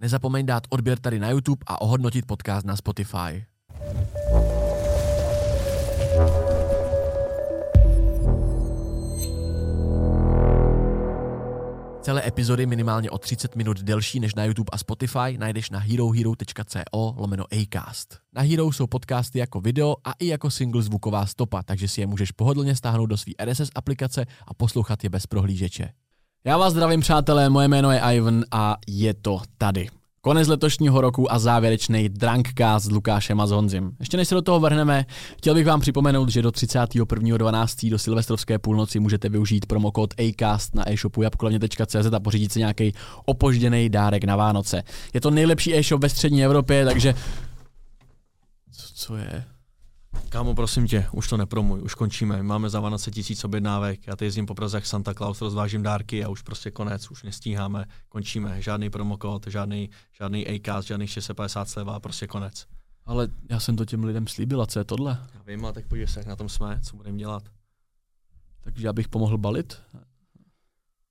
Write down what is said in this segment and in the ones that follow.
Nezapomeň dát odběr tady na YouTube a ohodnotit podcast na Spotify. Celé epizody minimálně o 30 minut delší než na YouTube a Spotify najdeš na herohero.co lomeno Acast. Na Hero jsou podcasty jako video a i jako single zvuková stopa, takže si je můžeš pohodlně stáhnout do své RSS aplikace a poslouchat je bez prohlížeče. Já vás zdravím přátelé, moje jméno je Ivan a je to tady. Konec letošního roku a závěrečný Drunkcast s Lukášem a s Honzim. Ještě než se do toho vrhneme, chtěl bych vám připomenout, že do 31.12. do silvestrovské půlnoci můžete využít promokód ACAST na e-shopu jabkulavně.cz a pořídit si nějaký opožděný dárek na Vánoce. Je to nejlepší e-shop ve střední Evropě, takže... Co, co je? Kámo, prosím tě, už to nepromuj, už končíme. Máme za Vánoce tisíc objednávek, já teď jezdím po Praze jak Santa Claus, rozvážím dárky a už prostě konec, už nestíháme, končíme. Žádný promokód, žádný, žádný ACAS, žádný 650 sleva, prostě konec. Ale já jsem to těm lidem slíbil, a co je tohle? Já vím, a tak podívej se, jak na tom jsme, co budeme dělat. Takže já bych pomohl balit?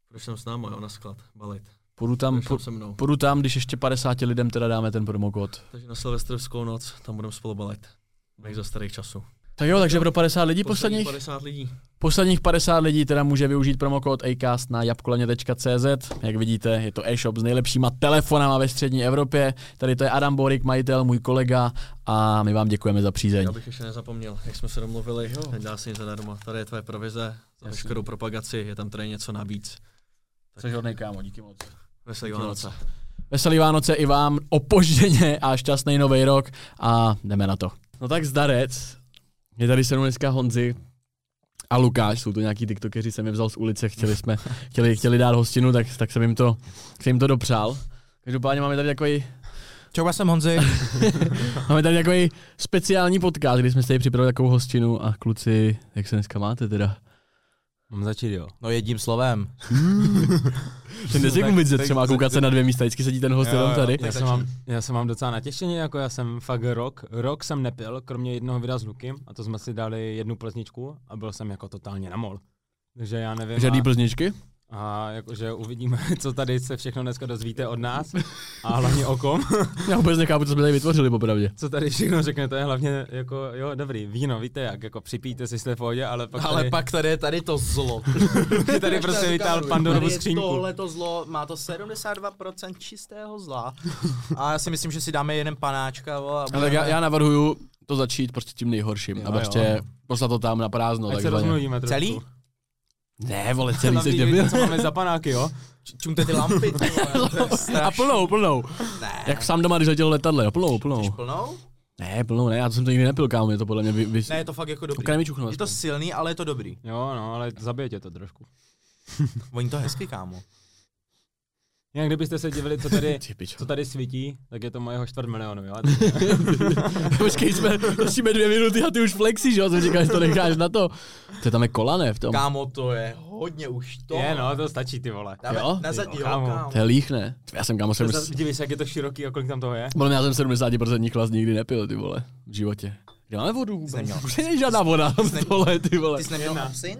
Proč jsem s námi, jo, na sklad, balit. Půjdu tam, po, se mnou. půjdu tam, když ještě 50 lidem teda dáme ten promokód. Takže na Silvestrovskou noc tam budeme spolu balit. Jak za starých časů. Tak jo, takže pro 50 lidí Posledních posledních, 50 lidí. posledních 50 lidí teda může využít promokód ACAST na jabkoleně.cz. Jak vidíte, je to e-shop s nejlepšíma telefonama ve střední Evropě. Tady to je Adam Borik, majitel, můj kolega a my vám děkujeme za přízeň. Já bych ještě nezapomněl, jak jsme se domluvili, nedá se nic zadarmo. Tady je tvoje provize za veškerou propagaci, je tam tady něco navíc. Jsi hodnej kámo, díky moc. Veselý Vánoce. Veselý Vánoce i vám, opožděně a šťastný nový rok a jdeme na to. No tak zdarec, je tady se mnou dneska Honzi a Lukáš, jsou to nějaký tiktokeři, jsem je vzal z ulice, chtěli jsme, chtěli, chtěli dát hostinu, tak, tak jsem jim to, jsem jim to dopřál. Každopádně máme tady takový, Čau, já jsem Honzi. máme tady takový speciální podcast, kdy jsme si tady připravili takovou hostinu a kluci, jak se dneska máte teda? Mám začít, jo. No jedním slovem. Ten mluvit ze tak- třema, koukat se na dvě místa, vždycky sedí ten host jenom tady. Já jsem, mám, já jsem mám docela natěšení, jako já jsem fakt rok, rok jsem nepil, kromě jednoho videa s Lukem, a to jsme si dali jednu plzničku a byl jsem jako totálně na mol. Takže já nevím. Žádný a, plzničky? A jakože uvidíme, co tady se všechno dneska dozvíte od nás a hlavně o kom. Já vůbec nechápu, co jsme tady vytvořili, popravdě. Co tady všechno řeknete, hlavně jako, jo, dobrý, víno, víte jak, jako připijte si jste v pohodě, ale pak Ale tady, pak tady je tady to zlo. Ty tady prostě vytáhl Pandorovu skřínku. Tohle to zlo, má to 72% čistého zla. A já si myslím, že si dáme jeden panáčka. Vole, a Ale tak já, budeme- já navrhuju to začít prostě tím nejhorším Jo, a prostě jo. poslat to tam na prázdno. Ať se rozmluvíme trošku. Celý? Ne, vole, celý jsi víte, debil. co máme za panáky, jo? Čumte ty lampy. ty vole, A plnou, plnou. Ne. Jak sám doma, když letěl letadle, jo, plnou, plnou. Chceš plnou? Ne, plnou, ne, já to jsem to nikdy nepil, kámo, je to podle mě vy, vy, Ne, je to fakt jako dobrý. Okraj mi čuchnu Je to silný, ale je to dobrý. Jo, no, ale zabije tě to trošku. Oni to hezky, kámo. Jinak kdybyste se divili, co tady, co tady svítí, tak je to mojeho čtvrt milionu, jo? Počkej, jsme, musíme dvě minuty a ty už flexíš, jo, jsem říkal, že to necháš na to. To tam je kola, ne, v tom. Kámo, to je hodně už to. Je, no, to stačí, ty vole. Dáme Jo? na zadní, Jo, kámo. kámo. To je líh, ne? Já jsem kámo, jsem, Diví se, jak je to široký a kolik tam toho je. podle mě já jsem 70% klas nikdy nepil, ty vole, v životě. Kde máme vodu vůbec? Už není žádná voda v ty vole. Ty jsi neměl absint?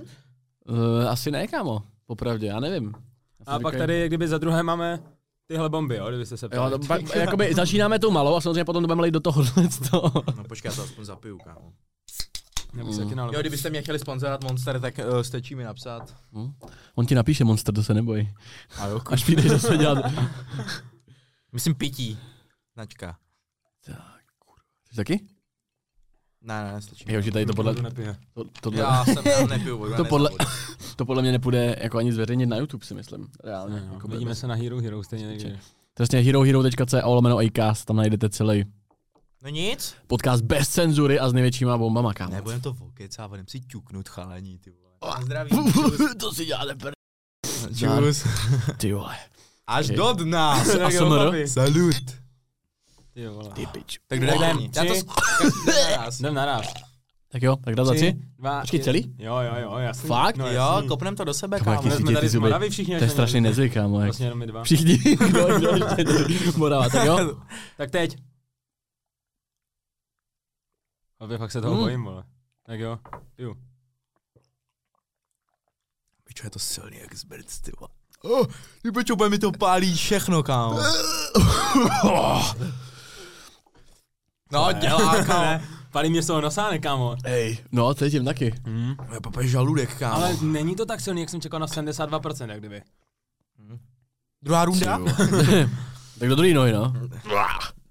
Uh, asi ne, kámo, popravdě, já nevím. A pak tady, kdyby za druhé máme tyhle bomby, jo, kdybyste se Jo, ptali. to, pak, jakoby začínáme tou malou a samozřejmě potom to budeme lít do toho. toho. No počkej, já to aspoň zapiju, kámo. Nalil. Jo, kdybyste mě chtěli sponzorovat Monster, tak uh, stačí mi napsat. Hm? On ti napíše monster, to se neboj. A jo, Až přijdeš zase dělat. Myslím pití. Značka. Jsi taky? Ne, ne, nestačí. Jo, že tady to podle, To nepije. to, tohle, Já jsem já nepiju vodu, to, podle, to podle mě nepůjde jako ani zveřejnit na YouTube, si myslím. Reálně. No, jako vidíme bez- se na Hero Hero stejně někdy. Přesně herohero.co lomeno acast, tam najdete celý No nic. podcast bez cenzury a s největšíma bombama, kámo. Nebudem to vokec a budem si ťuknout chalení, ty vole. A zdraví. to si děláte pr... Čus. Ty vole. Až do dna. Salut. Ty pič. Tak jdem? jdem, Já to naraz. Jdem naraz. Tak jo, tak dá za tři? dva, Počkej, celý? Jo, jo, jo, jasný. Fakt? No, Jo, jasný. kopnem to do sebe, Kámo, kámo. jsme tady z. Moravy všichni. To je strašný nezvyk, kámo. Jak... Vlastně jenom my dva. Všichni, kdo, kdo ještě Morava, tak jo? Tak teď. Ale fakt se toho Mm. bojím, vole. Tak jo, piju. Pičo, je to silný jak zbrc, ty vole. Oh, ty bude mi to pálí všechno, kámo. No, dělá, kámo. Ne, Palí mě z toho nosa, ne, kámo. Ej, no, cítím taky. Hmm. Je pape žaludek, kámo. Ale není to tak silný, jak jsem čekal na 72%, jak kdyby. Druhá runda? tak do druhý nohy, no.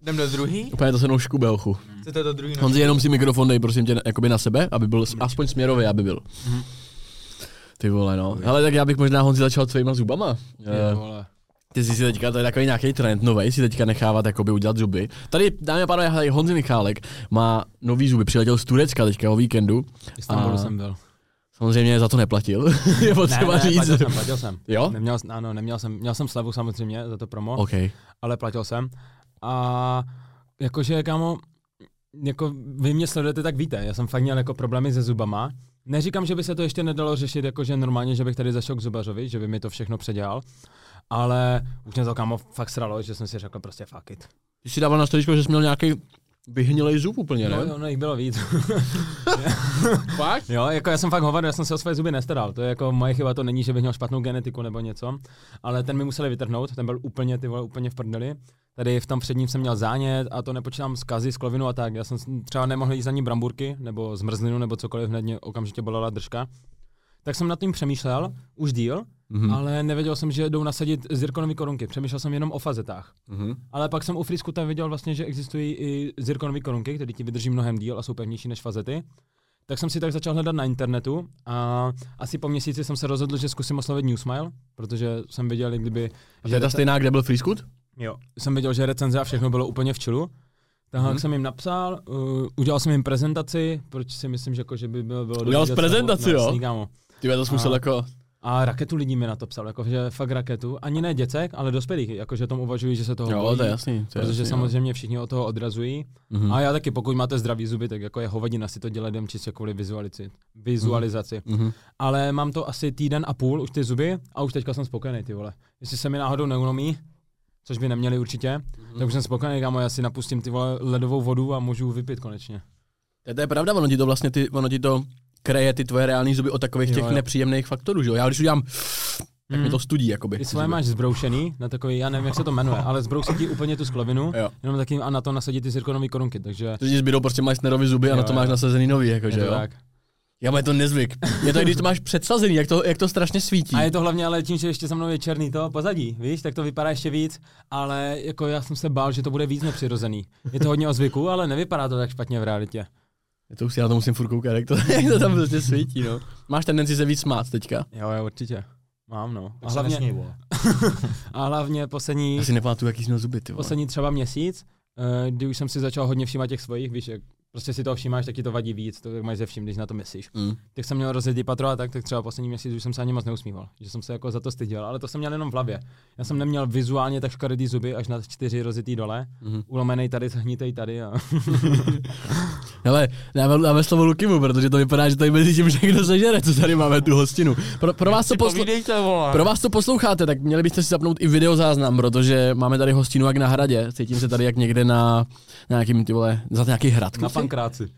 Jdem do druhý? Úplně to se mnou škube, ochu. Chcete do druhý Honzi, jenom si mikrofon dej, prosím tě, jakoby na sebe, aby byl aspoň směrový, aby byl. Ty vole, no. Ale tak já bych možná Honzi začal tvýma zubama. Eh, vole. Ty jsi si teďka, to je takový nějaký trend nový, si teďka nechávat jakoby udělat zuby. Tady, dámy a pánové, tady Honzi Michálek má nový zuby, přiletěl z Turecka teďka o víkendu. V Istanbulu A- jsem byl. Samozřejmě za to neplatil, je potřeba ne, ne, říct. platil jsem, platil jsem. Jo? Neměl, ano, neměl jsem, měl jsem slavu samozřejmě za to promo, OK. ale platil jsem. A jakože, kámo, jako vy mě sledujete, tak víte, já jsem fakt měl jako problémy se zubama. Neříkám, že by se to ještě nedalo řešit jakože normálně, že bych tady zašel k zubařovi, že by mi to všechno předělal, ale už mě to kámo fakt sralo, že jsem si řekl prostě fuck it. Ty jsi dával na storičko, že jsi měl nějaký vyhnilej zub úplně, ne? No, jo, no, jich bylo víc. Fakt? Jo, jako já jsem fakt hovado, já jsem se o své zuby nestaral. To je jako moje chyba, to není, že bych měl špatnou genetiku nebo něco, ale ten mi museli vytrhnout, ten byl úplně, ty vole, úplně v prdeli. Tady v tom předním jsem měl zánět a to nepočítám zkazy, sklovinu a tak. Já jsem třeba nemohl jíst ani bramburky nebo zmrzlinu nebo cokoliv, hned mě okamžitě bolela držka. Tak jsem nad tím přemýšlel už díl, Mhm. ale nevěděl jsem, že jdou nasadit zirkonové korunky. Přemýšlel jsem jenom o fazetách. Mhm. Ale pak jsem u Frýsku tam viděl vlastně, že existují i zirkonové korunky, které ti vydrží mnohem díl a jsou pevnější než fazety. Tak jsem si tak začal hledat na internetu a asi po měsíci jsem se rozhodl, že zkusím oslovit Newsmile, protože jsem viděl, kdyby... A to je ta stejná, kde byl Freescoot? Jo. Jsem viděl, že recenze a všechno bylo úplně v čilu. Tak Mhm. hmm. jsem jim napsal, uh, udělal jsem jim prezentaci, proč si myslím, že, jako, že by bylo, Udělal jsi prezentaci, jo? No, kámo. Ty to zkusil A- jako... A raketu lidí mi na to psal, jakože fakt raketu. Ani ne děcek, ale dospělých, jakože tomu uvažují, že se toho Jo, bojí. to je jasný. To je Protože jasný, samozřejmě všichni od toho odrazují. Jo. Hmm. Mhm. A já taky, pokud máte zdravý zuby, tak jako je hovadina si to dělat jen čistě kvůli vizualizaci. vizualizaci. Mhm. Ale mám to asi týden a půl už ty zuby a už teďka jsem spokojený, ty vole. Jestli se mi náhodou neunomí, což by neměli určitě, tak už jsem spokojený, kámo, já si napustím ty vole ledovou vodu a můžu vypít konečně. To, to je pravda, ono ti to vlastně, ty, ono ti to kreje ty tvoje reální zuby od takových Jo, těch jo. nepříjemných faktorů, že jo? Já když udělám, tak mi Mhm. to studí, jakoby. Ty svoje máš zbroušený, na takový, já nevím, jak se to jmenuje, ale zbrousí ti úplně tu sklovinu, Jo. jenom taky a na to nasadit ty zirkonové korunky, takže To ti zbydou prostě Meissnerovi zuby a Jo, na to jo. máš nasazený nový, jakože jo? tak. Já mám to nezvyk. Je to, i když to máš předsazený, jak to, jak to strašně svítí. A je to hlavně ale tím, že ještě za mnou je černý to pozadí, víš, tak to vypadá ještě víc, ale jako já jsem se bál, že to bude víc nepřirozený. Je to hodně o zvyku, ale nevypadá to tak špatně v realitě. To už si na to musím furt koukat, jak to, jak to tam prostě svítí, no. Máš tendenci se víc smát teďka. Jo, jo, určitě. Mám, no. A hlavně, nesměj, a hlavně poslední, Já si nepamatuju, jaký jsi měl zuby, ty vole. poslední třeba měsíc, eh, kdy už jsem si začal hodně všímat těch svojich, víš, jak prostě si to všímáš, tak ti to vadí víc, to jak máš ze vším, když na to myslíš. Mm. Tak jsem měl rozjetý patro a tak, tak třeba poslední měsíc už jsem se ani moc neusmíval, že jsem se jako za to styděl, ale to jsem měl jenom v hlavě. Já jsem neměl vizuálně tak škaredý zuby až na čtyři rozjetý dole, Mhm. ulomený tady, zhnitej tady a Hele, dáme, dáme slovo Lukimu, protože to vypadá, že tady mezi tím někdo sežere, co tady máme tu hostinu. Pro, pro, vás, to poslu- pro vás to posloucháte, tak měli byste si zapnout i videozáznam, protože máme tady hostinu jak na hradě. Cítím se tady jak někde na, na nějakým ty vole, za nějaký hrad. na? Pankráci.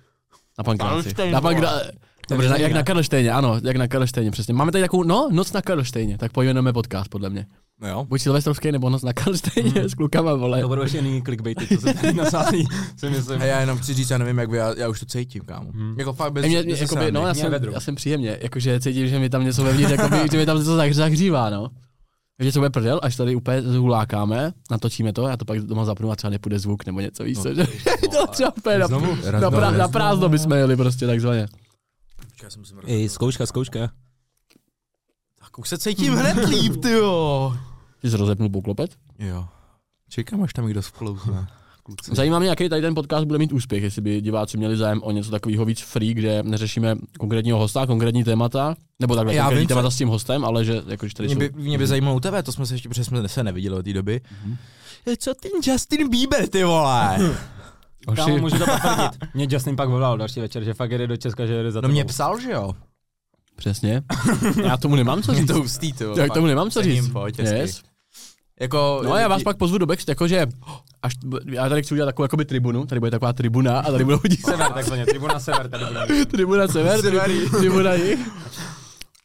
Na Pankráci. Na Pankra... vole. Dobře, na, jak na Karlštejně, ano, jak na Karlštejně, přesně. Máme tady takovou, no, noc na Karlštejně, tak pojmenujeme podcast, podle mě. No jo. Buď Silvestrovský, nebo noc na Karlštejně s klukama, vole. To budou ještě jiný clickbaity, co se tady nasází, si myslím. A já jenom chci říct, já nevím, jak vy, já, já už to cítím, kámo. Hmm. Jako fakt bez, Mě, mě, bez jakoby, no, já jsem, já jsem příjemně, jakože cítím, že mi tam něco vevnitř, jakoby, že mi tam něco zah- zahřívá, no. Takže co bude prdel, až tady úplně zhulákáme, natočíme to, já to pak doma zapnu a třeba nepůjde zvuk nebo něco, víš co, že to třeba úplně na, na, pra, na prázdno bychom jeli prostě takzvaně. Ej, zkouška, zkouška. Tak už se cítím hned líp, ty jo. Ty jsi rozepnul poklopec? Jo. Čekám, až tam někdo sklouzne. Kluci. Zajímá mě, jaký tady ten podcast bude mít úspěch, jestli by diváci měli zájem o něco takového víc free, kde neřešíme konkrétního hosta, konkrétní témata, nebo takhle Já konkrétní vím, co- témata s tím hostem, ale že jakože tady Mě jsou... by, mě by zajímalo u tebe, to jsme se ještě, protože jsme se neviděli od té doby. Mhm. Je, Co ten Justin Bieber, ty vole? Kámo, můžu to potvrdit. Mě Justin pak volal další večer, že fakt jede do Česka, že jede za No mě psal, že jo? Přesně. Já tomu nemám co říct. to hustý, ty vole. Já k tomu nemám co Cením, říct. pojď. Yes. Jako, No já vás pak pozvu do backstage, jakože až, já tady chci udělat takovou jakoby tribunu, tady bude taková tribuna a tady budou hodit Sever, takzvaně, tribuna Sever tady bude. tribuna sever, tri, tribuna jich.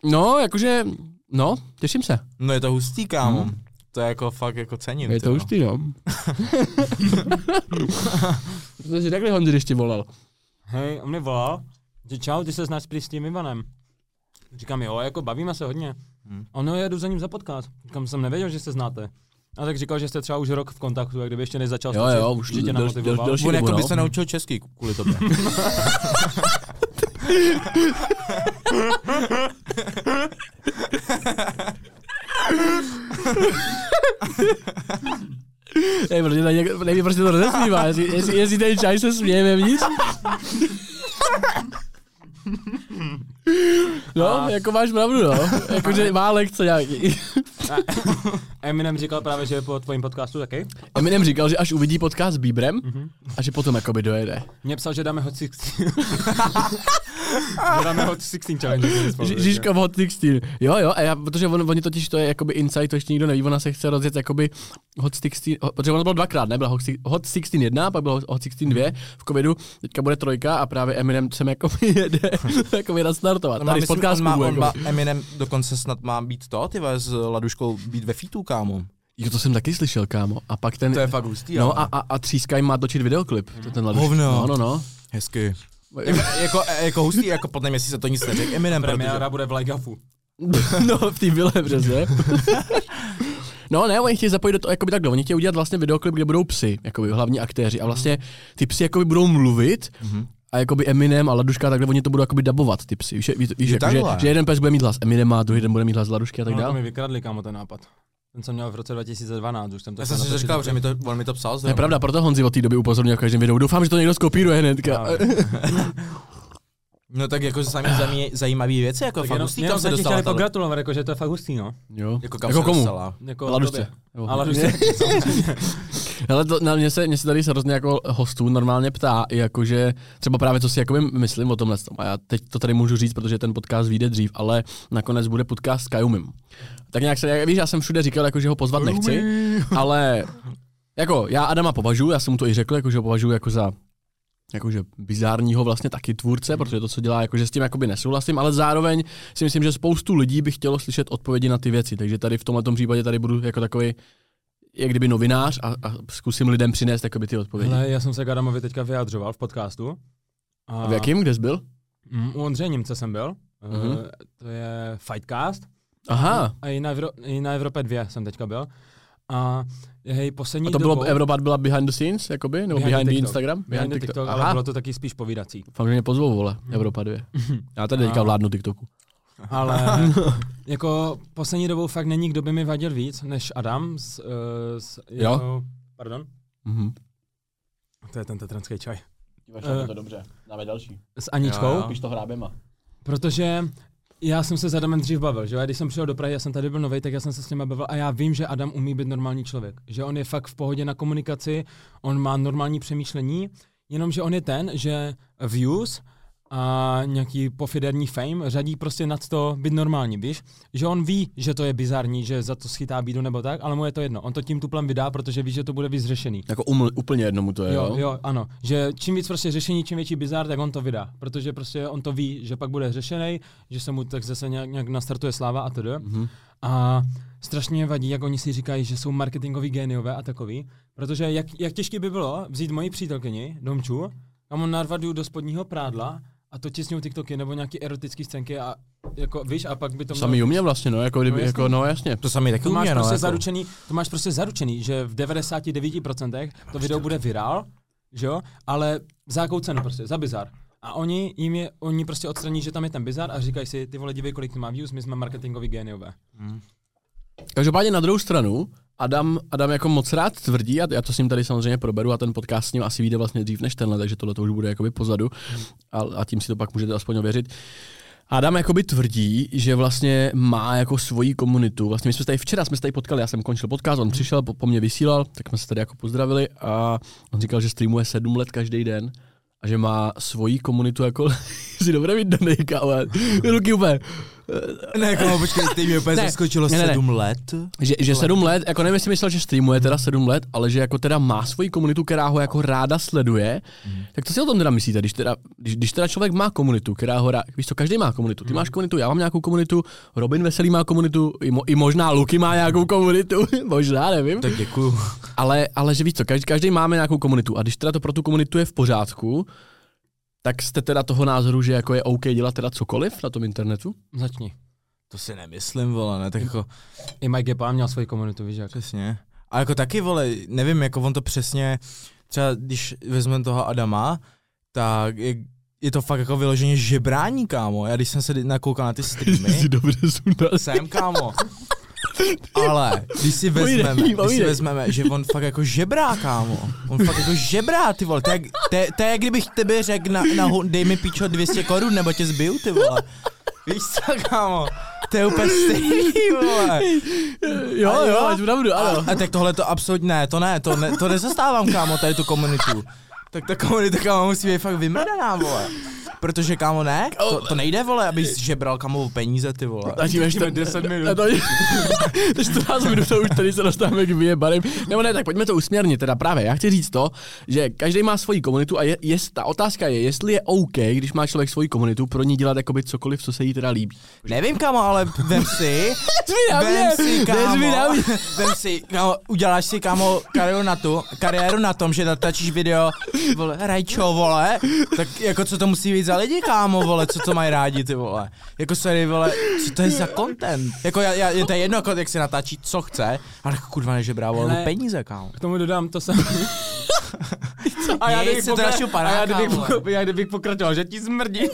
No, jakože No, těším se. No je to hustý, kámo. To je jako fakt jako cením. Je ty to no. hustý, no. to si takhle Honzi, když ti volal. Hej, on mi volal, že čau, ty se znáš prý s tím Ivanem. Říkám, jo, jako bavíme se hodně. Hmm. Ono jedu za ním za podcast. Říkám, jsem nevěděl, že se znáte. A tak říkal, že jste třeba už rok v kontaktu, jak kdyby ještě než začal Jo, jo, už tě namotivoval. On jako by no. se naučil česky kvůli tobě. Ej, protože tady něk- nevím, prostě to rozesmívá, jestli, jestli, jestli ten čaj se směje vevnitř. No, A- jako máš pravdu, no. Jakože má lekce nějaký. Eminem říkal právě, že je po tvojím podcastu taky. Eminem říkal, že až uvidí podcast s Bíbrem Mhm. a že potom jakoby dojede. Mně psal, že dáme Hot 16. že dáme Hot 16 challenge. že spolu, Ži- takže- Žižka v Hot 16. Jo, jo, a já, protože on, oni totiž to je jakoby insight, to ještě nikdo neví, ona se chce rozjet jakoby Hot 16, ho- protože ono bylo dvakrát, ne? Byla Hot Hot 16 1, pak bylo Hot 16 2 v covidu, teďka bude trojka a právě Eminem sem jakoby jede jakoby nastartovat. On má, Tady z myslím, on podcastu. má, on jakoby. má, Eminem dokonce snad má být to, ty vole, s Laduškou být ve featu, kámo. Jo, to jsem taky slyšel, kámo. A pak ten... To je fakt hustý, No ale. a, a, a Tříska jim má točit videoklip. To ten Laduš. Hovno. No, no, no. Hezky. jako, jako, jako hustý, jako podle mě si se to nic neřekl Eminem, protože... Premiéra bude v Legafu. no, v té vile, přesně. No ne, oni chtějí zapojit do toho, jakoby takhle, oni chtějí udělat vlastně videoklip, kde budou psy, jakoby hlavní aktéři a vlastně ty psy jakoby budou mluvit Mhm. A jakoby Eminem a Laduška takhle oni to budou jakoby dabovat ty psy. Víš, víš, víš jako, že, že, jeden pes bude mít hlas Eminema, druhý den bude mít hlas Ladušky a tak No, to dále. mi vykradli, kámo, ten nápad. Ten jsem měl v roce 2012, už jsem to Já jsem si říkal, že mi to, on mi to psal To je zrovna. pravda, proto Honzi od té doby upozorňuje v každém videu. Doufám, že to někdo skopíruje hnedka. No tak jako sami zají- zajímavý věci, jako Tak fakt jenom, hustý, jenom kam se dostala chtěli pogratulovat, jako, že to je fakt hustý, no. Jo. Jako kam jako se komu? dostala. Jako Ladušce. Ladušce, to, na mě se, mě se tady se hrozně jako hostů normálně ptá, i jakože třeba právě co si jakoby myslím o tomhle. tom. A já teď to tady můžu říct, protože ten podcast vyjde dřív, ale nakonec bude podcast s Kajumim. Tak nějak se, jak víš, já jsem všude říkal, jako, že ho pozvat nechci, ale jako já Adama považuji, já jsem mu to i řekl, jako, že ho považuji jako za jakože bizárního vlastně taky tvůrce, protože to, co dělá, jakože s tím jakoby nesouhlasím, ale zároveň si myslím, že spoustu lidí by chtělo slyšet odpovědi na ty věci, takže tady v tomhle případě tady budu jako takový jak kdyby novinář a, a zkusím lidem přinést jakoby ty odpovědi. Ale já jsem se k Adamovi teďka vyjadřoval v podcastu. A A v jakým, kde jsi byl? Mm, U Ondřeje Němce jsem byl. Mhm. Uh, to je Fightcast. Aha, A i na, Evro- i na Evropě 2 jsem teďka byl. A hej, poslední a to bylo, dobou, Evropa byla behind the scenes, jakoby? Nebo behind, the TikTok. Instagram? Behind the TikTok, ale Aha, bylo to taky spíš povídací. fakt, že mě pozvou, vole, Evropa 2. Já tady teďka vládnu TikToku. Ale jako poslední dobou fakt není, kdo by mi vadil víc, než Adam s, uh, s Jo. jeho, pardon, Mhm. to je ten tetranský čaj, Díváš Eh. to dobře, dáme další. s Aničkou, Jo, jo. Píš to hrábema. protože já jsem se s Adamem dřív bavil, že když jsem přišel do Prahy, já jsem tady byl nový, tak já jsem se s ním bavil a já vím, že Adam umí být normální člověk. Že on je fakt v pohodě na komunikaci, on má normální přemýšlení, jenomže on je ten, že views a nějaký pofiderní fame řadí prostě nad to být normální, víš? Že on ví, že to je bizarní, že za to schytá bídu nebo tak, ale mu je to jedno. On to tím tuplem vydá, protože ví, že to bude víc řešený. Jako uml, úplně jednomu to je, Jo, jo? jo, ano. Že čím víc prostě řešení, čím větší bizar, tak on to vydá. Protože prostě on to ví, že pak bude řešený, že se mu tak zase nějak, nějak nastartuje sláva a tedy. Mhm. A strašně mě vadí, jak oni si říkají, že jsou marketingoví géniové a takový. Protože jak, jak těžké by bylo vzít moji přítelkyni, Domču, kam on narvat ju do spodního prádla a točit s ňou TikToky nebo nějaký erotický scénky a jako, víš, a pak by to To samý u mě vlastně, no, jako, kdyby, No, jasně. jako, no jasně. To sami taky to máš umě, no, prostě jako. zaručený, to máš prostě zaručený, že v 99% to video bude virál, že jo, ale za jakou cenu prostě, za bizar. A oni jim je, oni prostě odstraní, že tam je ten bizar a říkají si, ty vole, dívej, kolik to má views, my jsme marketingoví géniové. Každopádně na druhou stranu, Adam, Adam jako moc rád tvrdí, a já to s ním tady samozřejmě proberu a ten podcast s ním asi vyjde vlastně dřív než tenhle, takže tohle to už bude jakoby pozadu a, a tím si to pak můžete aspoň ověřit. Adam jakoby tvrdí, že vlastně má jako svoji komunitu. Vlastně my jsme se tady včera jsme se tady potkali, já jsem končil podcast, on přišel, po, po mně vysílal, tak jsme se tady jako pozdravili a on říkal, že streamuje sedm let každý den a že má svoji komunitu jako si dobře mít daný, ale ruky úplně. Ne, kámo, počkej, ty mě úplně Ne, zaskočilo ne, ne, ne. sedm let. Že, že sedm let, jako nevím, jestli myslel, že streamuje teda sedm let, ale že jako teda má svoji komunitu, která ho jako ráda sleduje, tak co si o tom teda myslíte, když teda, když, když teda člověk má komunitu, která ho ráda, víš co, každý má komunitu, ty máš komunitu, já mám nějakou komunitu, Robin Veselý má komunitu, i, mo, i možná Luky má nějakou komunitu, možná, nevím. Tak děkuju. Ale, ale že víš co, každý, každý máme nějakou komunitu a když teda to pro tu komunitu je v pořádku, tak jste teda toho názoru, že jako je OK dělat teda cokoliv na tom internetu? Začni. To si nemyslím, vole, ne, tak jako, I Mike Gepa měl svoji komunitu, víš jak. přesně. A jako taky, vole, nevím, jako on to přesně, třeba když vezmeme toho Adama, tak je, je to fakt jako vyloženě žebrání, kámo. Já když jsem se nakoukal na ty streamy, dobře sundal. jsem, kámo. Ale když si vezmeme, když si vezmeme, že on fakt jako žebrá, kámo. On fakt jako žebrá, ty vole. To je, to je, to je kdybych tebe řekl na, na, dej mi píčo 200 korun, nebo tě zbiju, ty vole. Víš co, kámo? To je úplně stejný, vole. Jo, A jo, jo? máš pravdu, ano. A, a tak tohle to absolutně ne, to ne, to, ne, to nezastávám, kámo, tady tu komunitu. Tak ta komunita, kámo, musí být fakt vymrdaná, vole. Protože, kámo, ne, to, to nejde, vole, abys žebral, kámo, o peníze, ty vole. A tím ještě 10 minut. To, to 14 minut, to už tady se dostáváme k vyjebaným. Nebo ne, tak pojďme to usměrnit, teda právě. Já chci říct to, že každý má svoji komunitu a je, je, ta otázka je, jestli je OK, když má člověk svoji komunitu, pro ní dělat jakoby cokoliv, co se jí teda líbí. Nevím, kámo, ale vem si, vem si, kámo, vem si, kámo, uděláš si, kámo, kariéru na, tu, kariéru na tom, že natačíš video, vole, Rajčo, vole, tak jako co to musí být za lidi, kámo, vole, co to mají rádi, ty vole. Jako sorry, vole, co to je za content? Jako já, já, je to jedno, jako, jak se natáčí, co chce, ale kurva nežebrá, vole, Hele. peníze, kámo. K tomu dodám to samé. A já Nic, kdybych, to pokra- našel a já panáka, kdybych, poko- já kdybych pokračoval, že ti smrdí.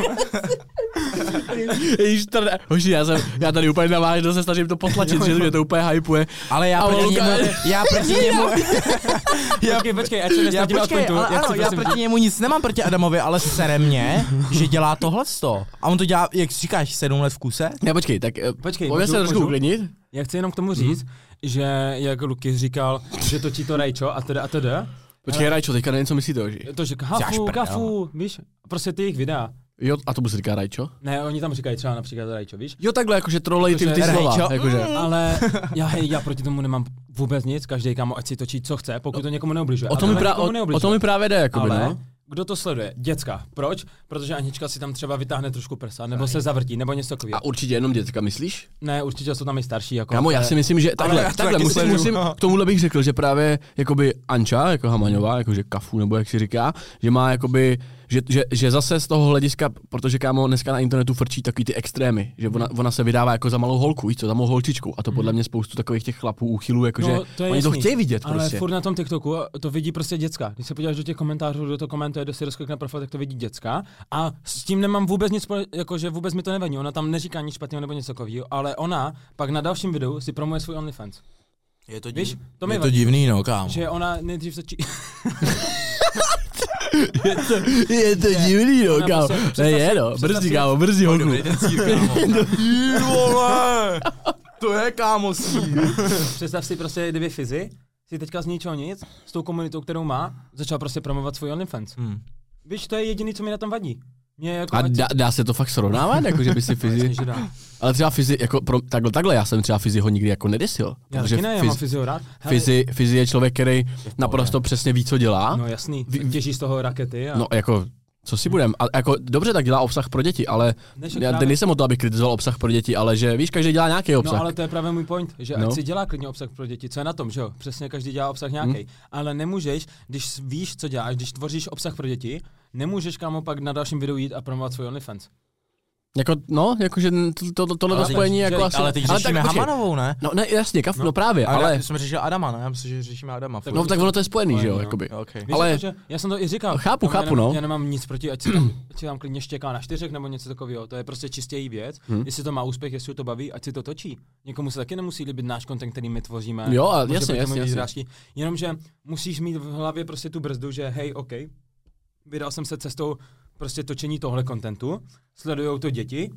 Ježíš, to ne, hoši, já, jsem, já tady úplně navážu, se snažím to potlačit, že mě to úplně hypuje. Ale já proti Luka- němu, já proti němu, já, Počkej, počkej, ať se já nestratíme od počkej, pointu. ale ano, já proti němu nic nemám proti Adamovi, ale sere mě, že dělá tohle A on to dělá, jak říkáš, sedm let v kuse? Ne, počkej, tak eh, Počkej, pojďme se můžu- trošku můžu? uklidnit. Já chci jenom k tomu říct, že jak Luky říkal, že točí to Rajčo a teda a teda. Počkej, Rajčo, teďka nevím, co myslíte, hoši. To, že prdel. kafu, víš, prostě ty jejich videa. Jo, a to se říká Rajčo? Ne, oni tam říkají třeba například Rajčo, víš? Jo, takhle, jakože trolej ty, ty slova, Rajčo, jakože. Ale já, hej, já proti tomu nemám vůbec nic, každý kámo, ať si točí, co chce, pokud to někomu neubližuje. O tom, mi, o, neubližuje. o tom mi právě jde, jakoby, ale no. Kdo to sleduje? Děcka. Proč? Protože Anička si tam třeba vytáhne trošku prsa, nebo se zavrtí, nebo něco takového. A určitě jenom děcka, myslíš? Ne, určitě jsou tam i starší. Jako, Kámo, já si myslím, že takhle, já takhle musím, sleduju. musím, k tomuhle bych řekl, že právě jakoby Anča, jako Hamaňová, jakože kafu, nebo jak si říká, že má jakoby, že, že, že zase z toho hlediska, protože kámo dneska na internetu frčí takový ty extrémy, že ona, ona se vydává jako za malou holku, víš co, za malou holčičku a to podle mě spoustu takových těch chlapů úchylů, jakože No, to je oni to jasný. chtějí vidět Ale prostě. furt na tom TikToku to vidí prostě děcka. Když se podíváš do těch komentářů, kdo to komentuje, kdo si rozklikne profil, tak to vidí děcka. A s tím nemám vůbec nic, jakože vůbec mi to nevadí. Ona tam neříká nic špatného nebo něco takového, ale ona pak na dalším videu si promuje svůj OnlyFans. Je to, Víš, to je to divný, no, kámo. Že ona nejdřív začí... Je to, je to divný, no, kámo. Ne, je, no, brzdí, kámo, brzdí holku. ten cíl, kámo. Ty vole, to je, kámo, sír. Představ si prostě, kdyby Fizi si teďka z ničeho nic, s tou komunitou, kterou má, začal prostě promovat svůj OnlyFans. Hmm. Víš, to je jediný, co mi na tom vadí. Mě jako A ať- dá, dá, se to fakt srovnávat, jako že by si fyzi... Ale třeba fyzi, jako pro, takhle, takhle, já jsem třeba fyzi ho nikdy jako nedesil. Já taky ne, já fyz- mám fyzio rád. Hele, fyzi, fyzi je člověk, který naprosto přesně ví, co dělá. No jasný, těží z toho rakety a No jako, co si budem, a, jako dobře tak dělá obsah pro děti, ale Než já právě- nejsem o to, aby kritizoval obsah pro děti, ale že víš, každý dělá nějaký obsah. No ale to je právě můj point, že ať No. si dělá klidně obsah pro děti, co je na tom, že jo? Přesně každý dělá obsah nějaký. Hmm. Ale nemůžeš, když víš, co děláš, když tvoříš obsah pro děti, nemůžeš kámo pak na dalším videu jít a promovat svůj OnlyFans. Jako, no, jakože to, to, tohle Ale spojení jako asi... Ale teď tak řešíme počkej. Hamanovou, ne? No ne, jasně, kaf, no, No. právě, Ale, ale... já jsem řešil Adama, ne? Já myslím, že řešíme Adama. furt. No tak ono to je spojený, že jo, no. jakoby. Okay. Víš, Ale- ale... že já jsem to i říkal. Chápu, já chápu, nemám, no. Já nemám nic proti, ať si tam, ať si tam klidně štěká na čtyřech nebo něco takového. To je prostě čistě její věc. Hm. Hmm. Jestli to má úspěch, jestli to baví, ať si to točí. Někomu se taky nemusí líbit náš content, který my tvoříme. Jo, a jasně, jasně, jasně. Jenomže musíš mít v hlavě prostě tu brzdu, že hej, OK, vydal jsem se cestou prostě točení tohle kontentu, sledujou to děti,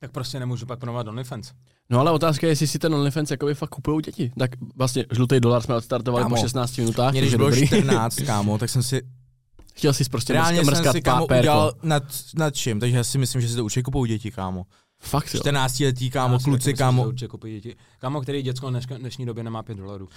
tak prostě nemůžu pak promovat OnlyFans. No ale otázka je, jestli si ten OnlyFans jakoby fakt kupují děti. Tak vlastně žlutý dolar jsme odstartovali Kámo, po 16 minutách, Mě když bylo dobrý. 14, kámo, tak jsem si Chtěl jsi prostě reálně mrskat, jsem mrskat si kámo udělal nad, nad čím, takže já si myslím, že si to určitě kupují děti, kámo. Fakt jo. 14 letý, kámo, Já kluci, kámo. kupují děti. Kámo, který děcko v dneška- dnešní době nemá 5 dolarů.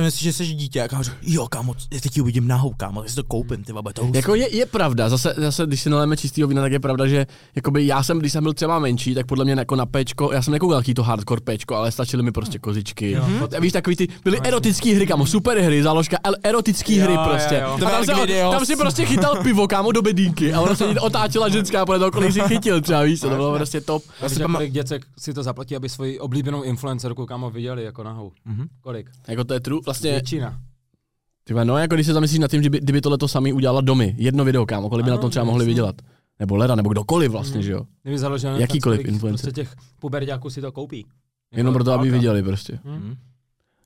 Myslím, že jsi dítě a kámo, jo, kámo, já teď ji uvidím nahou, kámo, tak si to koupím, ty vole, to hustý. Jako je, je pravda, zase, zase když si naléme čistýho vína, tak je pravda, že jakoby já jsem, když jsem byl třeba menší, tak podle mě jako na péčko, já jsem nekoukal to hardcore péčko, ale stačily mi prostě kozičky. Jo. A víš, takový ty, byly erotický hry, kámo, super hry, záložka, erotický Jo, hry jo, prostě. jo. A To tam, se, tam si prostě chytal pivo, kámo, do bedínky a ono se otáčela ženská, podle toho, kolik si chytil třeba, víš, to bylo prostě top. Já si kolik děcek si to zaplatí, aby svoji oblíbenou influencerku kámo viděli jako nahou. Mhm. Kolik? Jako to je true, vlastně, Většina. vole, no jako když se zamyslíš nad tím, že by, kdyby tohle to sami udělala domy, jedno video, kámo, kolik by Ano, na tom třeba mohli vydělat. Nebo Lera, nebo kdokoliv vlastně, Mhm. že jo. Kdyby založil Jakýkoliv kolik influencer. Prostě těch puberťáků si to koupí. Jenom Jako proto, aby viděli prostě. Hm?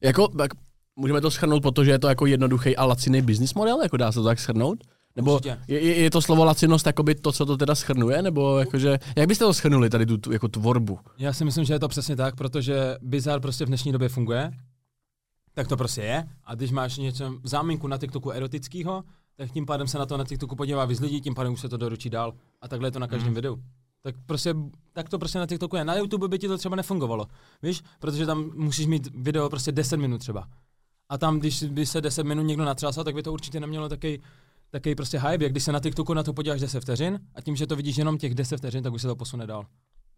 Jako, tak můžeme to schrnout po to, že je to jako jednoduchý a laciný business model, jako dá se to tak schrnout? Nebo Určitě. je, je, to slovo lacinost jakoby to, co to teda schrnuje, nebo jakože, jak byste to schrnuli tady tu, tu jako tvorbu? Já si myslím, že je to přesně tak, protože bizar prostě v dnešní době funguje, tak to prostě je. A když máš něco záminku na TikToku erotického, tak tím pádem se na to na TikToku podívá víc lidí, tím pádem už se to doručí dál. A takhle je to na každém Mhm. mm. videu. Tak prostě, tak to prostě na TikToku je. Na YouTube by ti to třeba nefungovalo, víš? Protože tam musíš mít video prostě 10 minut třeba. A tam, když by se 10 minut někdo natřásal, tak by to určitě nemělo taky takový prostě hype, jak když se na TikToku na to podíváš 10 vteřin a tím, že to vidíš jenom těch 10 vteřin, tak už se to posune dál.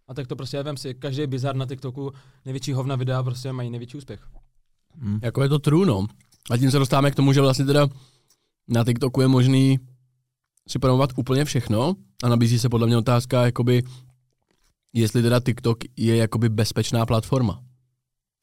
A tak to prostě, vem si, každý bizar na TikToku, největší hovna videa prostě mají největší úspěch. Jako je to true, no. A tím se dostáváme k tomu, že vlastně teda na TikToku je možný si promovat úplně všechno a nabízí se podle mě otázka, jakoby, jestli teda TikTok je jakoby bezpečná platforma.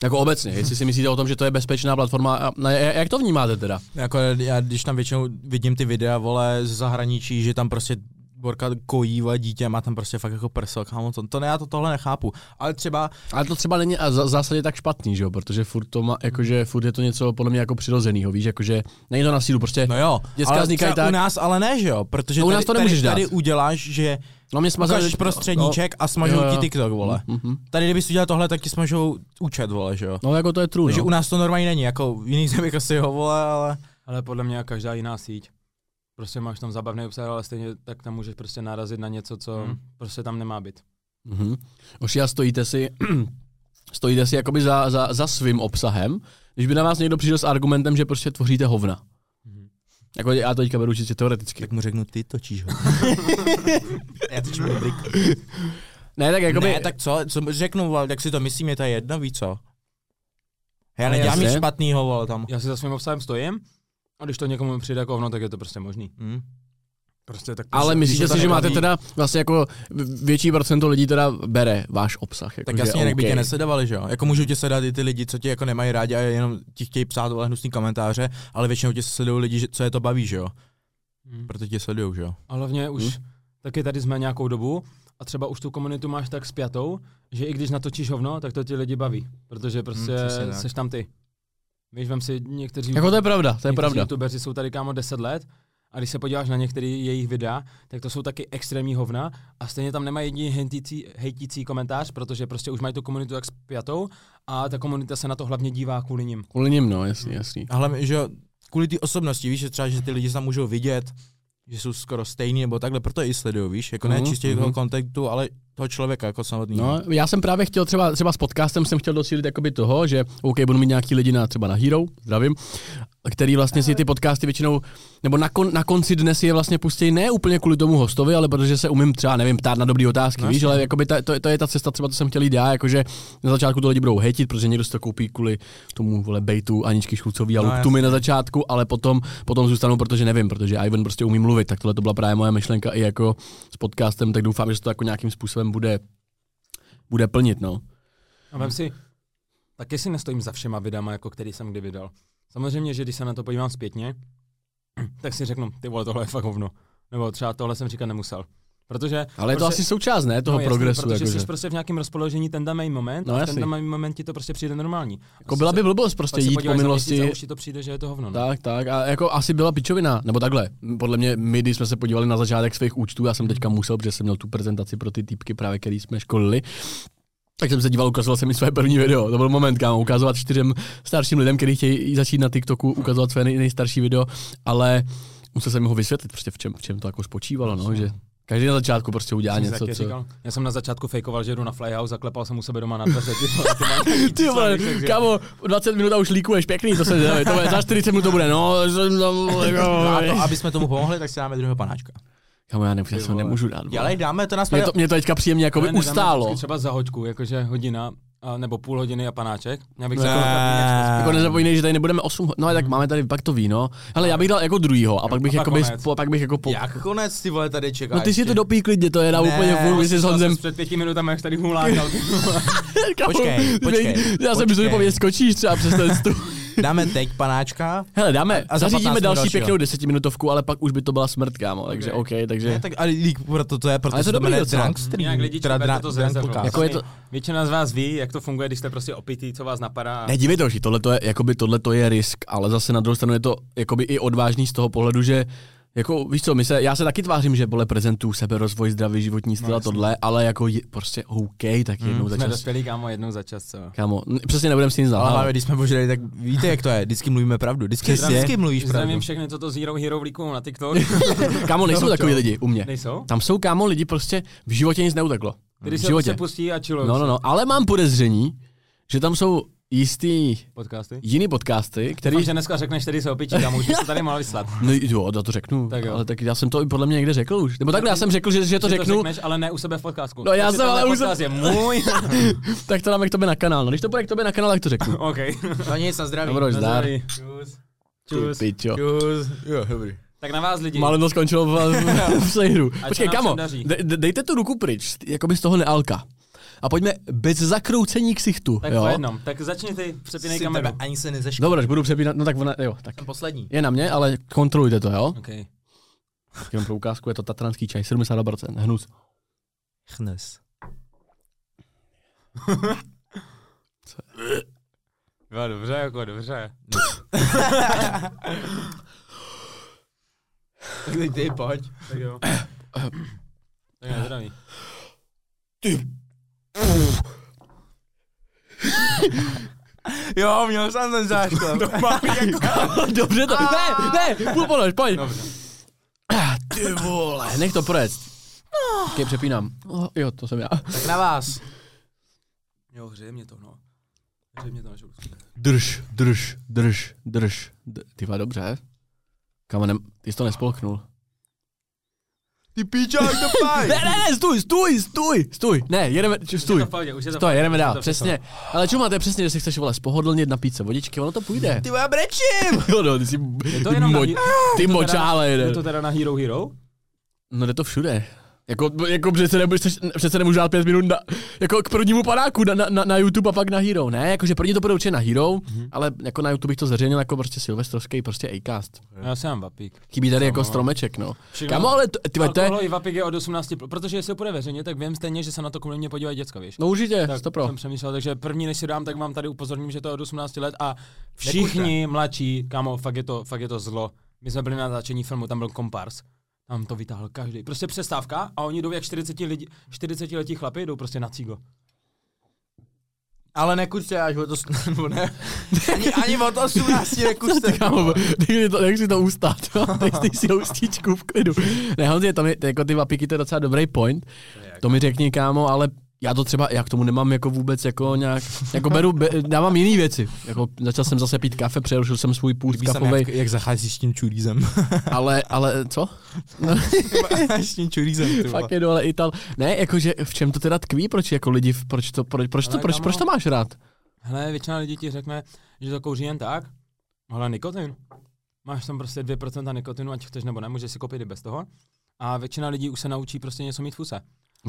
Jako obecně, jestli si myslíte o tom, že to je bezpečná platforma, jak to vnímáte teda? Jako já, když tam většinou vidím ty videa, vole, z zahraničí, že tam prostě Borka kojí, vole, dítě má tam prostě fakt jako prso, kámo, to, to ne, já to tohle nechápu. Ale třeba, Ale to třeba není a v zásadě tak špatný, že jo, protože furt to má, jakože furt je to něco podle mě jako přirozenýho, víš, jakože není to na sílu, prostě, no jo, ale vznikají tak- u nás ale ne, že jo, protože No u nás tady, to nemůžeš tady, tady uděláš, že no mě smazali, ukážeš prostředníček a smažou Jo, jo. ti TikTok, vole. Mhm. Tady kdybys udělal tohle, tak ti smažou účet, vole, že jo. No jako to je true, Takže no. u nás to normálně není, jako v jiných zemích asi ho, vole, ale... Ale podle mě každá jiná síť. Prostě máš tam zábavný obsah, ale stejně tak tam můžeš prostě narazit na něco, co hmm. prostě tam nemá být. Mhm. Oši, a stojíte si, stojíte si jakoby za, za, za svým obsahem, když by na vás někdo přišel s argumentem, že prostě tvoříte hovna. Jako já to teďka beru čistě teoreticky. Tak mu řeknu, ty točíš ho. Já točím rubriku. Ne, tak jakoby, Ne, tak co, co řeknu, vole, tak si to myslím, je to jedno, víš co? Já Ale nedělám nic jasně. špatnýho, vole, tam. Já si za svým obsahem stojím a když to někomu přijde jako hovno, tak je to prostě možný. Hm. Prostě tak ale myslíte si, že máte teda vlastně jako větší procento lidí teda bere váš obsah? Jako Tak jasně, jinak by OK. tě nesledovali, že jo? Jako můžou tě sledovat i ty lidi, co tě jako nemají rádi a jenom ti chtějí psát vole hnusný komentáře, ale většinou tě sledují lidi, že- co je to baví, že jo? Hmm. Proto tě sledují, že jo? A hlavně už Hm? taky tady jsme nějakou dobu a třeba už tu komunitu máš tak spjatou, že i když natočíš hovno, tak to ti lidi baví, protože prostě Hmm, hmm, seš tam ty. Víš, vem si někteří, Jako to je pravda, to je pravda. youtubeři jsou tady kámo 10 let a když se podíváš na některé jejich videa, tak to jsou taky extrémní hovna a stejně tam nemají jediný hejtící, hejtící komentář, protože prostě už mají tu komunitu jak spjatou a ta komunita se na to hlavně dívá kvůli nim. Kvůli ním, no, jasný, jasný. A hlavně, že kvůli ty osobnosti, víš, že třeba, že ty lidi se tam můžou vidět, že jsou skoro stejný nebo takhle, proto je i sledují, víš, jako ne Mhm, čistě mhm. toho kontaktu, ale toho člověka jako samotného. No, já jsem právě chtěl třeba, třeba s podcastem jsem chtěl docílit jakoby toho, že OK, budu mít nějaký lidi na třeba na Hero, zdravím, který vlastně si ty podcasty většinou, nebo na, kon, na konci dne si je vlastně pustí ne úplně kvůli tomu hostovi, ale protože se umím třeba, nevím, ptát na dobrý otázky, No, víš, ale jakoby ta, to, to, je ta cesta třeba, co jsem chtěl jít já, jakože na začátku to lidi budou hejtit, protože někdo si to koupí kvůli tomu vole bejtu Aničky Šulcový a No, Luktumy na začátku, ale potom, potom zůstanou, protože nevím, protože Ivan prostě umí mluvit, tak tohle to byla právě moje myšlenka i jako s podcastem, tak doufám, že se to jako nějakým způsobem bude bude plnit, no. A vem si, taky si nestojím za všema videama, jako který jsem kdy vydal. Samozřejmě, že když se na to podívám zpětně, tak si řeknu, ty vole, tohle je fakt hovno. Nebo třeba tohle jsem říkat nemusel. Protože Ale je to prostě- asi součást, ne, toho no, jasně, progresu. protože jakože. jsi prostě v nějakém rozpoložení ten daný moment No, a jasný. ten daný moment ti to prostě přijde normální. Jako byla by blbost prostě jít po minulosti. A už ti to přijde, že je to hovno. No. Tak, tak. A jako asi byla pičovina, nebo takhle. Podle mě, my, když jsme se podívali na začátek svých účtů, já jsem teďka musel, protože jsem měl tu prezentaci pro ty týpky právě, který jsme školili, tak jsem se díval, ukazoval jsem mi své první video. To byl moment, kámo, ukazovat čtyřem starším lidem, kteří chtějí začít na TikToku, ukazovat své nej, nejstarší video, ale musel jsem ho vysvětlit, prostě v čem, v čem to jako spočívalo, no, že Každý na začátku prostě udělá Jsem něco, co... říkal. Já jsem na začátku fejkoval, že jdu na flyhouse, zaklepal jsem u sebe doma na dveře. Ty, vole, kámo, 20 minut a už líkuješ, pěkný, to se to bude, za 40 minut to bude, no, jsem tam, No a to, aby jsme tomu pomohli, tak si dáme druhého panáčka. Kámo, já nevím, já se ho nemůžu dát. Ale dáme to na Mě to, mě to teďka příjemně jako by ustálo. Třeba za hoďku, jakože hodina, a, nebo půl hodiny a panáček. Já bych Ne. Jako nezapomenej, že tady nebudeme 8, no ale tak máme tady pak to víno. Ale já bych dal jako druhýho a pak bych A pak jako konec. po, pak bych jako po... Jak konec ty vole tady čeká No ty si to dopí klidně, to je na úplně furt, s Honzem... Před pěti minutami, jak tady hulákal. Počkej, počkej, Já jsem myslel, že po skočíš třeba přes ten stůl. Dáme teď panáčka. Hele, dáme, A za 15 zařídíme další dalšího. pěknou desetinutovku, ale pak už by to byla smrt, kámo, takže OK, takže... Ne, tak ale lík, proto to je, proto Ale to to dobrý jmenuje. Drunk Stream. Jinak lidi teda to Podcast. Jako je to- Většina z vás ví, jak to funguje, když jste prostě opitý, co vás napadá. Ne, dívejte, hoši, tohle to je, jakoby tohle to je risk, ale zase na druhou stranu je to jakoby i odvážný z toho pohledu, že jako, víš co, my se, já se taky tvářím, že bole prezentuju sebe, rozvoj, zdravý životní styl No, a tohle, ale jako je, prostě OK, tak jednou za Jsme čas. dospělí, kámo, jednou za čas, co? Kámo, přesně nebudem si nic Ale zalhávat. hlavně, když jsme božili, tak víte, jak to je. Vždycky mluvíme pravdu. Vždycky, Přesně. vždycky mluvíš pravdu. Zdravím všechny, co to Zero Hero na TikTok. Kámo, nejsou No, takový čo? lidi u mě. Nejsou? Tam jsou, kámo, lidi prostě v životě nic neuteklo. V se životě. prostě pustí a chillujou No, no, no, ale mám podezření, že tam jsou jistý Podcasty. jiný podcasty, který... Doufám, že dneska řekneš, který se opičí, kámo, už to tady mohl vyslat. No jo, já to řeknu, Tak jo. ale tak já jsem to i podle mě někde řekl už. Nebo takhle, já jsem řekl, že, že to Že řeknu, To řekneš, ale ne u sebe v podcastu. No, já Takže jsem, ale už jsem- podcast je můj. tak to dáme k tobě na kanál. No když to bude k tobě na kanál, tak to řeknu. OK. No nic, na zdraví. Dobro, zdar. Zdraví. Čus. Čus. Čus. Jo, dobrý. Tak na vás lidi. Málem to skončilo v, v. Ať Počkej, se kamo, dejte tu ruku pryč, jakoby z toho nealka. A pojďme bez zakroucení ksichtu, Tak jo? po jednom. Tak začni ty, přepínej kameru. tebe ani se nezeškol. Dobro, až budu přepínat, no tak ona, jo, tak. Jsem poslední. Je na mě, ale kontrolujte to, jo? OK. Jenom pro ukázku je to tatranský čaj, 72%, hnus. Chnes. Jo, dobře, jako dobře. Tak teď ty pojď. Tak jo. Tak na zdraví. Jo, měl jsem ten zášklep. Dobře to, ne, ne, půl ponož, pojď. Dobře. Ah, Ty vole, nech to projet. Ok, přepínám. Oh, jo, to jsem já. tak na vás. Jo, hřeje mě to, no. Hřeje mě to na žaludku. Drž, drž, drž, drž. D- ty vole, dobře. Kamo, ne, ty jsi to nespolknul. Ty píčák, to paj. Ne, ne, ne, stůj, stůj, stůj, stůj. Ne, jedeme, č- Už je stůj. to v pohodě, už je to Stůj, jedeme dál, to přesně. Ale čuma, to je přesně, že si chceš vole spohodlnit napít se vodičky, ono to půjde. Ty vole, brečím. Jo, no, ty jsi, Je to ty, jenom na, mo, He- ty je to teda- močále Je to teda na Hero Hero? No jde to všude. Jako, jako přece, nemůžu, přece nemůžu dát pět minut na, jako k prvnímu panáku na, na, na, YouTube a pak na Hero. Ne, jakože první to bude určitě na Hero, mm-hmm. ale jako na YouTube bych to zveřejnil jako prostě silvestrovský prostě Acast. Já jsem mám vapík. Chybí tady No. jako stromeček, no. Všechno- Kamo, ale to, ty, to je, i vapík je od 18, pl- protože jestli to bude veřejně, tak vím stejně, že se na to kvůli mě podívají děcka, víš. no určitě, tak to pro. jsem přemýšlel, takže první, než si dám, tak vám tady upozorním, že to je od 18 let a všichni mladší, kámo, fakt je, to, fakt je to zlo. My jsme byli na natáčení filmu, tam byl kompars. Tam to vytáhl každý. Prostě přestávka a oni jdou jak 40, lidi, 40 letí chlapy, jdou prostě na cígo. Ale nekuřte až od 18, nebo ne. Ani, ani od 18 nekuřte. Kámo, to, nech si to ustát? Dej si houstíčku v klidu. Ne, Honzi, to mi, to jako ty vapiky, to je docela dobrý point. To mi řekni, kámo, ale já to třeba, já k tomu nemám jako vůbec jako nějak, jako beru, be, dávám jiné věci. Jako začal jsem zase pít kafe, přerušil jsem svůj tam, kafovej, jak, jak zacházíš s tím čurízem. ale, ale, co? s tím čurízem, ty. Fakt je dole Ital. Ne, jakože v čem to teda tkví, proč jako lidi, proč to, proč, proč to, proč, proč to máš rád? Hele, většina lidí ti řekne, že to kouří jen tak, ale nikotin. Máš tam prostě 2% nikotinu, ať chceš nebo ne, můžeš si koupit i bez toho. A většina lidí už se naučí prostě něco mít v fuse.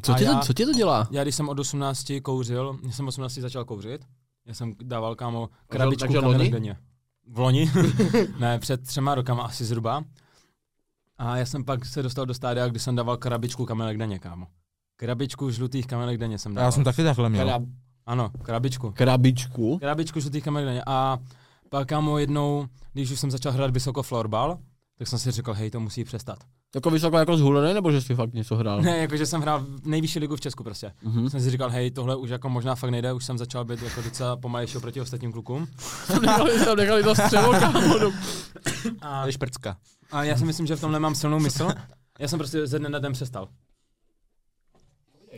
Co ti, to, já- co ti to dělá? Já když jsem od 18 kouřil, když jsem 18 začal kouřit, já jsem dával kámo krabičku loni? denně. V loni? ne, před třema rokama asi zhruba. A já jsem pak se dostal do stádia, kdy jsem dával krabičku kamelek denně, kámo. Krabičku žlutých kamelek denně jsem dával. Já jsem taky takhle měl. Krab, Ano, krabičku. krabičku. Krabičku žlutých kamelek denně. A pak kámo jednou, když už jsem začal hrát vysoko florbal, tak jsem si řekl, hej, to musí přestat. Jako vysoko jako zhulený, nebo že jsi fakt něco hrál? Ne, jakože jsem hrál v nejvyšší ligu v Česku prostě. Mhm. Jsem si říkal, hej, tohle už jako možná fakt nejde, už jsem začal být jako docela pomalejší oproti ostatním klukům. nechali, tam nechali to střelo, kámo. A, šprcka. a já si myslím, že v tomhle mám silnou mysl. Já jsem prostě ze dne na den přestal.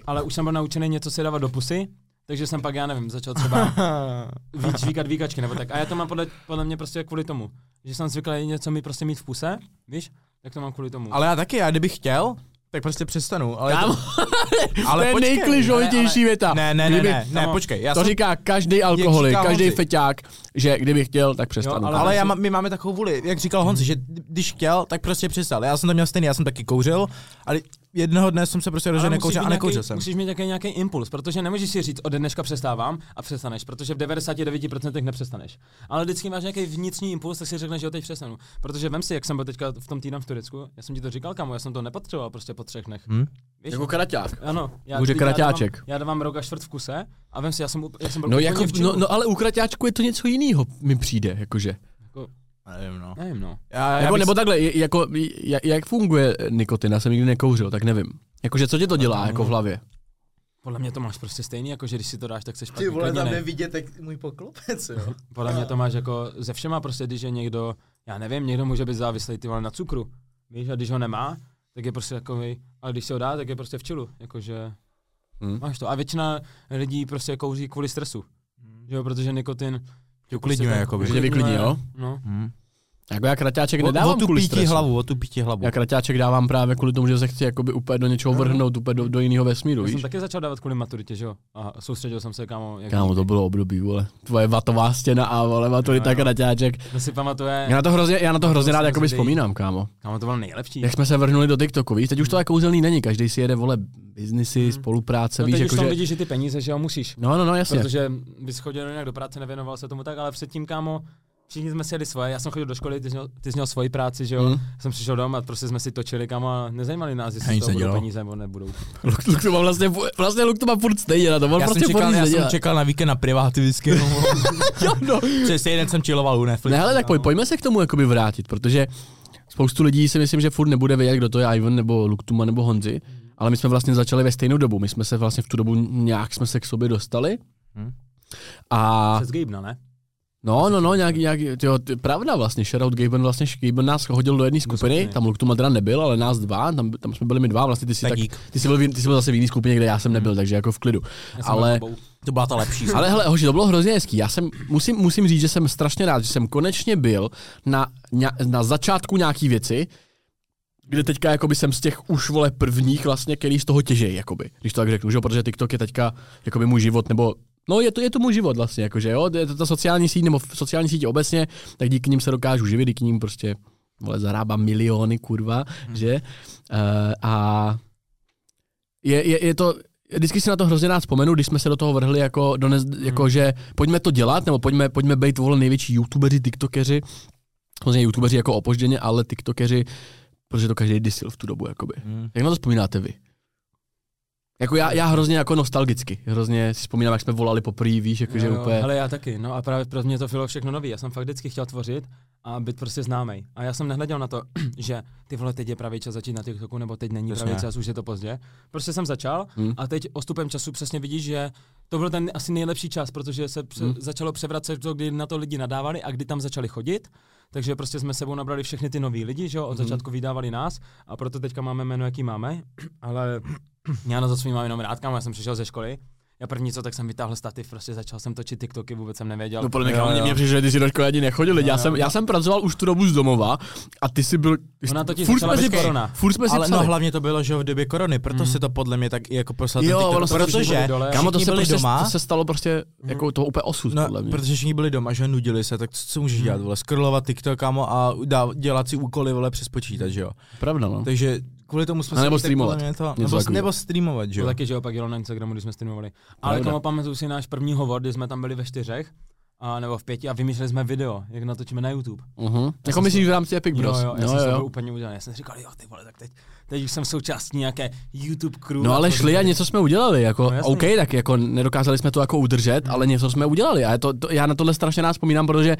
ale už jsem byl naučený něco si dávat do pusy, takže jsem pak, já nevím, začal třeba víc žvíkat výkačky nebo tak. A já to mám podle, podle mě prostě kvůli tomu, že jsem zvyklý něco mi prostě mít v puse, víš, tak to mám kvůli tomu. Ale já taky, já kdybych chtěl, tak prostě přestanu. Ale Kámo, ale to je nejkližovitější ne, věta. Ne, ne, ne, Kdyby- ne, ne, Kámo, počkej. Já to jsem, říká každý alkoholik, každý feťák, že kdyby chtěl, tak přestanu. ale- ale já, my máme takovou vůli, jak říkal Honzi, že když chtěl, tak prostě přestal. Já jsem to měl stejný, já jsem taky kouřil, ale jednoho dne jsem se prostě rozhodl, nekouřil musíš a mít nekouřil nějaký, jsem. Musíš mít nějaký, nějaký impuls, protože nemůžeš si říct, ode dneška přestávám a přestaneš, protože v 99% nepřestaneš. Ale vždycky máš nějaký vnitřní impuls, tak si řekneš, že jo, teď přestanu. Protože vem si, jak jsem byl teďka v tom týdnu v Turecku, já jsem ti to říkal, kamo, já jsem to nepotřeboval prostě po třech dnech. Hm? Víš? Jako karaťák. Ano, já, Může já kraťáček. dávám, já dávám rok a čtvrt v kuse a vem si, já jsem, já jsem byl No, jako, v no, no, ale u kraťáčku je to něco jiného, mi přijde, jakože. Jako, Nevím, no. nevím, no. Já, já Nebo, bych- nebo takhle, jako, jak, jak funguje nikotin, já jsem nikdy nekouřil, tak nevím. Jakože co tě to dělá, jako v hlavě? Podle mě to máš prostě stejný, jako že když si to dáš, tak Ty špatně vole, tam nevidět tak můj poklopec, jo. Podle mě to máš jako ze všema prostě, když je někdo, já nevím, někdo může být závislý ty vole na cukru, víš, a když ho nemá, tak je prostě takový, ale když se ho dá, tak je prostě v čilu, jakože Hm. máš to. A většina lidí prostě kouří kvůli stresu, že jo, protože nikotin uklidňuje, prostě jakoby. Že tě vyklidní, jo? No, Hm. Jako já kraťáček O, nedávám o tu kvůli pítí stresu. hlavu, o tu pítí hlavu. Já kraťáček dávám právě kvůli tomu, že se chci jakoby úplně do něčeho vrhnout, úplně do, do jiného vesmíru, já víš? jsem taky začal dávat kvůli maturitě, že jo, a soustředil jsem se, kámo, jak Kámo, to bylo období, vole. Tvoje vatová stěna a vole, maturita jo. kraťáček. to si pamatuje, Já na to hrozně, já na to hrozně rád jakoby vzpomínám, kámo. kámo, to bylo nejlepší. Jak jsme se vrhnuli do TikToku, víš? Teď už to tak kouzelný není, každý si jede, vole, biznisy, spolupráce, no víš, teď už tam jakože... vidíš, že ty peníze, že jo, musíš. No, no, no, jasně. Protože bys chodil jinak do práce, nevěnoval se tomu tak, ale předtím, kámo, všichni jsme si jeli svoje, já jsem chodil do školy, ty jsi měl, ty jsi měl svoji práci, že jo, Mm. jsem přišel doma a prostě jsme si točili, kámo, a nezajímali nás, jestli toho budou peníze nebo nebudou. Luk, Luk to má vlastně, vlastně Luk to má furt stejně na to, on Já, prostě jsem čekal, já jsem čekal na víkend na priváty vždycky. no. Jo, no. Přes jeden jsem chilloval u Netflixu. Ne, ale tak poj, kámo. pojďme se k tomu jakoby vrátit, protože spoustu lidí si myslím, že furt nebude vědět, kdo to je Ivan nebo Luktuma nebo Honzi, ale my jsme vlastně začali ve stejnou dobu. My jsme se vlastně v tu dobu nějak jsme se k sobě dostali. Hm. A Přes Gabena, ne? No, no, no, nějak, nějak tyjo, ty, pravda vlastně, shoutout Gaben, vlastně Gaben nás hodil do jedné skupiny, tam Luktuma teda nebyl, ale nás dva, tam, tam jsme byli my dva, vlastně ty jsi, Tak tak, ty jsi, byl, ty jsi byl zase v jiné skupině, kde já jsem nebyl, takže jako v klidu. Ale-. To byla ta lepší. Ale hele, hoši, to bylo hrozně hezký. Já jsem, musím, musím říct, že jsem strašně rád, že jsem konečně byl na, na začátku nějaký věci, kde teďka jakoby jsem z těch už vole prvních vlastně, který z toho těžej, jakoby, když to tak řeknu, že? jo, protože TikTok je teďka jakoby můj život, nebo No je to, je to můj život vlastně, jakože jo, je to ta sociální síť, nebo sociální sítě obecně, tak díky nim se dokážu živit, díky nim prostě, vole, zarábám miliony, kurva, hmm. že? Uh, a je, je, je to, vždycky si na to hrozně rád vzpomenu, když jsme se do toho vrhli jako, dones, jako že pojďme to dělat, nebo pojďme, pojďme být vole největší youtubeři, tiktokeři, samozřejmě youtubeři jako opožděně, ale tiktokeři, protože to každý disil v tu dobu, jakoby. Hm. Jak na to vzpomínáte vy? Jako já, já hrozně jako nostalgicky, hrozně si vzpomínám, jak jsme volali poprvé, víš, jakože Jo, jo, úplně... Ale já taky, no a právě pro mě to bylo všechno nový. Já jsem fakt vždycky chtěl tvořit a být prostě známý. A já jsem nehleděl na to, že ty vole, teď je pravý čas začít na TikToku, nebo teď není Přesně. pravý čas, už je to pozdě. Prostě jsem začal Hmm. a teď ostupem času přesně vidíš, že to byl ten asi nejlepší čas, protože se pře- Hmm. začalo převracet to, kdy na to lidi nadávali a kdy tam začali chodit. Takže prostě jsme sebou nabrali všechny ty nový lidi, že jo, od Mhm. začátku vydávali nás a proto teďka máme jméno, jaký máme. Ale já na to svým mám jenom rád, kámo, já jsem přišel ze školy. Já první co, tak jsem vytáhl stativ, prostě začal jsem točit TikToky, vůbec jsem nevěděl. No podle mě, jo. mě přišlo, že ty si do školy ani nechodil, Jo, já, jsem, já jsem pracoval už tu dobu z domova a ty jsi byl... Ona totiž furt jsme si, bez korona. furt jsme si Ale no psali. hlavně to bylo, že jo, v době korony, proto Mhm. se to podle mě tak i jako poslal Jo, ten ono TikTok, všichni protože. Kámo, to se, byli prostě, doma. to se stalo prostě jako to úplně osud, No, podle mě. protože všichni byli doma, že nudili se, tak co, co můžeš Hmm. dělat, vole, scrollovat TikTok, kámo, a dělat si úkoly, vole, přes počítač, že jo. Pravda, no. Takže kvůli tomu jsme A nebo streamovat. To, nebo, nebo streamovat, že To jo. taky, že jo, pak jelo na Instagramu, když jsme streamovali. Ale komu pamatuju si náš první hovor, kdy jsme tam byli ve čtyřech, a, nebo v pěti a vymýšleli jsme video, jak natočíme na YouTube. Uh-huh. Jako jsem myslíš si- v rámci Epic Bros? Jo, jo, já jo, jsem se jo. byl úplně udělaný. Já jsem říkal, jo, ty vole, tak teď, teď už jsem součástí nějaké YouTube crew. No ale šli a něco jsme udělali, jako No, jasný. OK, tak jako nedokázali jsme to jako udržet, ale něco jsme udělali a to, to, já na tohle strašně nás vzpomínám, protože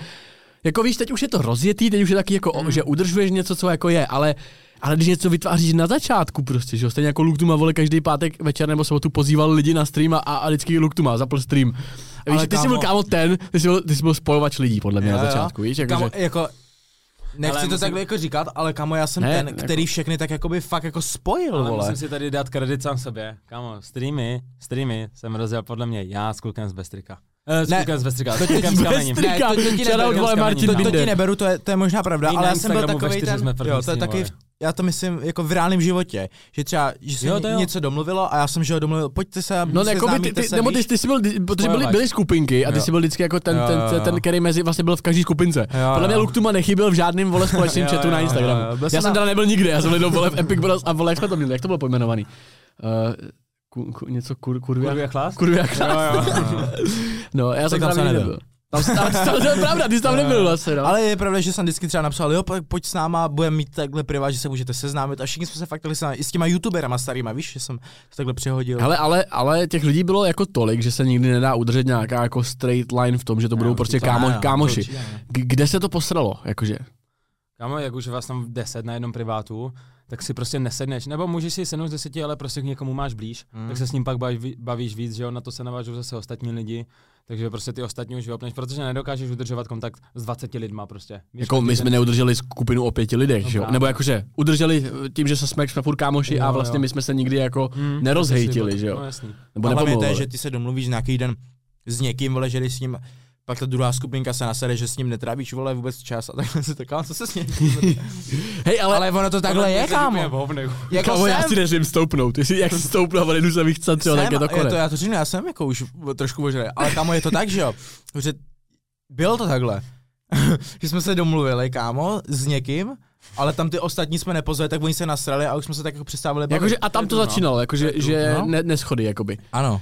jako víš, teď už je to rozjetý, teď už je taky jako, Mm. že udržuješ něco, co jako je, ale ale když něco vytváříš na začátku prostě, že jo, stejně jako Luktuma vole každý pátek večer nebo sobotu pozýval lidi na stream a, a vždycky Luktuma zapl stream. Víš, Ale ty jsi byl kámo- kámo ten, ty jsi byl, ty jsi byl spojovač lidí podle mě Jo, na jo. začátku, víš, jako, Kámo, že, jako, Nechci Ale to musím- takhle jako říkat, ale kamo, já jsem Ne, ten, jako- který všechny tak jako by fakt jako spojil, Ale vole. musím si tady dát kredit sám sobě. Kámo, streamy, streamy jsem rozjel podle mě já s klukem z Bestrika. Eh, s Ne, klukem z Bestrika, s to klukem teď z Kamením. Ne, to, to ti neberu, to, to ti neberu, to je, to je možná pravda, ale já jsem byl takový ten, jsme první jo, to je taky, streamovali. Já to myslím jako v reálném životě, že třeba, že se Jo, jo, jo. něco domluvilo a já jsem že ho domluvil, pojďte se, No jako by ty, ty, nebo ty, ty jsi byl, protože byly, byly skupinky a ty Jo. jsi byl vždycky jako ten, Jo, ten, jo, ten, jo. ten, který mezi vlastně byl v každé skupince. Jo, Podle mě jo. Luke Tuma nechyběl v žádném vole společném Jo, chatu jo, na jo, Instagramu. jo, jo. Byl Já jsem na- teda nebyl nikdy, já jsem jenom vole v Epic Bros a vole, jak jsme to měli, jak to bylo pojmenovaný? Uh, ku, ku, něco kur, kurvia? Kurvě chlás? Kurvia klás. No, já jsem tam nebyl. Tam, tam, tam, to je pravda, ty jsi tam nebyl vlastně, no. Ale je pravda, že jsem vždycky třeba napsal, jo, pojď- pojď s náma, budeme mít takhle privát, že se můžete seznámit a všichni jsme se fakt seznámili. I s těma youtuberama starýma, víš, že jsem to takhle přehodil. Hele, ale, ale těch lidí bylo jako tolik, že se nikdy nedá udržet nějaká jako straight line v tom, že to budou prostě to kámo, ne, no, kámoši. určitě Kde se to posralo, jakože? Kámo, jak už vás tam 10 na jednom privátu, tak si prostě nesedneš. Nebo můžeš si sednout z deseti, ale prostě k někomu máš blíž, Hmm. tak se s ním pak baví, bavíš víc, že jo, na to se navážou zase ostatní lidi. Takže prostě ty ostatní už vyopneš, protože nedokážeš udržovat kontakt s 20 lidma prostě. Víš, Jako my jsme ten- neudrželi skupinu o pěti lidech, No že jo? Nebo jakože udrželi tím, že jsme jsme furt kámoši a Jo, vlastně jo. my jsme se nikdy jako Hmm, nerozhejtili, že jo? No jasný. Nebo A hlavně to je, že ty se domluvíš nějaký den s někým, vole, že s ním, pak ta druhá skupinka se nasere, že s ním netrávíš, vole, vůbec čas a takhle se to kámo, co se s ním? Hej, ale, Ale ono to takhle je, kámo. Jako kámo, já jsem, si neřím stoupnout. Jestli jak si stoupnu a jdu se vychcat, třeba, tak jsem, je to já, konec. to, já to říkám, já jsem jako už trošku ožralý, ale kámo, je to tak, že jo, že bylo to takhle, že jsme se domluvili, kámo, s někým, ale tam ty ostatní jsme nepozvali, tak oni se nasrali a už jsme se tak jako přestávali. Jakože, a tam to No. začínalo, jakože že No. ne, neschody, jakoby. Ano.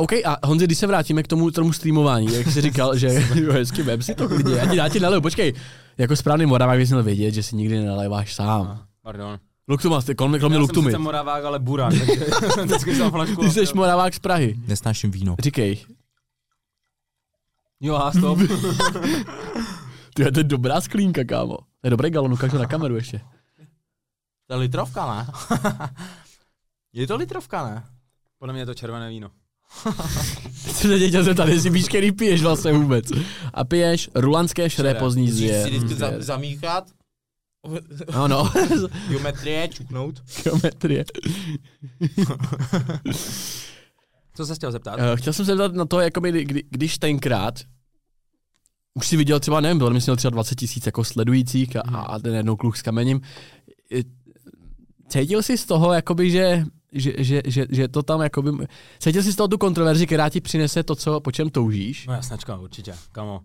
OK, a Honzi, když se vrátíme k tomu, tomu streamování, jak jsi říkal, že jo, hezky vem si to klidně, já ti, já ti naleju, počkej, jako správný Moravák bys měl vědět, že si nikdy nenaléváš sám. Pardon. Luktuma, ty kromě, kromě Já jsem Luktumy. Moravák, ale Burán, takže vždycky jsem flašku. Ty jsi Moravák z Prahy. Nesnáším víno. Říkej, Jo, a stop. ty, to je dobrá sklínka, kámo. To je dobrý galon, ukážu na kameru ještě. To je litrovka, ne? je to litrovka, ne? Podle mě je to červené víno. Teď jsem se chtěl zeptat, jestli víš, který piješ vlastně vůbec. A piješ rulanské šré pozdní zvěr. si vždycky za, zvěr. zamíchat, Ano, geometrie, čuknout. geometrie. Co se chtěl zeptat? Eh, Chtěl jsem se zeptat na to, jakoby, kdy, když tenkrát už si viděl třeba, nevím, byl myslím třeba 20 tisíc jako sledujících a, a ten jednou kluk s kamením. Eh, Cítil jsi z toho, jakoby, že, že, že, že, že to tam, jakoby, cítil jsi z toho tu kontroverzi, která ti přinese to, co, po čem toužíš? No jasnačka, určitě, kamo.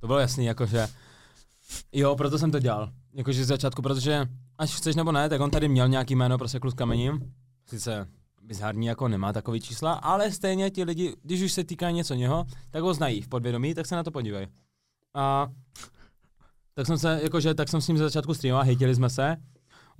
To bylo jasný, jakože, jo, proto jsem to dělal. Jakože z začátku, protože až chceš nebo ne, tak on tady měl nějaký jméno prostě kluk s kamením. Sice bizarní jako nemá takový čísla, ale stejně ti lidi, když už se týká něco něho, tak ho znají v podvědomí, tak se na to podívej. A tak jsem se, jakože, tak jsem s ním ze začátku streamoval, hejtili jsme se.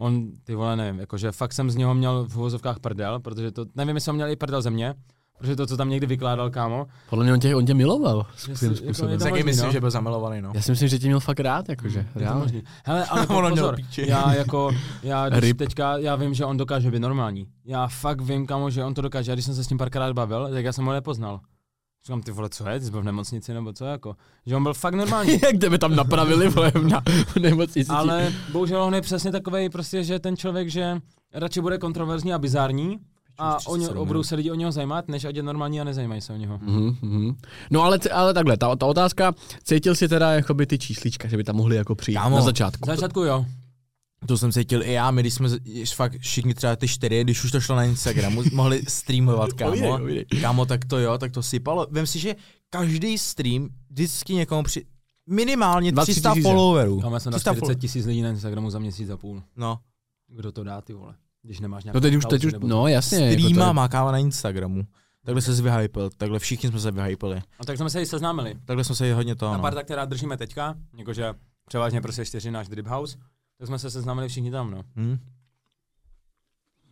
On, ty vole, nevím, jakože fakt jsem z něho měl v uvozovkách prdel, protože to, nevím, jestli on měl i prdel ze mě, protože to, co tam někdy vykládal, kámo, Podle mě on tě, on tě miloval svým jako způsobem. je to Taky myslím, no. že byl zamilovaný, no. Já si myslím, že tě měl fakt rád, jakože. Je to reálně. možný. Hele, ale měl pozor, píči. já jako, já když teďka, já vím, že on dokáže být normální. Já fakt vím, kamo, že on to dokáže. A když jsem se s tím párkrát bavil, tak já jsem ho nepoznal. Říkám, ty vole, co je, ty jsi byl v nemocnici nebo co jako? Že on byl fakt normální. Jak tebe tam napravili vole, na v nemocnici. ale bohužel on je přesně takový, prostě, že ten člověk, že radši bude kontroverzní a bizární a o ně, o, budou se lidi o něho zajímat, než ať je normální a nezajímají se o něho. Mhm, mhm. No ale, ale takhle, ta, ta otázka, cítil si teda jakoby ty číslička, že by tam mohly jako přijít Kámo, na začátku. V začátku jo. To jsem cítil i já, my když jsme fakt všichni třeba ty čtyři, když už to šlo na Instagramu, mohli streamovat, kámo. Kámo, tak to jo, tak to sypalo. Vem si, že každý stream vždycky někomu při... Minimálně 20 300 tisíce. followerů. Tam já jsem na 300 40 tisíc lidí na Instagramu za měsíc a půl. No. Kdo to dá, ty vole? Když nemáš nějakou No teď už, teď už, no jasně. jako to Streama má káva na Instagramu. Takhle se vyhypil, takhle všichni jsme se vyhypili. No tak jsme se i seznámili. Takhle jsme se i hodně toho, Ta no. parta, která držíme teďka, jakože převážně prostě čtyři náš Drip House, tak jsme se seznámili všichni tam, no. Hm?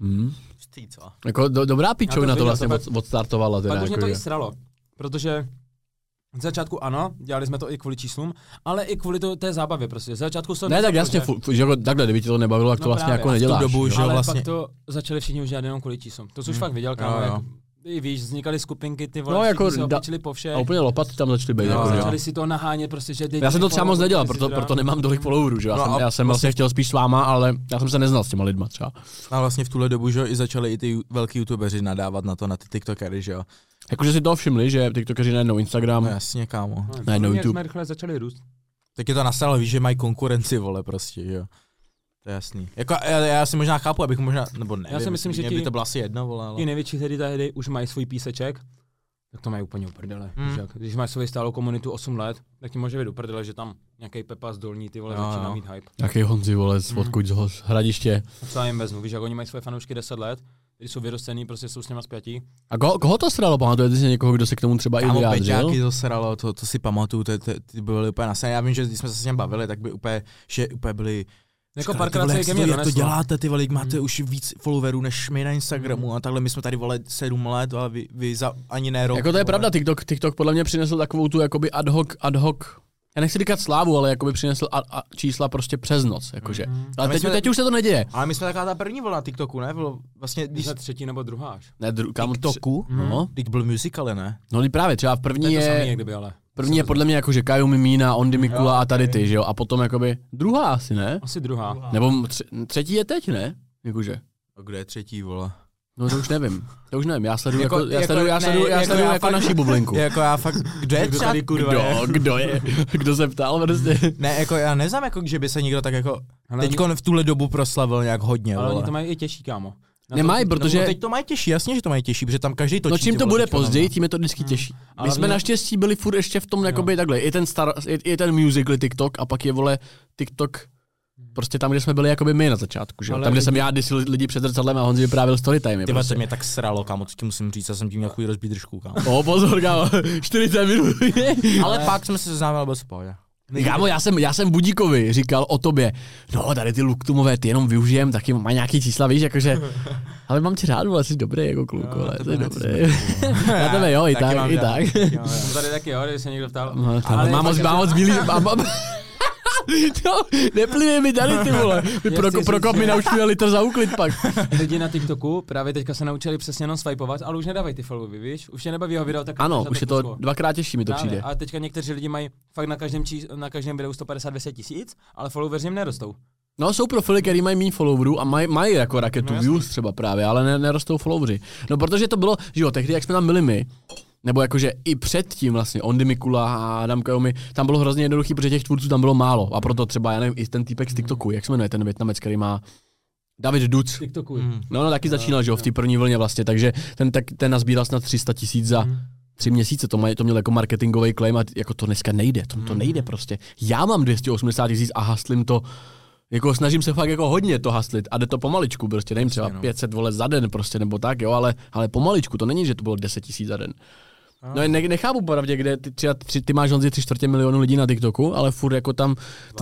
Hmm. Ty co? Jako do, dobrá pičovina to vlastně to od, odstartovala. Teda, Pak už mě jako, to i že- sralo, protože z začátku ano, dělali jsme to i kvůli číslům, ale i kvůli to, té zábavě prostě. Z začátku se to Ne, tak jasně, že- fu, fu, že jako takhle, kdyby ti to nebavilo, tak to No vlastně právě. jako tu neděláš. dobu, jo. že- ale vlastně- pak to začali všichni už dělat jenom kvůli číslům. To jsi už Hmm. fakt viděl, kámo, Jo, jo. jak Ty víš, vznikaly skupinky, ty vole, No, no, jako se da- opičili po vše. A úplně lopaty tam začaly být. Jo, jako? Začali si to nahánět, prostě, že Já jsem to třeba moc nedělal, proto, proto, nemám tolik followerů, že já No jsem, já jsem vlastně chtěl spíš s váma, ale já jsem se neznal s těma lidma třeba. A vlastně v tuhle dobu, že jo, i začali i ty velký youtubeři nadávat na to, na ty tiktokery, že jo. Jakože si toho všimli, že tiktokeři najednou Instagram, No jasně, kámo. najednou Jak YouTube. jsme rychle začali růst. Tak je to nasalo, víš, že mají konkurenci, vole, prostě, že jo. To je jasný. Jako, já, já si možná chápu, abych možná, nebo nevím, si myslím, že ti- by to bylo asi jedno, vole, ale... Ti největší hry tehdy už mají svůj píseček, tak to mají úplně uprdele. Hmm. Hmm. Když máš svoji stálou komunitu 8 let, tak ti může být uprdele, že tam nějaký Pepa z dolní ty vole Jo, začíná jo. mít hype. Jaký Honzi, vole, z odkud z Hos- hradiště. A co já jim vezmu, víš, jak oni mají svoje fanoušky 10 let, když jsou vyrostený, prostě jsou s nimi zpětí. A koho, koho to sralo? Pamatujete si někoho, kdo se k tomu třeba i Kámo, vyjádřil? Beťáky to sralo, to, to si pamatuju, to, to, ty byly úplně nasané. Já vím, že když jsme se s ním bavili, tak by úplně, že úplně byli Jako párkrát se jak ke to, mně jak to děláte, ty vole, máte Hmm. už víc followerů než my na Instagramu a takhle, my jsme tady, vole, sedm let, ale vy, vy za ani ne rok. Jako to je vole. pravda, TikTok, TikTok podle mě přinesl takovou tu jakoby ad hoc, ad hoc já nechci říkat slávu, ale jakoby přinesl a, a čísla prostě přes noc, jakože. Mhm. Ale A teď, jsme- teď už se to neděje. Ale my jsme taková ta první vlna TikToku, ne? Bylo vlastně, Když když jsme třetí nebo druhá až. Ne, dru, kámo, tři, TikToku, no, teď byl musical, ne? no právě, třeba v To první je to samý, je, jak kdyby, ale. První je podle mě jako, že Kajo Mimína, Ondy Mikula Jo, a tady ty, že jo, a potom jakoby druhá asi, ne? Asi druhá. Nebo tři, třetí je teď, ne? Jakože. A kde je třetí, vole? No to už nevím. To už nevím. Já sleduju Jako- jako, já jako- sleduju, já ne, sleduju, já jako sleduju já jako fakt- naší bublinku. Jako já fakt, kdo je Kdo třeba, tady kurva Kdo, je? kdo je? Kdo se ptal prostě? ne, jako já neznám, jako, že by se někdo tak jako, teďko v tuhle dobu proslavil nějak hodně, Ale oni to mají i těžší, kámo. Na Nemají, to- protože- No, teď to mají těžší, jasně, že to mají těžší, protože tam každý točí. No čím ty to bude později, mě. tím je to vždycky těžší. My Ale jsme mě- naštěstí byli furt ještě v tom, jakoby takhle, je ten, star, je, je ten musical TikTok a pak je, vole, TikTok prostě tam, kde jsme byli jakoby my na začátku, že? Ale Tam, kde lidi- jsem já dysil lidi před zrcadlem a Honzi vyprávěl storytime. Ty vole, Prostě. mě tak sralo, kámo, co ti musím říct, já jsem tím měl chuj rozbít držku, kámo. O, pozor, kámo, 40 minut. Ale pak jsme se seznámili bez pohodě. Kámo, já jsem, já jsem Budíkovi říkal o tobě, no tady ty luktumové, ty jenom využijem, taky má nějaký čísla, víš, jakože, ale mám tě rád, vole, jsi dobrý jako kluk, Jo, ale jsi nechci dobrý. Já tebe jo, i Taky tak, i tak. Jsem tady taky, jo, když se někdo ptal. No, Ale mám moc, fakt, mám moc bílý, No, neplivej mi tady ty vole. Já pro, Prokop mi že- naučil litr za úklid pak. Lidi na TikToku právě teďka se naučili přesně jenom swipeovat, ale už nedávají ty followy, víš? Už je nebaví ho video tak Ano, už je to slovo. dvakrát těžší mi to Právě. přijde. A teďka někteří lidi mají fakt na každém, čís, na každém videu 150-200 tisíc, ale followers jim nerostou. No, jsou profily, který mají méně followerů a mají, mají jako raketu No, views třeba právě, ale ne, nerostou followeři. No, protože to bylo, že jo, tehdy, jak jsme tam byli my, nebo jakože i předtím vlastně, Ondy Mikula a Adam Kajomi, tam bylo hrozně jednoduchý, protože těch tvůrců tam bylo málo. A proto třeba, já nevím, i ten týpek z TikToku, jak se jmenuje ten Větnamec, který má David Duc. TikToku. Mm. No, no taky začínal, že jo, v té první vlně vlastně, takže ten, tak, ten nazbíral snad 300 tisíc za Mhm. tři měsíce, to, maj, to měl jako marketingový claim a jako to dneska nejde, to, to nejde prostě. Já mám 280 tisíc a haslím to, jako snažím se fakt jako hodně to haslit a jde to pomaličku, prostě nevím, třeba no. 500 vole za den prostě, nebo tak, jo, ale, ale pomaličku, to není, že to bylo 10 tisíc za den. No ne, nechápu pravdě, kde ty, třeba tři, ty máš Honzi tři čtvrtě milionu lidí na TikToku, ale furt jako tam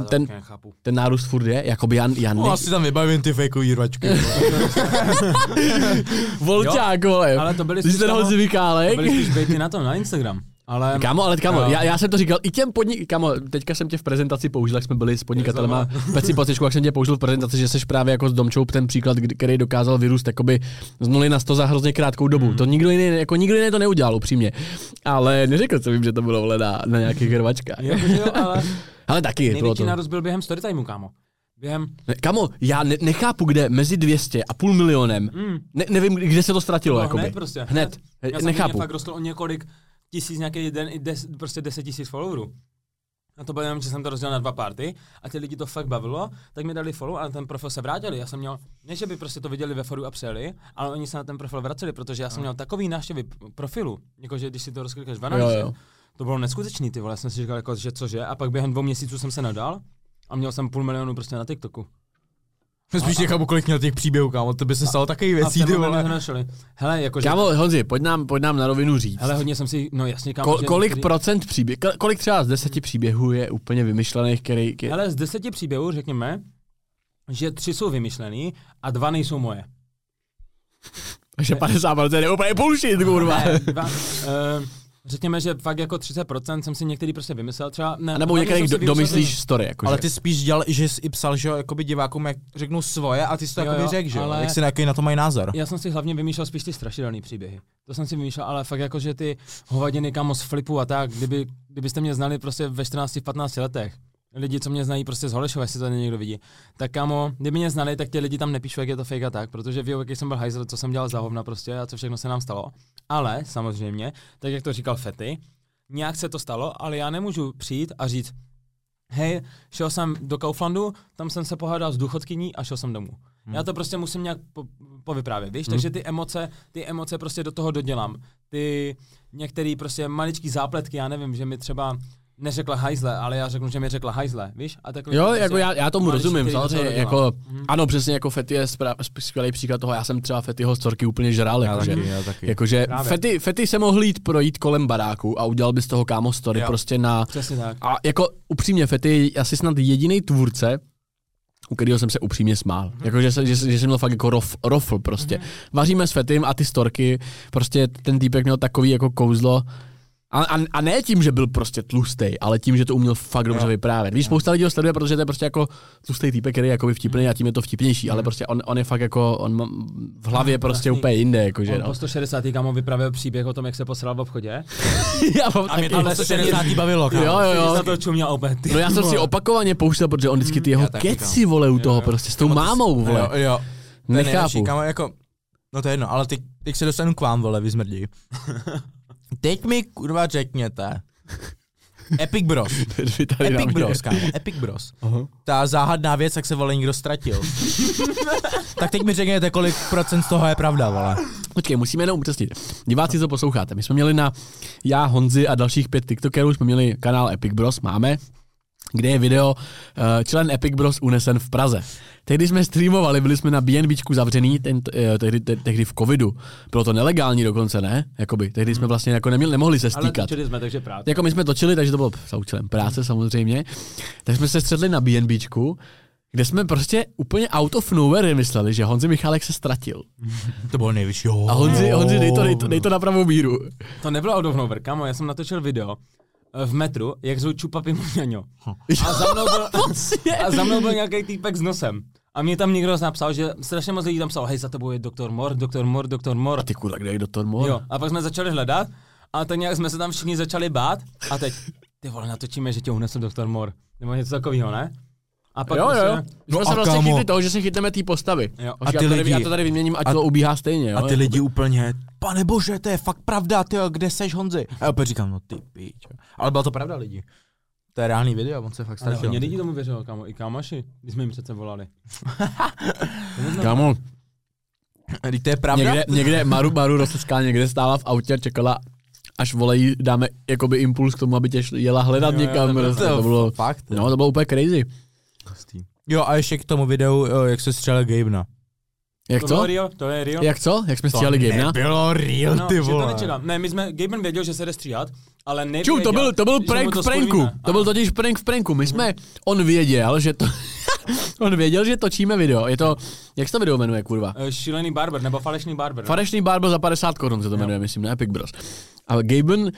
ten, Nechápu. ten nárůst furt je, jakoby já, já No, ne, asi tam vybavím ty fejkový rvačky. volťák, vole, Ale to byly Když spíš, ten Honzi to Mikálek. byly spíš bejty na tom, na Instagram. Ale Kámo, ale kámo, Jo. já, já, jsem to říkal i těm podnik... Kámo, teďka jsem tě v prezentaci použil, jak jsme byli s podnikatelema Peci Pocičku, jak jsem tě použil v prezentaci, že jsi právě jako s Domčou ten příklad, který dokázal vyrůst jakoby z nuly na 100 za hrozně krátkou dobu. Hmm. To nikdo jiný, jako nikdo jiný to neudělal, upřímně. Ale neřekl jsem jim, že to bylo vole na, na nějakých hrvačkách. jakože jo, ale Ale taky, největší to. nárůst byl během storytimeu, kámo. Během, Kamo, já ne, nechápu, kde mezi 200 a půl milionem, mm, ne, nevím, kde se to ztratilo, no, jakoby. hned prostě. Hned. Já jsem nechápu. fakt rostl o několik tisíc, nějaký den, i des, prostě 10 tisíc followerů. A to bylo jenom, že jsem to rozdělil na dva party a ty lidi to fakt bavilo, tak mi dali follow a ten profil se vrátili. Já jsem měl, ne že by prostě to viděli ve foru a přijeli, ale oni se na ten profil vraceli, protože já jsem měl takový návštěvy profilu, jakože když si to rozklikneš v analýze, to bylo neskutečný, ty vole, já jsem si říkal, jako, že cože, a pak během dvou měsíců jsem se nadal a měl jsem půl milionu prostě na TikToku. Spíš nechápu, kolik měl těch příběhů, kámo, to by se stalo v věcí, ty vole. mi ho našli. Hele, jakože, Kámo, Honzi, pojď nám, pojď nám na rovinu říct. hele, hodně jsem si, no jasně, kámo, Ko, kolik některý- procent příběh, kolik třeba z deseti příběhů je úplně vymyšlených, který, který Ale z deseti příběhů řekněme, že tři jsou vymyšlený a dva nejsou moje. takže 50% je úplně bullshit, kurva. Ne, dva, uh, řekněme, že fakt jako 30% jsem si některý prostě vymyslel, třeba ne. A nebo některý do, vymyslel domyslíš story. Jako Ale ty spíš dělal, že jsi i psal, že jo, jakoby divákům, jak řeknu svoje a ty jsi to Jo, jakoby řekl, že jo? ale- Jak si na jaký na to mají názor? Já jsem si hlavně vymýšlel spíš ty strašidelné příběhy. To jsem si vymýšlel, ale fakt jako, že ty hovadiny kamo z flipu a tak, kdyby, kdybyste mě znali prostě ve 14, 15 letech, lidi, co mě znají prostě z Holešova, jestli to někdo vidí, tak kámo, kdyby mě znali, tak ti lidi tam nepíšou, jak je to fake a tak, protože ví, jaký jsem byl hajzl, co jsem dělal za hovna prostě a co všechno se nám stalo. Ale samozřejmě, tak jak to říkal Fety, nějak se to stalo, ale já nemůžu přijít a říct, hej, šel jsem do Kauflandu, tam jsem se pohádal s důchodkyní a šel jsem domů. Hmm. Já to prostě musím nějak po, povyprávět, víš? Hmm. Takže ty emoce, ty emoce prostě do toho dodělám. Ty některé prostě maličký zápletky, já nevím, že mi třeba neřekla hajzle, ale já řeknu, že mi řekla hajzle, víš? A takhle Jo, prostě jako já, já tomu rozumím, samozřejmě, jako, Mhm. ano, přesně jako Fety je skvělý příklad toho, já jsem třeba Fetyho storky úplně žral, Já jakože, taky, já taky. jakože. Fety, Fety se mohl jít projít kolem baráku a udělal by z toho kámo story Jo. prostě na, Přesně tak. a jako upřímně Fety je asi snad jediný tvůrce, u kterého jsem se upřímně smál. Mhm. Jako, že, se, že, že jsem měl fakt jako rof, rofl prostě. Vaříme s Fetym a ty storky, prostě ten týpek měl takový jako kouzlo, a, a, a ne tím, že byl prostě tlustý, ale tím, že to uměl fakt dobře Jo. vyprávět. Víš, spousta lidí ho sleduje, protože to je prostě jako tlustý týpek, který je jako vtipný a tím je to vtipnější, ale prostě on, on je fakt jako, on v hlavě prostě Krásný. úplně jinde, jakože On no. po 160. kámo vyprávěl příběh o tom, jak se posral v obchodě. Já mám A mě to ale 160 bavilo, kámo. Jo, jo, jo. Na to čuměl opět. ty No já jsem si opakovaně pouštěl, protože on vždycky ty jeho já taky, keci vole u toho jo. prostě s tou mámou vole. Jo, jo. Nechápu. Jako, no to je jedno, ale teď, teď se dostanu k vám, vole, vy. Teď mi kurva řekněte. Epic Bros. Epic. Bros, kámo, Epic Bros. Aha. Ta záhadná věc, jak se vole někdo ztratil. tak teď mi řekněte, kolik procent z toho je pravda, vole. Počkej, musíme jenom upřesnit. Diváci, co posloucháte, my jsme měli na já, Honzi a dalších pět TikTokerů, jsme měli kanál Epic Bros, máme, kde je video uh, člen Epic Bros unesen v Praze. Tehdy jsme streamovali, byli jsme na BNBčku zavřený, ten, uh, tehdy, te, tehdy v covidu. Bylo to nelegální dokonce, ne? Jakoby, tehdy jsme vlastně jako neměli, nemohli se Ale stýkat. točili jsme, takže práce. Jako my jsme točili, takže to bylo za účelem práce samozřejmě. Tak jsme se středli na BNBčku, kde jsme prostě úplně out of nowhere mysleli, že Honzi Michálek se ztratil. To bylo nejvyšší. Jo. A Honzi, Honzi dej, to, dej, to, dej to na pravou míru. To nebylo out of nowhere, kámo, já jsem natočil video eh, v metru, jak zvou Čupapi Muňaňo. A za mnou byl, a za mnou byl nějaký týpek s nosem. A mě tam někdo napsal, že strašně moc lidí tam psal, hej, za tebou je doktor Mor, doktor Mor, doktor Mor. A ty kurva, kde je doktor Moore? Jo, a pak jsme začali hledat a tak nějak jsme se tam všichni začali bát a teď, ty vole, natočíme, že tě unesl doktor Mor. Nebo něco takového, ne? A pak jo, jo. My jsme No se a vlastně kámo. chytli toho, že se chytneme té postavy. Jo. A, ty já, to tady, lidi- já to tady vyměním, ať a- to ubíhá stejně. Jo? A ty lidi úplně, pane bože, to je fakt pravda, ty kde seš Honzi? A já opět říkám, no ty píč. Ale byla to pravda lidi. To je reálný video, on se fakt Ale ztratil. hodně lidí tomu věřilo, kámo, i kámoši, když jsme jim přece volali. To. Kámo, Vždyť to je pravda? někde, někde Maru, Maru Rosecká někde stála v autě a čekala, až volejí, dáme jakoby impuls k tomu, aby tě šli- jela hledat Jo, jo, někam. to bylo- prostě, to bylo, Fakt? no, to bylo úplně crazy. Jo, a ještě k tomu videu, jo, jak se střelil Gabena. Jak To bylo co? real, to je real. Jak co? Jak jsme stříhali Gabena? nebylo real, No, ty to vole. nečekám. Ne, my jsme, Gaben věděl, že se jde stříhat, ale nevěděl, Čum, to byl, to byl prank to v pranku. skurvíme. To byl totiž prank v pranku. My jsme, on věděl, že to, on věděl, že točíme video. Je to, jak se to video jmenuje, kurva? Eh, Šílený barber, nebo falešný barber. Falešný barber za 50 korun se to jmenuje, myslím, na Epic Bros. A Gaben,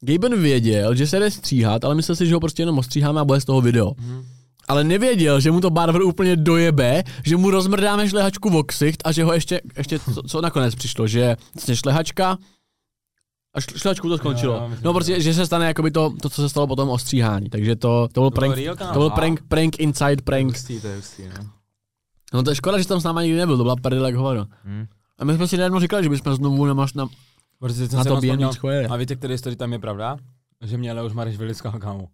Gaben věděl, že se jde stříhat, ale myslel si, že ho prostě jenom ostříháme a bude z toho video. Ale nevěděl, že mu to barber úplně dojebe, že mu rozmrdáme šlehačku v oksicht a že ho ještě, ještě co, co nakonec přišlo, že vlastně šlehačka a šl- šlehačku to skončilo. Jo, jo, myslím, no prostě, že se stane jakoby to, to, co se stalo potom ostříhání. Takže to, to byl bylo prank, to byl prank, prank inside prank. Hustý, to je hustý, no. No to je škoda, že tam s náma nikdy nebyl, to byla prdele jak hovado. Hmm. A my jsme si najednou říkali, že bychom znovu na, na, Protože na to jeli. A víte, který story tam je pravda? Že mě Leoš Mareš vyliskal, kámo.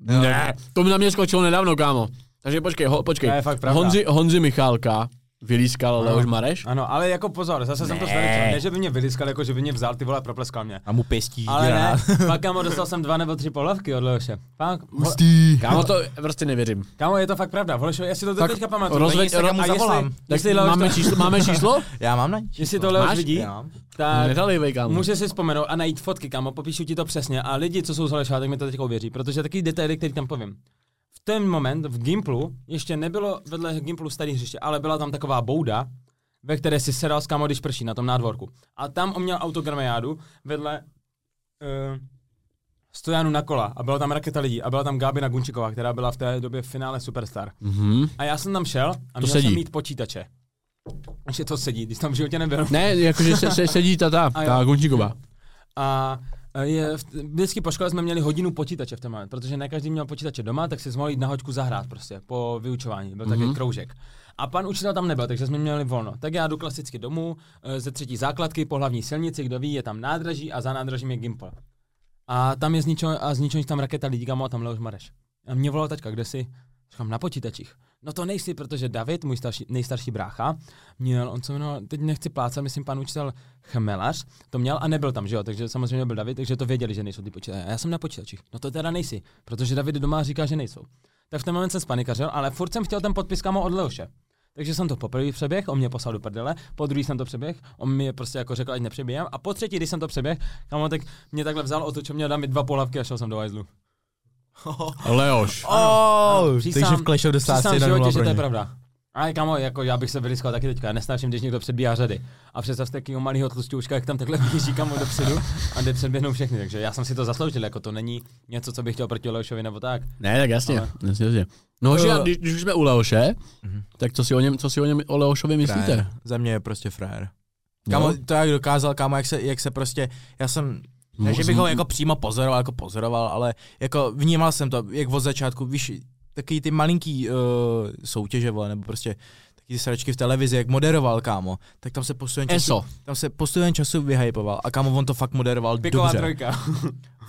Ne, to mi na mě skočilo nedávno, kámo. Takže počkej, ho, počkej. Fakt pravda. Honzi, Honzi Michálka vylískal Ano. Leoš Mareš. Ano, ale jako pozor, zase jsem to Ne. zveličil. Ne, že by mě vyliskal, jako že by mě vzal, ty vole, propleskal mě. A mu pěstí Ale ne, pak kámo, dostal jsem dva nebo tři pohlavky od Leoše. Vo- Hustý. Kámo, to prostě nevěřím. kámo, je to fakt pravda. Volešo, já si to Tak teďka pamatuju. rozveď- mu jestli- zavolám. Tak Jestli Leoš máme, to, číslo, máme číslo? Já mám na jestli to Leoš Máš? vidí, Já. tak Nedalejvej, kámo. Může si vzpomenout a najít fotky, kámo, popíšu ti to přesně a lidi, co jsou z Holešova, tak mi to teď uvěří, protože taky detaily, který tam povím. V ten moment v Gimplu ještě nebylo vedle Gimplu starý hřiště, ale byla tam taková bouda, ve které si sedal s kámo, když prší na tom nádvorku. A tam on měl autogramiádu vedle uh, Stojanu na kola a byla tam raketa lidí a byla tam Gábina Gunčiková, která byla v té době v finále Superstar. Mhm. A já jsem tam šel a To měl sedí. jsem mít počítače. Ještě to sedí, když tam v životě nebyl. Ne, jakože se, se, sedí ta, ta, ta Gunčíková. A je, v- vždycky po škole jsme měli hodinu počítače v moment, protože ne každý měl počítače doma, tak si mohl jít na hoďku zahrát prostě po vyučování, byl takový Mhm. kroužek. A pan učitel tam nebyl, takže jsme měli volno. Tak já jdu klasicky domů e, ze třetí základky po hlavní silnici, kdo ví, je tam nádraží a za nádražím je Gimpel. A tam je z ničeho, a z ničeho nic tam raketa lidí, kamo, a tam Leoš Mareš. A mě volal taťka, kde jsi? Říkám, na počítačích. No to nejsi, protože David, můj starší, nejstarší brácha, měl, on se jmenoval, teď nechci plácat, myslím pan učitel Chmelař, to měl a nebyl tam, že jo, takže samozřejmě byl David, takže to věděli, že nejsou ty počítače. Já jsem na počítačích. No to teda nejsi, protože David doma říká, že nejsou. Tak v ten moment jsem spanikařil, ale furt jsem chtěl ten podpis kamo od Leoše. Takže jsem to poprvé přeběh, on mě poslal do prdele, po druhý jsem to přeběh, on mi prostě jako řekl, ať nepřebíjám, a po třetí, když jsem to přeběh, kamo, tak mě takhle vzal, otočil mě, dal mi dva polavky a šel jsem do hajzlu. Leoš. Oh, přísám- takže v Clash of the Stars Přísám v 1 životě, že to je pravda. Ale kamo, jako já bych se vyliskal taky teďka, nesnáším, když někdo předbíhá řady. A představte takového malého tlustěuška, jak tam takhle běží kamo dopředu a jde předběhnou všechny. Takže já jsem si to zasloužil, jako to není něco, co bych chtěl proti Leošovi nebo tak. Ne, tak jasně. Ale- jasně, jasně. No, že, Eh. když, když už jsme u Leoše, Mhm. tak co si o něm, co si o něm o Leošovi myslíte? Frajer. Za mě je prostě frajer. Kámo, No. to jak dokázal, kámo, jak se, jak se prostě, já jsem, ne, že bych ho jako přímo pozoroval, jako pozoroval, ale jako vnímal jsem to, jak od začátku, víš, taky ty malinký uh, soutěže, vole, nebo prostě ty sračky v televizi, jak moderoval, kámo, tak tam se postupem času, ESO. tam se postupem času vyhypoval a kámo, on to fakt moderoval Piková dobře. trojka.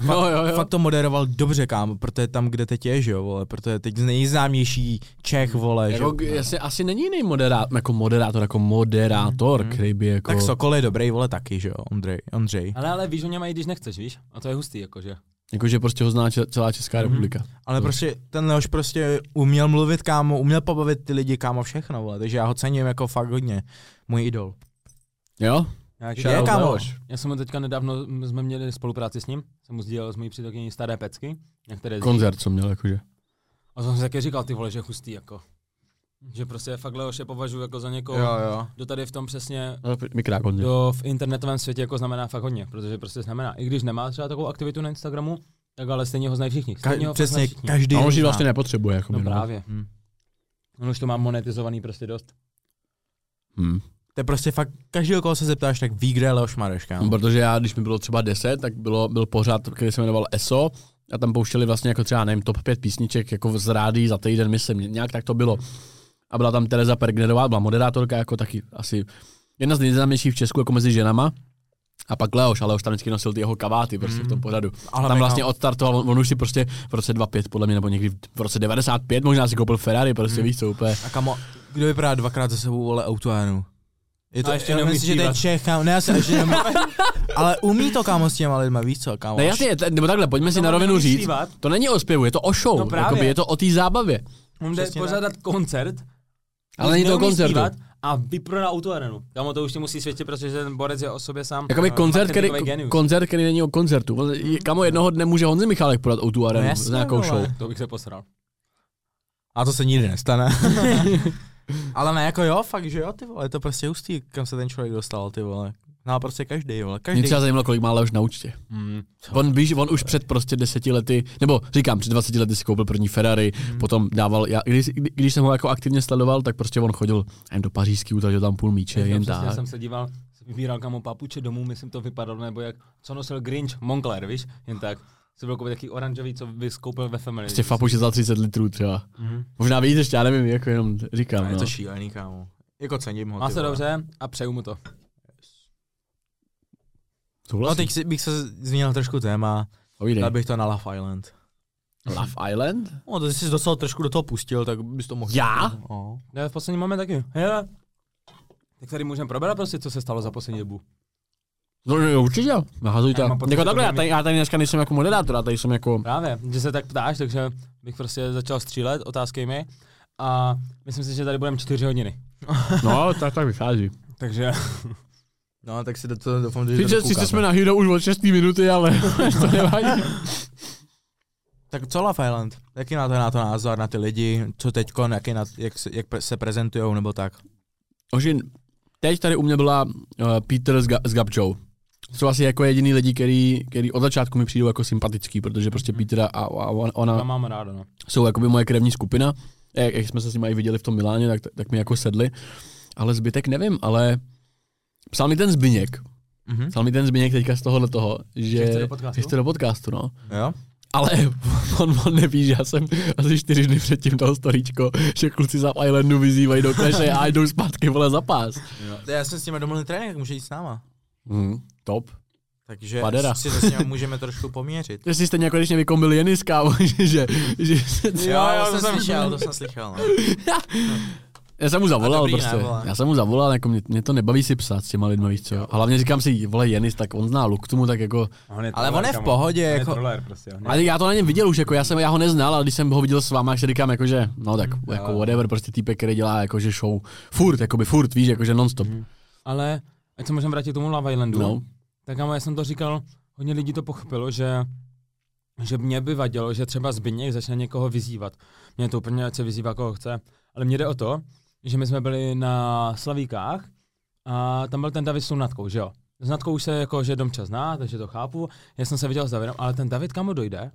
Jo, jo, jo. Fakt to moderoval dobře, kámo, protože tam, kde teď je, že jo, vole, protože teď nejznámější Čech, vole, že Jako, jo. jestli, asi není jiný moderátor, jako moderátor, jako moderátor, Mhm. který by jako... Tak Sokol je dobrý, vole, taky, že jo, Ondřej, Ondřej. Ale, ale víš o něm i když nechceš, víš? A to je hustý, jakože. Jakože prostě ho zná celá Česká Mhm. republika. Ale To- prostě ten Leoš prostě uměl mluvit, kámo, uměl pobavit ty lidi, kámo, všechno, vole, takže já ho cením jako fakt hodně. Můj idol. Jo? Jak Je, kámo. Já jsem teďka nedávno, jsme měli spolupráci s ním, jsem mu sdílel s mojí přítelkyní staré pecky, některé. Koncert, co měl, jakože. A jsem si taky říkal, ty vole, že hustý, jako. Že prostě fakt Leoše považuji jako za někoho, jo. kdo tady v tom přesně Mikrá koncert. do v internetovém světě jako znamená fakt hodně, protože prostě znamená, i když nemá třeba takovou aktivitu na Instagramu, tak ale stejně ho znají všichni. Stejně Ka- ho přesně, všichni. každý A on už ji vlastně nepotřebuje, jako No no. právě. Hm. On už to má monetizovaný prostě dost. Hmm. To je prostě fakt, každý, koho se zeptáš, tak ví, kde je Leoš Mareš, kámo. Protože já, když mi bylo třeba 10, tak bylo, byl pořád, který se jmenoval ESO, a tam pouštěli vlastně jako třeba, nevím, top 5 písniček jako z rádií za týden, myslím, nějak tak to bylo. A byla tam Tereza Pergnerová, byla moderátorka jako taky asi jedna z nejznámějších v Česku jako mezi ženama. A pak Leoš, ale už tam vždycky nosil ty jeho kaváty prostě v tom pořadu. Ale tam vlastně odstartoval, on, on už si prostě v roce 25 podle mě, nebo někdy v roce 95 možná si koupil Ferrari, prostě víš co úplně. A kamo, kdo vypadá dvakrát za sebou, vole, Autoánu? Je to, A ještě já neumí myslím, že to je. Čech, kámo, ne, já se ještě neumí, ale umí to, kámo, s těma lidma, víš co, kámo. Ne, jasně, t- nebo takhle, pojďme si No, na rovinu říct, to není o zpěvu, je to o show, No právě. jakoby, je to o té zábavě. On jde pořádat koncert, Ale není to koncertu. zpívat A vyprodá autoarenu. Kamo to už ti musí svědčit, protože ten borec je o sobě sám. Jakoby eh, koncert, který, genius. koncert, který není o koncertu. On- Kamo jednoho dne může Honzi Michálek podat o tu arenu jasně, s nějakou show. To bych se posral. A to se nikdy nestane. Ale ne, jako jo, fakt, že jo, ty vole, je to prostě hustý, kam se ten člověk dostal, ty vole. No prostě každý, vole, Mě každý. třeba zajímalo, kolik má Leoš na účtě. Mm. On víš, on už před prostě deseti lety, nebo říkám, před 20 lety si koupil první Ferrari, Mhm. potom dával, já, když, když jsem ho jako aktivně sledoval, tak prostě on chodil jen do pařížský, utratil tam půl míče, jen Přesně tak. jsem se díval, vybíral kamo papuče domů, myslím to vypadalo, nebo jak, co nosil Grinch, Moncler, víš, jen tak. Si byl koupit taký oranžový, co bys koupil ve Family. Prostě fapuše za 30 litrů třeba. Mhm. Možná víc ještě, já nevím, jako jenom říkám. je No. to šílený, kámo. Jako cením ho, Má se dobře a přeju mu to. No Souhlasím. teď si, bych se změnil trošku téma, Povídej. dal bych to na Love Island. Love Island? No, to jsi docela trošku do toho pustil, tak bys to mohl. Já? No. Ne, v poslední moment taky. Hele. Tak tady můžeme probrat prostě, co se stalo za poslední dobu. No, no určitě, nahazuj to. Jako takhle, já tady, já tady dneska nejsem jako moderátor, já tady jsem jako... Právě, že se tak ptáš, takže bych prostě začal střílet, otázky mi. A myslím si, že tady budeme čtyři hodiny. No, tak tak vychází. Takže no, tak si do toho doufám, že sice dokoukáme. jsme na Hero už od 6 minuty, ale to nevadí. Tak co Love Island? Jaký na to, na to názor, na ty lidi, co teďko, jaký na, jak, se, jak se prezentujou, nebo tak? Ožin, teď tady u mě byla uh, Peter s, Ga- s Gabčou. jsou asi jako jediný lidi, který, který od začátku mi přijdou jako sympatický, protože prostě Peter a, a ona mám ráda, no. jsou jakoby moje krevní skupina. Jak, jak jsme se s nimi i viděli v tom Miláně, tak, tak mi jako sedli. Ale zbytek nevím, ale psal mi ten Zbyněk, Mhm. psal mi ten Zbyněk teďka z tohohle toho, že, Že chce do podcastu? že chce do podcastu, no. Jo? Ale on, on neví, že já jsem asi čtyři dny předtím dal storíčko, že kluci za Islandu vyzývají do kleše a jdou zpátky vole za pás. Já jsem s nimi domluvil trénink, tak může jít s náma. Hmm, top. Takže Padera. si to s nimi můžeme trošku poměřit. Že jsi stejně jako když mě vykombil Jenis, kámo, že, že, že Jo, jo, to jsem slyšel, to jsem slyšel. No. Já jsem mu zavolal dobrý, prostě. ne, já jsem mu zavolal, jako mě, mě, to nebaví si psát s těma lidma, víš co. A hlavně říkám si, vole Jenis, tak on zná luk tomu, tak jako, On je Ale on je v pohodě, On je jako- troller prostě. on je- ale já to na něm viděl už, jako já jsem, já ho neznal, ale když jsem ho viděl s váma, tak si říkám, jako, že, no tak, jako whatever, prostě týpek, který dělá, jakože show, furt, jakoby furt, víš, jakože non-stop. Ale, ať se můžeme vrátit k tomu Love Islandu, No. tak já jsem to říkal, hodně lidí to pochopilo, že že mě by vadilo, že třeba Zbyněk začne někoho vyzývat. Mě to úplně, ať se vyzývá, koho chce. Ale mně jde o to, že my jsme byli na Slavíkách a tam byl ten David s tou Natkou, že jo? S Natkou už se jako, že Domča zná, takže to chápu. Já jsem se viděl s Davidem, ale ten David kamo dojde,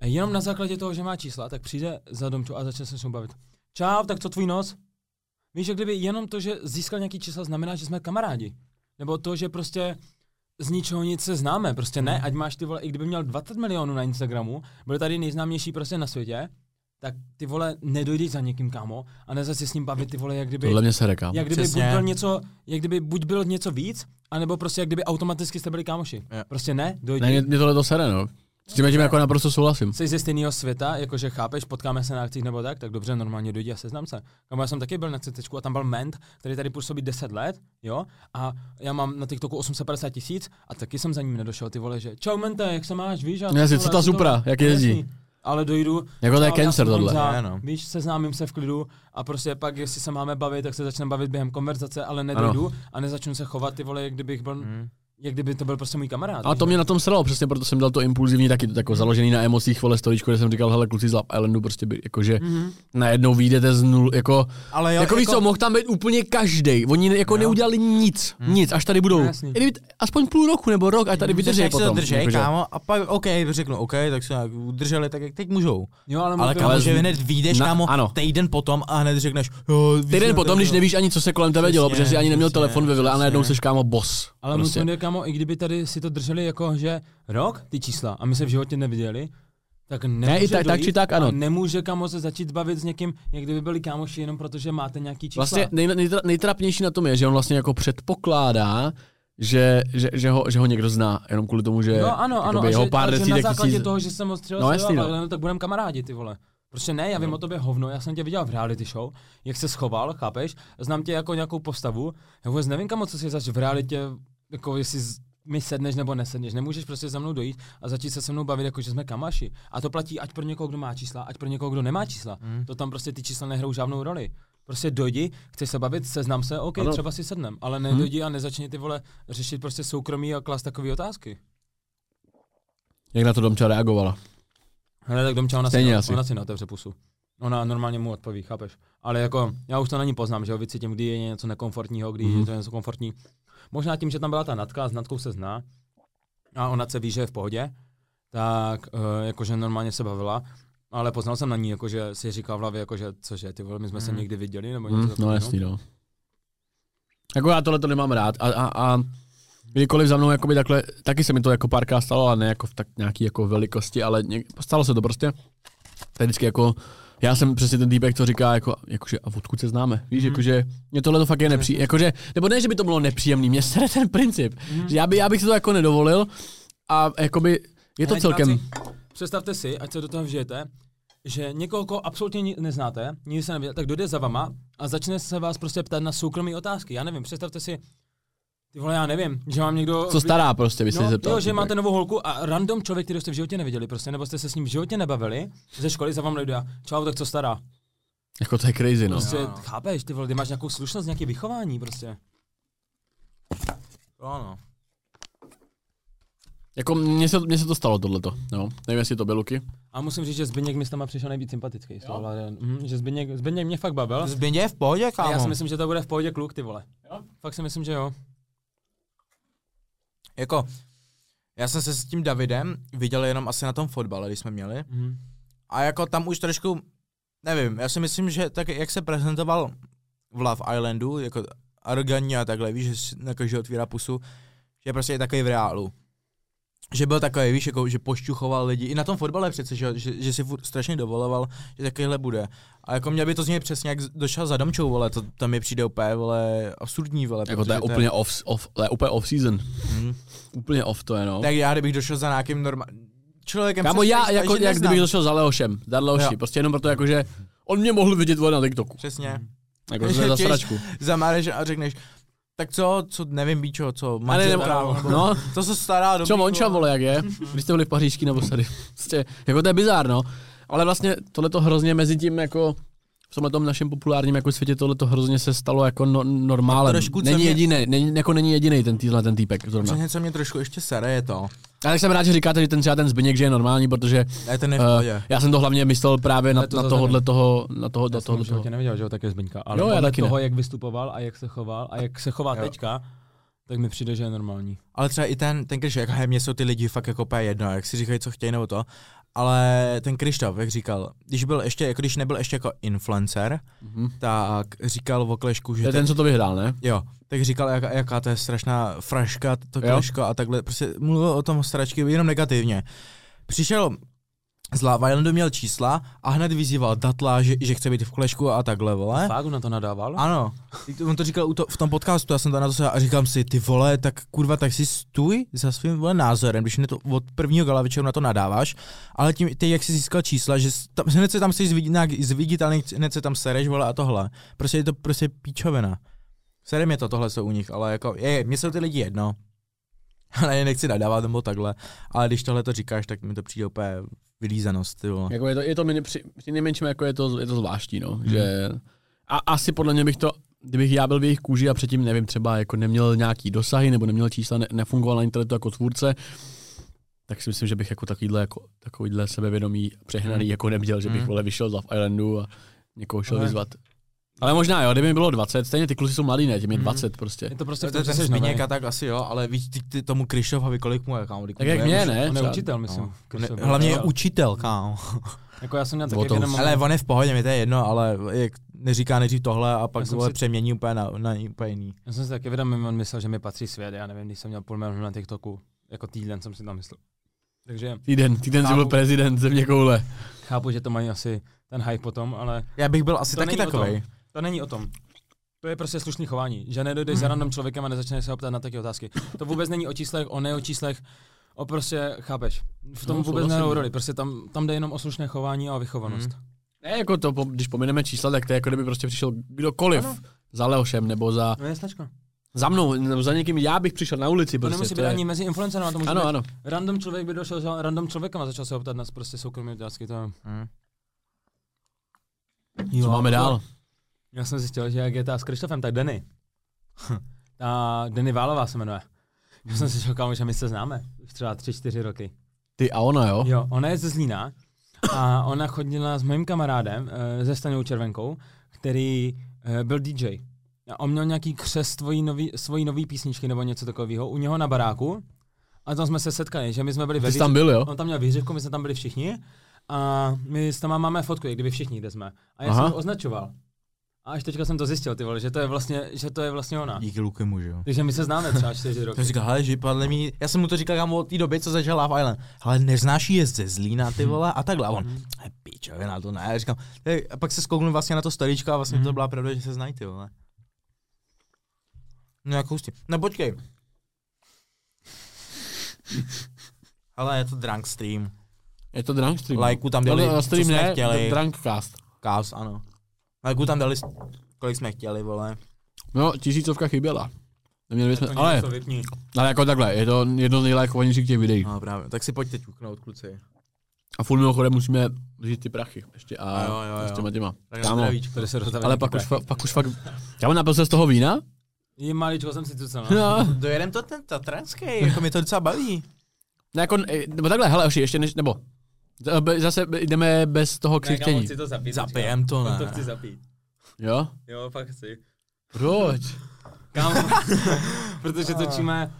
a jenom na základě toho, že má čísla, tak přijde za Domču a začne se s ním bavit. Čau, tak co tvůj nos? Víš, že kdyby jenom to, že získal nějaký čísla, znamená, že jsme kamarádi. Nebo to, že prostě z ničeho nic se známe, prostě ne, ať máš ty vole, i kdyby měl 20 milionů na Instagramu, byl tady nejznámější prostě na světě, tak ty vole nedojdeš za někým kámo a nezač si s ním bavit ty vole, jak kdyby, Tohle mě se rekám. jak kdyby buď byl něco, jak kdyby buď byl něco víc, anebo prostě jak kdyby automaticky jste byli kámoši. Jo. Prostě ne, dojdi. Ne, mě, mě tohle to sere, no. S tím, tím jako naprosto souhlasím. Jsi ze stejného světa, jakože chápeš, potkáme se na akcích nebo tak, tak dobře, normálně dojdi a seznam se. Kamo, já jsem taky byl na CT a tam byl ment, který tady působí 10 let, jo, a já mám na TikToku 850 tisíc a taky jsem za ním nedošel, ty vole, že čau mente, jak se máš, víš? A Jasně, ty co ta Supra, jak jezdí. Ale dojdu, Jako to je cancer tohle. Honza, Ne, no. Víš, seznámím se v klidu a prostě pak, jestli se máme bavit, tak se začneme bavit během konverzace, ale nedojdu a nezačnu se chovat ty vole, jak kdybych byl, Hmm. Jak kdyby to byl prostě můj kamarád. Víš, to mě na tom sralo, přesně proto jsem dal to impulzivní taky, to jako založený na emocích, vole, storičko, kde jsem říkal, hele, kluci z Love Islandu, prostě by, jakože Mhm. najednou vyjdete z nul, jako, Ale jo, jako, víš co, mohl tam být úplně každý. Oni jako Jo. neudělali nic, nic, až tady budou. No, jasný. Kdyby aspoň půl roku nebo rok, ať tady Přesně, vydrží jak se to potom. držej, jakože. kámo, a pak, OK, řeknu, OK, tak se nějak udrželi, tak jak teď můžou. Jo, ale, Ale kámo, že hned vyjdeš, na- kámo, ano. týden potom a hned řekneš, jo, Týden potom, když nevíš ani, co se kolem tebe dělo, protože jsi ani neměl telefon ve vile a najednou seš kámo boss. Ale. Kámo, i kdyby tady si to drželi jako, že rok, ty čísla, a my se v životě neviděli, tak nemůže i tak- tak či tak, ano. Nemůže kamo se začít bavit s někým, jak kdyby byli kámoši, jenom protože máte nějaký čísla. Vlastně nej, nejtra, nejtrapnější na tom je, že on vlastně jako předpokládá, že, že, že, ho, že ho někdo zná, jenom kvůli tomu, že no ano, ano, jeho že, pár že na základě tisíc. toho, že jsem ho střelil, No, no, jasný, no. no. tak budeme kamarádi, ty vole. Prostě ne, já vím o tobě hovno, já jsem tě viděl v reality show, jak se schoval, chápeš? Znám tě jako nějakou postavu, já vůbec nevím, kamo, co si zač v realitě, jako jestli z- mi sedneš nebo nesedneš. Nemůžeš prostě za mnou dojít a začít se se mnou bavit, jako že jsme kamaši. A to platí ať pro někoho, kdo má čísla, ať pro někoho, kdo nemá čísla. Hmm. To tam prostě ty čísla nehrajou žádnou roli. Prostě dojdi, chceš se bavit, seznam se, OK, Ano. třeba si sednem, ale nedojdi a nezačni ty vole řešit prostě soukromí a klas takové otázky. Jak na to Domča reagovala. Hele, tak Domča, ona Stejně si, asi. ona si neotevře pusu. Ona normálně mu odpoví, chápeš? Ale jako, já už to na ní poznám, že jo, vycítím, kdy je něco nekomfortního, kdy Mhm. je to něco komfortní. Možná tím, že tam byla ta Natka s Natkou se zná a ona se ví, že je v pohodě, tak uh, jakože normálně se bavila, ale poznal jsem na ní, jakože si říkal v hlavě, jakože, cože, ty vole, my jsme se Mhm. někdy viděli, nebo něco Mm, no takového. jasný, no. Jako já tohle to nemám rád a, a, a kdykoliv za mnou jakoby takhle, taky se mi to jako párkrát stalo, ale ne jako v tak nějaký jako velikosti, ale něk, stalo se to prostě. Tak vždycky jako, já jsem přesně ten týpek, co říká, jako, jakože, a odkud se známe, víš, Mhm. jakože, mě tohle to fakt je nepříjemný, jakože, nebo ne, že by to bylo nepříjemný, mě sere ten princip, Mhm. že já, by, já bych si to jako nedovolil a jakoby, je to Ale celkem, diváci, Představte si, ať se do toho vžijete, že někoho, koho absolutně neznáte, nikdy se neviděl, tak dojde za vama a začne se vás prostě ptát na soukromé otázky. Já nevím, představte si, ty vole, já nevím, že vám někdo... co stará prostě, by se No, zeptal. jo, že máte novou holku a random člověk, který jste v životě neviděli, prostě, nebo jste se s ním v životě nebavili, ze školy za vám a čau, tak co stará. Jako to je crazy, no. Prostě, Jo. chápeš, ty vole, ty máš nějakou slušnost, nějaké vychování, prostě. Jo, no. Jako mně se, mně se to stalo tohleto, no. Nevím, jestli to byl Luky. A musím říct, že Zbyněk mi s tama přišel nejvíc sympatický. z toho hlavě. Mhm, že Zbyněk, Zbyněk mě fakt bavil. Zběně je v pohodě, A já si kámo. myslím, že to bude v pohodě kluk, ty vole. Fakt si myslím, že jo. Jako, já jsem se s tím Davidem viděl jenom asi na tom fotbale, když jsme měli. Mhm. A jako tam už trošku, nevím, já si myslím, že tak, jak se prezentoval v Love Islandu, jako arrogantně a takhle, víš, že na každého otvírá pusu, že prostě je takový v reálu. Že byl takový, víš, jako, že pošťuchoval lidi. I na tom fotbale přece, že, že, že si strašně dovoloval, že takovýhle bude. A jako měl by to z něj přesně, jak došel za domčou, vole, to tam mi přijde úplně, vole, absurdní, vole. Jako to je úplně off, off, to je úplně off season. Mhm. Úplně off to je, no. Tak já, kdybych došel za nějakým normálním člověkem, Kámo, já jako, že jak neznám. kdybych došel za Leošem, za Leoši, Jo. prostě jenom proto jako, že on mě mohl vidět vole na TikToku. Přesně. Jako je za sračku. Zamáreš a řekneš, tak co, co, nevím, bíčo, co, manželka, nebo, nebo- no, to se stará do čo Monča, vole, jak je, když jste byli v pařížský nebo tady. Prostě, jako to je bizár, no. Ale vlastně tohle to hrozně mezi tím jako tomhle tom našem populárním jako světě tohle to hrozně se stalo jako no, normálem. trošku, Není mě- jediný, není, jako není jediný ten týhle ten týpek zrovna. Co mě trošku ještě sere, je to. Ale tak jsem rád, že říkáte, že ten třeba ten Zbyněk, že je normální, protože Ne, ten je uh, já jsem to hlavně myslel právě na, to na tohohle ne. toho, na toho, Já na tohohle v toho. životě neviděl, že jo, tak je Zbyňka. Ale Jo, já taky ne. toho, jak vystupoval a jak se choval a jak se chová Jo. teďka, tak mi přijde, že je normální. Ale třeba i ten, ten jako hej, mě jsou ty lidi fakt jako úplně jedno, jak si říkají, co chtějí nebo to. Ale ten Krištof, jak říkal, když byl ještě, jako když nebyl ještě jako influencer, Mhm. tak říkal o Klešku, To že je ten, co to vyhrál, ne? Jo, tak říkal, jaká, jaká to je strašná fraška, to Jo. kleško a takhle, prostě mluvil o tom sračky jenom negativně. Přišel z Love Islandu, měl čísla a hned vyzýval Datla, že, že chce být v klešku a takhle, vole. Fakt na to nadával? Ano, on to říkal u to, v tom podcastu, já jsem to na to se a říkám si, ty vole, tak kurva, tak si stůj za svým vole názorem, když mě to od prvního gala večeru na to nadáváš, ale tím, ty jak jsi získal čísla, že tam, hned se tam chceš zvidit, nějak zviditelný, hned se tam sereš, vole, a tohle. Prostě je to prostě píčovina. Sere mě to, tohle jsou u nich, ale jako, je, mě jsou ty lidi jedno. Ale je nechci nadávat nebo takhle, ale když tohle to říkáš, tak mi to přijde úplně vylízanost, ty vole. Jako je to, je to mini, při, při nejmenším jako je to, je to zvláštní, no, Hmm. že a asi podle mě bych to, kdybych já byl v jejich kůži a předtím, nevím, třeba jako neměl nějaký dosahy nebo neměl čísla, ne, nefungoval na internetu jako tvůrce, tak si myslím, že bych jako takovýhle, jako, takovýhle sebevědomí přehnaný Hmm. jako neměl, že bych Hmm. vole vyšel z Love Islandu a někoho šel vyzvat. Ale možná jo, kdyby mi bylo 20, stejně ty kluci jsou mladý, ne, těm je Mhm. 20 prostě. Je to prostě To ten jsi. Zbigněk a tak asi jo, ale víš, ty, ty tomu Krištofovi kolik mu je, kámo, Tak jak mě, ne? On je učitel, myslím. No. Ne, hlavně je učitel, kámo. Jako já jsem měl taky jeden Ale on je v pohodě, mi to je jedno, ale jak neříká nejdřív tohle a pak vole si- přemění úplně na, na úplně jiný. Já jsem si taky vědomý, on myslel, že mi patří svět, já nevím, když jsem měl půl milionu na TikToku, jako týden jsem si tam myslel. Takže Týden, týden jsi Chápu. byl prezident země koule. chápu, že to mají asi ten hype potom, ale Já bych byl asi To taky takovej. To není o tom. To je prostě slušný chování, že nedojdeš za random člověkem a nezačneš se ho ptát na také otázky. To vůbec není o číslech, o ne o číslech, o prostě, chápeš, v tom No, vůbec nehrou roli, prostě tam, tam jde jenom o slušné chování a o vychovanost. Mhm. Ne, jako to, když pomineme čísla, tak to je jako kdyby prostě přišel kdokoliv Ano. za Leošem nebo za, No je snačka. za mnou, nebo za někým, já bych přišel na ulici To prostě. nemusí to být je, ani mezi influencerem, to může ano, být ano. random člověk by došel za random člověkem a začal se ho ptat na prostě soukromé otázky. To je... Hm. Co máme dál? Já jsem zjistil, že jak je ta s Krištofem, tak Denny. Ta Denny Válová se jmenuje. Já jsem si říkal, že my se známe. Už třeba tři, čtyři roky. Ty a ona, jo? Jo, ona je ze Zlína a ona chodila s mým kamarádem eh, ze Stanou Červenkou, který eh, byl DJ. A on měl nějaký křes svojí nový, svojí nový písničky nebo něco takového u něho na baráku. A tam jsme se setkali, že my jsme byli ve Ty jsi výře- tam byl, jo? On tam měl výřivku, my jsme tam byli všichni a my s tam máme fotku, jak kdyby všichni, kde jsme. A já Aha. jsem ho označoval. A až teďka jsem to zjistil, ty vole, že to je vlastně, že to je vlastně ona. Díky Lukemu, že jo. Takže my se známe třeba čtyři roky. To říkal, hele, že podle mě, já jsem mu to říkal kámo od té doby, co začal Love Island. Ale neznáš je ze Zlína, ty vole, a takhle. A on, "Hej, pičovina, to ne. Já říkám, "Hej," a pak se skouknul vlastně na to storíčko a vlastně to byla pravda, že se znají, ty vole. No jako hustě. No počkej. Ale je to drunk stream. Je to drunk stream. Lajku tam Ale dali, na co stream jsme ne, chtěli. drunkcast. Kás, ano. Lajku tam dali, kolik jsme chtěli, vole. No, tisícovka chyběla. Neměli bychom, ale, ale jako takhle, je to jedno z nejlajkovanějších těch videí. No právě, tak si pojďte ťuknout, kluci. A furt mimochodem musíme říct ty prachy ještě a, A jo, jo, a s jo. těma těma. Tak Kámo. Tady se ale pak už, fa- pak už fakt, já napil se z toho vína? Je maličko jsem si cucel, no. No. Dojedem to ten tatranský, jako mě to docela baví. Ne, jako, eh, nebo takhle, hele, oši, ještě než, nebo zase jdeme bez toho křičtění. to zapít. Zapijem to, ne. To chci zapít. Jo? Jo, fakt chci. Proč? Kámo, protože točíme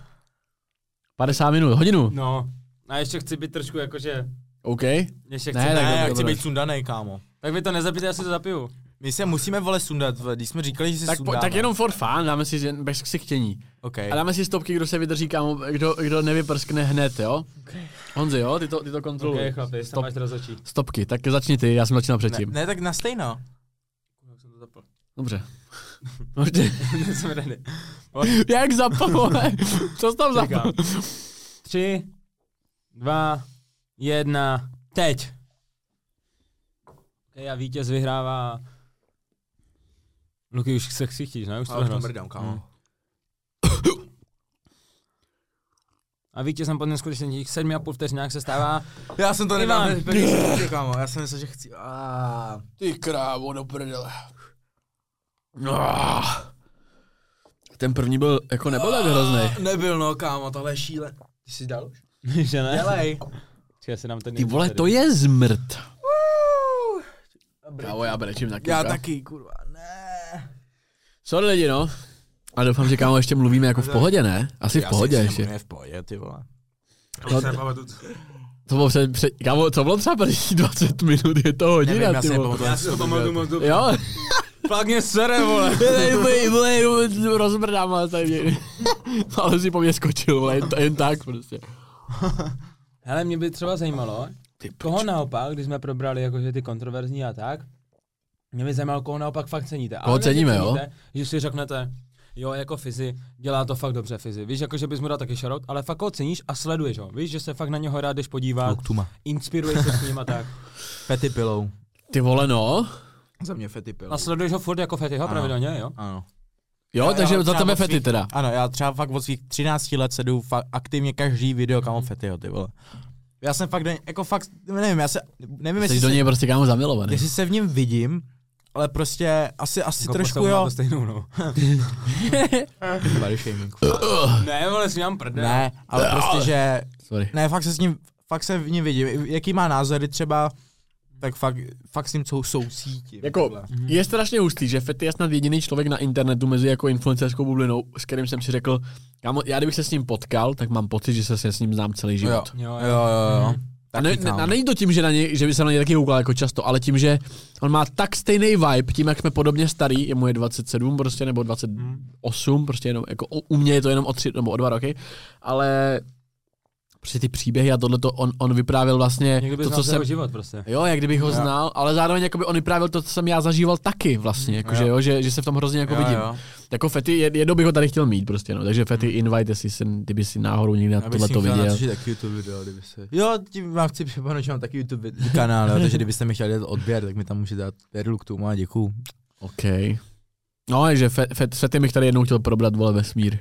50 minut, hodinu. No. A ještě chci být trošku jakože... OK. Ještě chci Ne, ne, tak Ne, já chci být sundanej, kámo. Tak vy to nezapijte, já si to zapiju. My se musíme vole sundat, vole, když jsme říkali, že si Tak, po, tak jenom for fun, dáme si že- bez ksichtění. Okay. A dáme si stopky, kdo se vydrží, kámo, kdo, kdo nevyprskne hned, jo? Honzi, jo, ty to, ty to kontroluj. Ok, chlapi, Stop. máš. Stopky, tak začni ty, já jsem začínal ne, předtím. ne, tak na stejno. Jak jsem to zapl? Dobře. Dobře. Jsem ready. Jak zapal? Co jsi tam zapal? Tři, dva, jedna, teď. Okay, a vítěz vyhrává. Luky, už se chtíš, ne? Už to hlas. mrdám, kámo. A vítězem po neskutečných sedmi a půl vteřinách se stává Já jsem to nedal, kámo, já jsem myslel, že chci. Ah. Ty krávo, do prdele. Ah. Ten první byl, jako nebyl tak hrozný. Nebyl no, kámo, tohle je šíle. Ty jsi dal už? že ne? Dělej. Čekaj, si dám ten Ty vole, to je zmrt. Kávo, já brečím taky. Já kámo. taky, kurva. Sorry lidi, no. A doufám, že kámo ještě mluvíme jako v pohodě, ne? Asi v pohodě ještě. v pohodě, ty vole. No, to bylo před, před, kámo, co bylo třeba první 20 minut, je to hodina, Nevím, ty si vole. Já si to pamatuju moc dobře. Jo? Fakt mě sere, vole. Vole, vole, vole, rozmrdám, ale tady ale si po mě skočil, vole, jen, jen tak prostě. Hele, mě by třeba zajímalo, Ty koho naopak, když jsme probrali jakože ty kontroverzní a tak, mě by zajímalo, koho naopak fakt ceníte. Koho ceníme, jo? Že si řeknete, jo, jako Fizi, dělá to fakt dobře Fizi. Víš, jako že bys mu dal taky shoutout, ale fakt ho ceníš a sleduješ ho. Víš, že se fakt na něho rád jdeš podívat, Luktuma. inspiruješ se s ním a tak. Fety pilou. Ty vole, no. Za mě fety pilou. A sleduješ ho furt jako Fetiho Ano. pravidelně, jo? Ano. Jo, Já- takže já za tebe fety teda. Ano, já třeba fakt od svých 13 let sedu fakt aktivně každý video, kamo Fetyho, ty vole. Já jsem fakt, jako fakt, nevím, já se, nevím, Jsi jestli do se, něj prostě kámo zamilovaný. jestli se v něm vidím, ale prostě asi, asi Jako trošku jo. Stejnou, no. Body shaming. ne, vole, si mám prdel. Ne, ale prostě, že, Sorry. ne, fakt se s ním, fakt se v ním vidím, jaký má názory třeba, tak fakt, fakt s ním sou, soucítím. Jako, Takhle. je strašně hustý, že Fety je snad jediný člověk na internetu mezi jako influencerskou bublinou, s kterým jsem si řekl, kámo, já kdybych se s ním potkal, tak mám pocit, že se s ním znám celý život. Jo, Jo, jo, jo. Mhm. A, ne, ne, a není to tím, že, na něj, že by se na něj taky koukal jako často, ale tím, že on má tak stejný vibe, tím, jak jsme podobně starý, je mu je 27 prostě, nebo 28, prostě jenom, jako u- u mě je to jenom o tři nebo o dva roky, ale prostě ty příběhy a tohle on, on vyprávěl vlastně Někdo by to, co jsem... jsem, život prostě. Jo, jak kdybych ho Jo. znal, ale zároveň jakoby on vyprávěl to, co jsem já zažíval taky vlastně, jakože Jo. jo, že, že se v tom hrozně jako Jo, vidím. jo. Jako Fety, jed- jednou bych ho tady chtěl mít prostě, no, takže Fety invite, jestli se, kdyby si náhodou někdy na Já tohle si to viděl. natočit taky YouTube video, kdyby se... Jo, tím vám chci připomenout, že mám taky YouTube kanál, jo, takže kdybyste mi chtěli dát odběr, tak mi tam můžete dát perlu k tomu a děkuju. OK. No, že Fe- Fe- Fety bych tady jednou chtěl probrat, vole, vesmír.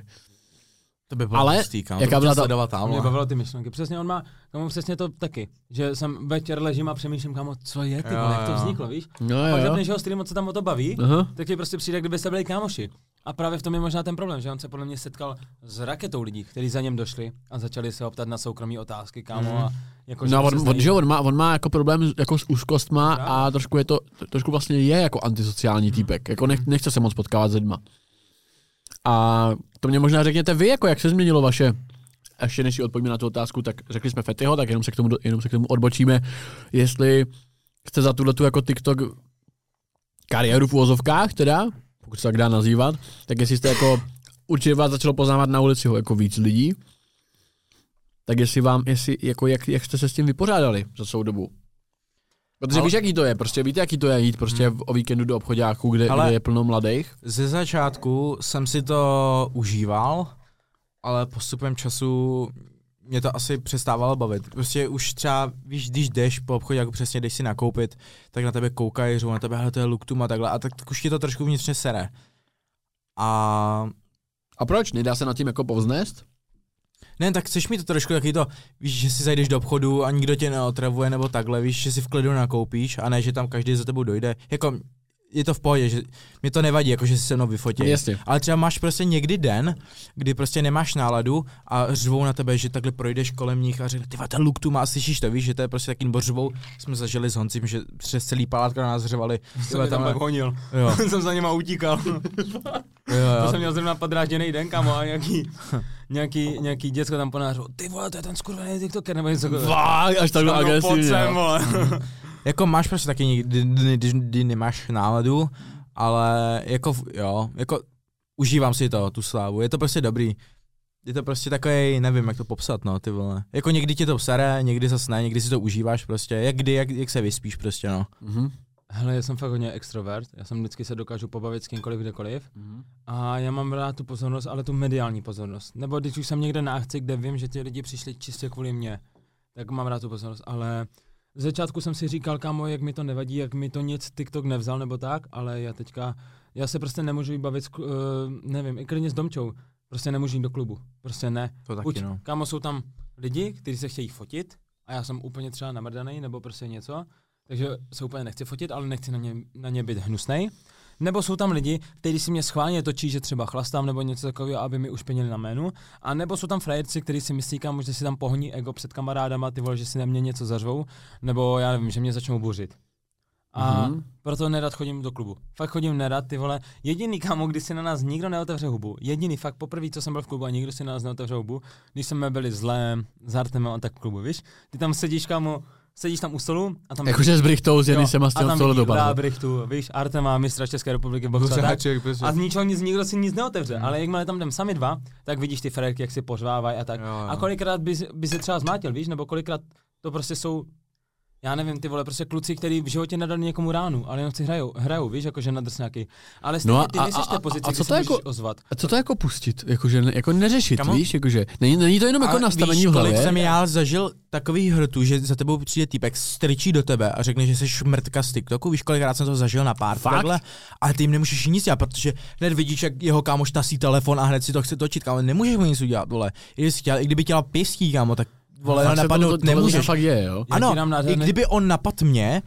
To by bylo Ale hustý, kámo, jaká byla ta- sledovat Mě tam. bavilo ty myšlenky. Přesně on má, kamo přesně to taky, že jsem večer ležím a přemýšlím, kamo, co je, ty Jo, vole, jak to vzniklo, víš? No Pak jo. zapneš jeho stream, co tam o to baví, Aha. tak ti prostě přijde, kdybyste byli kámoši. A právě v tom je možná ten problém, že on se podle mě setkal s raketou lidí, kteří za něm došli a začali se ho ptat na soukromí otázky, kámo. A jako, No, že se on, on, že on, má, on má jako problém s- jako s úzkostma Právě. a trošku je to, trošku vlastně je jako antisociální týpek, jako nech, nechce se moc potkávat s lidma. A to mě možná řekněte vy, jako jak se změnilo vaše, ještě než si odpovíme na tu otázku, tak řekli jsme Fetyho, tak jenom se k tomu, jenom se k tomu odbočíme, jestli jste za tuhle tu jako TikTok kariéru v úvozovkách teda, pokud se tak dá nazývat, tak jestli jste jako určitě vás začalo poznávat na ulici jako víc lidí, tak jestli vám, jestli, jako jak, jak jste se s tím vypořádali za svou dobu? Protože Ale- víš, jaký to je, prostě víte, jaký to je jít prostě v, o víkendu do obchodáku, kde, Ale- kde je plno mladých. Ze začátku jsem si to užíval, ale postupem času mě to asi přestávalo bavit. Prostě už třeba, víš, když jdeš po obchodě, jako přesně jdeš si nakoupit, tak na tebe koukají, řvou na tebe, hele, to je luktum a takhle, a tak, tak už ti to trošku vnitřně sere. A A proč? Nedá se nad tím jako povznést? Ne, tak chceš mít to trošku taky to, víš, že si zajdeš do obchodu a nikdo tě neotravuje nebo takhle, víš, že si v klidu nakoupíš a ne, že tam každý za tebou dojde. Jako, je to v pohodě, že mi to nevadí, jako že si se mnou vyfotí. Jasně. Ale třeba máš prostě někdy den, kdy prostě nemáš náladu a řvou na tebe, že takhle projdeš kolem nich a řekne, ty ten luk tu má, a slyšíš to, víš, že to je prostě takým bořvou. Jsme zažili s Honcím, že přes celý palátka na nás řvali. Jsem tam honil. Jo, jsem za něma utíkal. jo, To jo. jsem měl zrovna podrážděný den, kamo, a nějaký, nějaký, nějaký děcko tam ponářilo, ty vole, to je ten skurvený TikToker, nebo něco takového. Fakt, až takhle pojď agresivně. sem, jo. vole. Jako máš prostě taky někdy dny, kdy, kdy nemáš náladu, ale jako, jo, jako užívám si to, tu slávu, je to prostě dobrý. Je to prostě takový, nevím, jak to popsat, no, ty vole. Jako někdy ti to sere, někdy zase ne, někdy si to užíváš prostě, jak kdy, jak, jak se vyspíš prostě, no. Mhm. Hele, já jsem fakt hodně extrovert, já jsem vždycky se dokážu pobavit s kýmkoliv, kdekoliv. Mhm. A já mám rád tu pozornost, ale tu mediální pozornost. Nebo když už jsem někde na akci, kde vím, že ty lidi přišli čistě kvůli mně, tak mám rád tu pozornost. Ale z začátku jsem si říkal, kámo, jak mi to nevadí, jak mi to nic TikTok nevzal nebo tak, ale já teďka, já se prostě nemůžu bavit, s, kl- eh, nevím, i klidně s Domčou. Prostě nemůžu jít do klubu. Prostě ne. To taky, Buď, no. kámo, jsou tam lidi, kteří se chtějí fotit a já jsem úplně třeba namrdaný nebo prostě něco, takže se úplně nechci fotit, ale nechci na ně, na ně být hnusnej. Nebo jsou tam lidi, kteří si mě schválně točí, že třeba chlastám nebo něco takového, aby mi ušpěnili na jménu. A nebo jsou tam frajerci, kteří si myslí, kámo, že si tam pohoní ego před kamarádama, ty vole, že si na mě něco zařvou, nebo já nevím, že mě začnou buřit. A Mhm. proto nerad chodím do klubu. Fakt chodím nerad, ty vole. Jediný kámo, kdy si na nás nikdo neotevře hubu. Jediný fakt poprvé, co jsem byl v klubu a nikdo si na nás neotevře hubu, když jsme byli zlé s Artemem a tak v klubu, víš? Ty tam sedíš, kámo, sedíš tam u stolu a tam... Jakože s Brichtou, s Jo, Janisem a tam stolu vidí do baru. Brichtu, víš, Artema, mistra České republiky, boxu a tak. prostě. A z ničeho nic, nikdo si nic neotevře, ale jakmile tam jdem sami dva, tak vidíš ty frérky, jak si pořvávají a tak. Jo, jo. A kolikrát by, by se třeba zmátil, víš, nebo kolikrát to prostě jsou, já nevím, ty vole, prostě kluci, kteří v životě nedali někomu ránu, ale jenom si hrajou, hrajou víš, jakože na drsňáky. Ale stejně No a- ty a- té a- pozici, a co kdy to jako- ozvat. A co to jako pustit? Jakože ne, jako neřešit, Kamo? víš? Jakože není, není to jenom jako Ale nastavení víš, v hlavě. jsem já zažil takový hrtu, že za tebou přijde týpek, strčí do tebe a řekne, že jsi šmrtka z TikToku, víš, kolikrát jsem to zažil na pár takhle, ale ty jim nemůžeš nic dělat, protože hned vidíš, jak jeho kámoš tasí telefon a hned si to chce točit, kámo, nemůžeš mu nic udělat, vole. I chtěl, i kdyby chtěla pěstí, kámo, tak vole, se napadnout to, to, to, to nemůžeš. fakt je, jo. Ano, I kdyby on napad mě,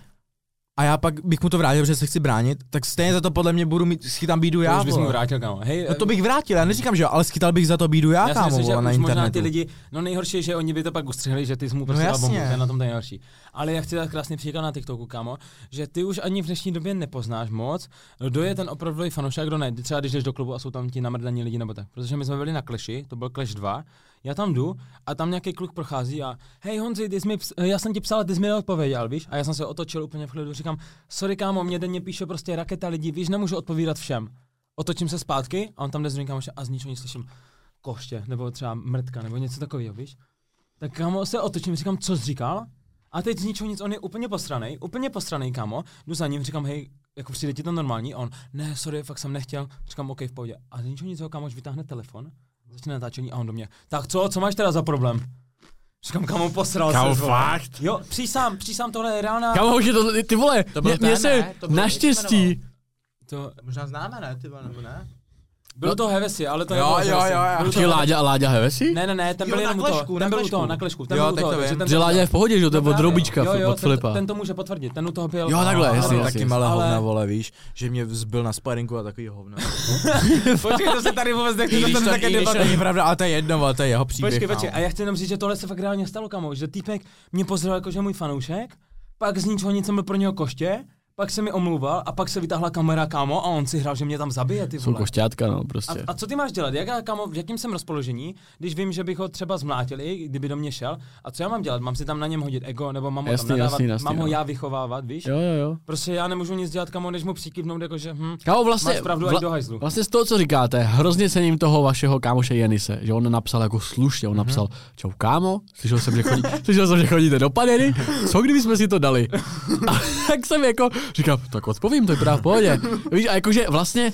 a já pak bych mu to vrátil, protože se chci bránit, tak stejně za to podle mě budu mít, schytám bídu to já, už bys mu vrátil, kámo. Hej, No to bych vrátil, já neříkám, že jo, ale schytal bych za to bídu já, já si kámo, myslím, že vole, na už možná internetu. ty lidi, no nejhorší je, že oni by to pak ustřihli, že ty jsi mu No prostě dal bombu, to je na tom nejhorší. Ale já chci dát krásný příklad na TikToku, kámo, že ty už ani v dnešní době nepoznáš moc, kdo je ten opravdový fanoušek, kdo ne. Třeba když jdeš do klubu a jsou tam ti namrdaní lidi nebo tak. Protože my jsme byli na Clashi, to byl Clash 2, já tam jdu a tam nějaký kluk prochází a hej Honzi, ty jsi mi ps- já jsem ti psal, ty jsi mi neodpověděl, víš? A já jsem se otočil úplně v klidu, říkám, sorry kámo, mě denně píše prostě raketa lidí, víš, nemůžu odpovídat všem. Otočím se zpátky a on tam jde kámošem a z ničeho nic slyším koště, nebo třeba mrtka, nebo něco takového, víš? Tak kámo se otočím, říkám, co jsi říkal? A teď z ničeho nic, on je úplně posranej, úplně posranej, kámo. Jdu za ním, říkám, hej, jako přijde ti to normální? A on, ne, sorry, fakt jsem nechtěl. Říkám, OK, v pohodě. A z ničeho nic, kámoš vytáhne telefon, začne natáčení a on do mě, tak co, co máš teda za problém? Říkám, kámo, posral Kámo, se. fakt? Jo, přísám, přísám, tohle je reálná. Kámo, už je to, ty vole, To mě, mě se ne? To naštěstí, To, Možná známe, ne, ty vole, nebo ne? Bylo to Hevesi, ale to Jo, nebylo jo, jo, jo. Bylo to počkej, Láďa a Láďa Hevesi? Ne, ne, ne, ten Jo, byl na jenom. Klešku, Ten na byl toho, na klešku. Ten Jo, byl to vím. ten Že Láďa je v pohodě, že to je No od právě. Roubička jo, jo, od Filipa. Ten, to může potvrdit, ten u toho byl. Jo, takhle, jasně, taky malé Ale- hovna, vole, víš, že mě zbyl na sparingu a takový hovna. Počkej, to se tady vůbec nechci to, také když to není pravda, ale to je jedno, to je jeho příběh. Počkej, počkej, kámo. a já chci jenom říct, že tohle se fakt reálně stalo, kamo, že týpek mě pozdravil jako, že je můj fanoušek, pak z ničeho nic jsem byl pro něho koště, pak se mi omlouval a pak se vytáhla kamera, kámo, a on si hrál, že mě tam zabije, ty Jsou vole. košťátka, no, A, prostě. a, co ty máš dělat? Jak já, kámo, v jakém jsem rozpoložení, když vím, že bych ho třeba zmlátil, i kdyby do mě šel? A co já mám dělat? Mám si tam na něm hodit ego, nebo mám ho Jasný, tam nadávat, jasný, jasný, mám ho no. já vychovávat, víš? Jo, jo, jo. Prostě já nemůžu nic dělat, kamo, než mu přikývnout, jakože hm, Kámo, vlastně, máš pravdu, ať do hajzlu. vlastně z toho, co říkáte, hrozně cením toho vašeho kámoše Jenise, že on napsal jako slušně, on Mhm. napsal, čau kámo, slyšel jsem, že, chodí, slyšel jsem, že chodíte do padery, co kdyby jsme si to dali? A tak jsem jako, říkám, tak odpovím, to je právě v pohodě. Víš, a jakože vlastně,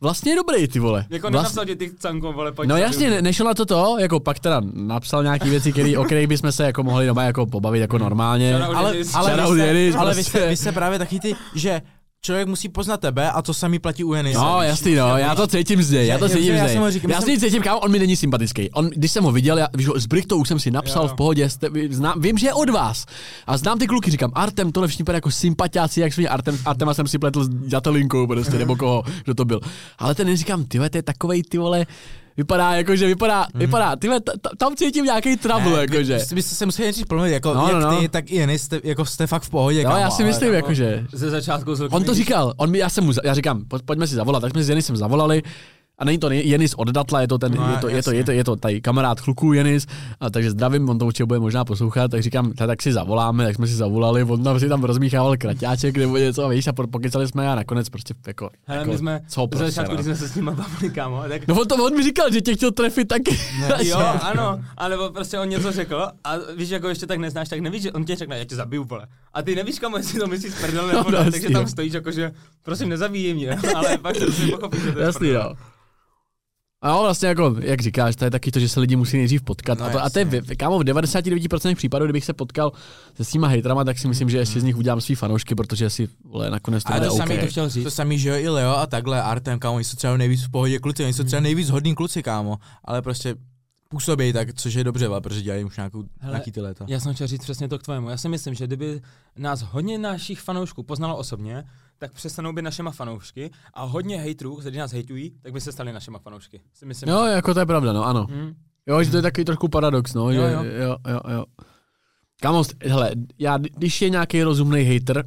vlastně je dobrý, ty vole. Jako vlastně, nenapsal ti ty canko, vole, pojď No tady. jasně, ne, nešlo na to to, jako pak teda napsal nějaký věci, který, o kterých bychom se jako mohli doma jako pobavit jako normálně. Ale, ale, vy ale vy, prostě. jste, vy jste právě taky ty, že člověk musí poznat tebe a to samý platí u Jenise. No, jasný, no, já to cítím z něj, já to cítím že z já si cítím, kámo, on mi není sympatický. On, když jsem ho viděl, já, víš, s Brichtou už jsem si napsal Jo. v pohodě, jste, znám, vím, že je od vás. A znám ty kluky, říkám, Artem, tohle všichni jako sympatiáci, jak svý Artem, Artema jsem si pletl s Jatelinkou prostě, nebo koho, kdo to byl. Ale ten říkám, ty to je takovej, ty vole, vypadá jako, že vypadá, vypadá, ty vole, ta- ta- tam cítím nějaký trouble, jakože. Vy, vy jste se museli nejdřív promluvit, jako No, no, jak no, no. ty, tak i Jenis, jste, jako jste fakt v pohodě, Jo, kámo, já si ale- myslím, jakože. Ze začátku On to říkal, on mi, já jsem mu, já říkám, poj- pojďme si zavolat, tak jsme s Denisem zavolali A není to Jenis od Datla, je to ten, No, je, to, je, to, je, to, je to tady kamarád chluků Jenis, a takže zdravím, on to určitě bude možná poslouchat, tak říkám, tak, tak si zavoláme, tak jsme si zavolali, on tam si tam rozmíchával kraťáček nebo něco, a víš, a po- pokecali jsme a nakonec prostě jako, Hele, jako my jsme, co prostě, začátku, no. když jsme se s nimi bavili, kámo, tak No on, to, on mi říkal, že tě chtěl trefit taky. Jo, ano, ale prostě on něco řekl a víš, jako ještě tak neznáš, tak nevíš, že on ti řekne, já tě zabiju, vole. A ty nevíš, kam jestli to myslíš prdel nebo No, ne, takže tam jo. stojíš jako, že prosím, nezabíjí mě, ale pak to si pochopíš, že to je Jasný, prdel. A jo, vlastně jako, jak říkáš, to je taky to, že se lidi musí nejdřív potkat. No a, to, a to je, v- kámo, v 99% případů, kdybych se potkal se s těma hejtrama, tak si myslím, že ještě z nich udělám svý fanoušky, protože si, vole, nakonec to Ale bude to samý to chtěl říct. To samý, že jo, i Leo a takhle, Artem, kámo, oni jsou třeba nejvíc v pohodě kluci, oni jsou třeba nejvíc hodní kluci, kámo, ale prostě působí tak, což je dobře, protože dělají už nějakou, Hele, nějaký ty léta. Já jsem chtěl říct přesně to k tvému. Já si myslím, že kdyby nás hodně našich fanoušků poznalo osobně, tak přestanou být našima fanoušky a hodně hejtrů, kteří nás hejtují, tak by se stali našima fanoušky. Si myslím. Jo, jako to je pravda, no ano. Hm. Jo, že to je takový trošku paradox, no, Jo, jo, jo. jo, jo. jo. Kámo, hele, já, když je nějaký rozumný hater,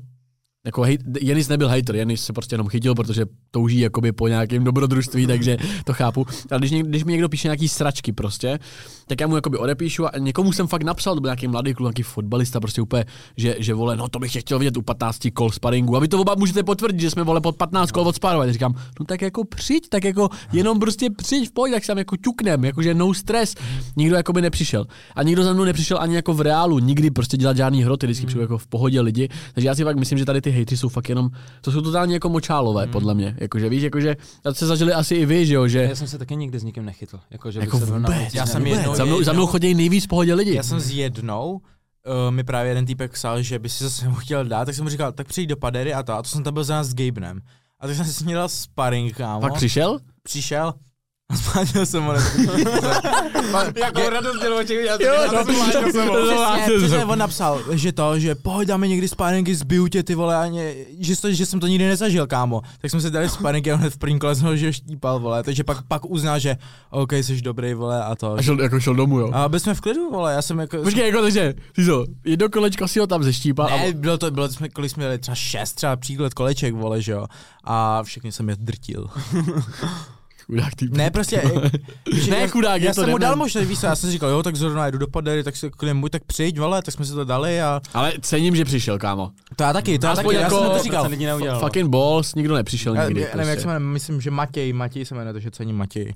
jako hejt, Janis nebyl hater, Janis se prostě jenom chytil, protože touží jakoby po nějakém dobrodružství, takže to chápu. Ale když, když mi někdo píše nějaký sračky prostě, tak já mu jakoby odepíšu a někomu jsem fakt napsal, to byl nějaký mladý kluk, nějaký fotbalista, prostě úplně, že, že vole, no to bych tě chtěl vidět u 15 kol sparingu. A vy to oba můžete potvrdit, že jsme vole pod 15 kol odsparovat. Já říkám, no tak jako přijď, tak jako jenom prostě přijď v pohodě, tak se tam jako ťuknem, jakože no stres. Nikdo jako by nepřišel. A nikdo za mnou nepřišel ani jako v reálu, nikdy prostě dělat žádný hroty, vždycky přijdu jako v pohodě lidi. Takže já si fakt myslím, že tady ty hejty jsou fakt jenom, to jsou totálně jako močálové, podle mě. Jakože víš, jakože, to se zažili asi i vy, že jo, že Já jsem se taky nikdy s nikým nechytl. Jako, že bych jako na vůbec, ulici, Já jsem vůbec. jednou- za mnou, za mnou chodí nejvíc pohodě lidi. Já jsem s jednou, uh, mi právě jeden týpek psal, že by si zase mu chtěl dát, tak jsem mu říkal, tak přijď do padery a to, a to jsem tam byl za nás s Gabenem. A tak jsem si s ním dal sparring, kámo. Pak přišel? Přišel, a spátil jsem ho. Jakou radost dělal očích, já jsem ho. On napsal, že to, že pojď dáme někdy sparingy, zbiju tě ty vole, a ně, že, to, že jsem to nikdy nezažil, kámo. Tak jsme si dali sparingy a hned v prvním kole jsem ho že štípal, vole, takže pak, pak uzná, že OK, jsi dobrý, vole, a to. A šel, jako šel domů, jo. A byli jsme v klidu, vole, já jsem jako... Počkej, jako takže, ty co, jedno kolečko si ho tam zeštípal a Ne, bylo to, bylo jsme, kolik jsme jeli, třeba šest, třeba příklad koleček, vole, že jo. A všechny jsem je drtil. chudák týp. Ne, prostě... že Ne, já- chudák, je já to jsem mu dal možnost, víš já jsem říkal, jo, tak zrovna jdu do padery, tak si k němu, tak přijď, vole, tak jsme si to dali a... Ale cením, že přišel, kámo. To já taky, to já taky, já jako- jsem to říkal. neudělalo. Fucking balls, nikdo nepřišel Já, nikdy. já nevím, jak prostě. se jmenuje, myslím, že Matěj, Matěj se jmenuje, takže cením Matěj.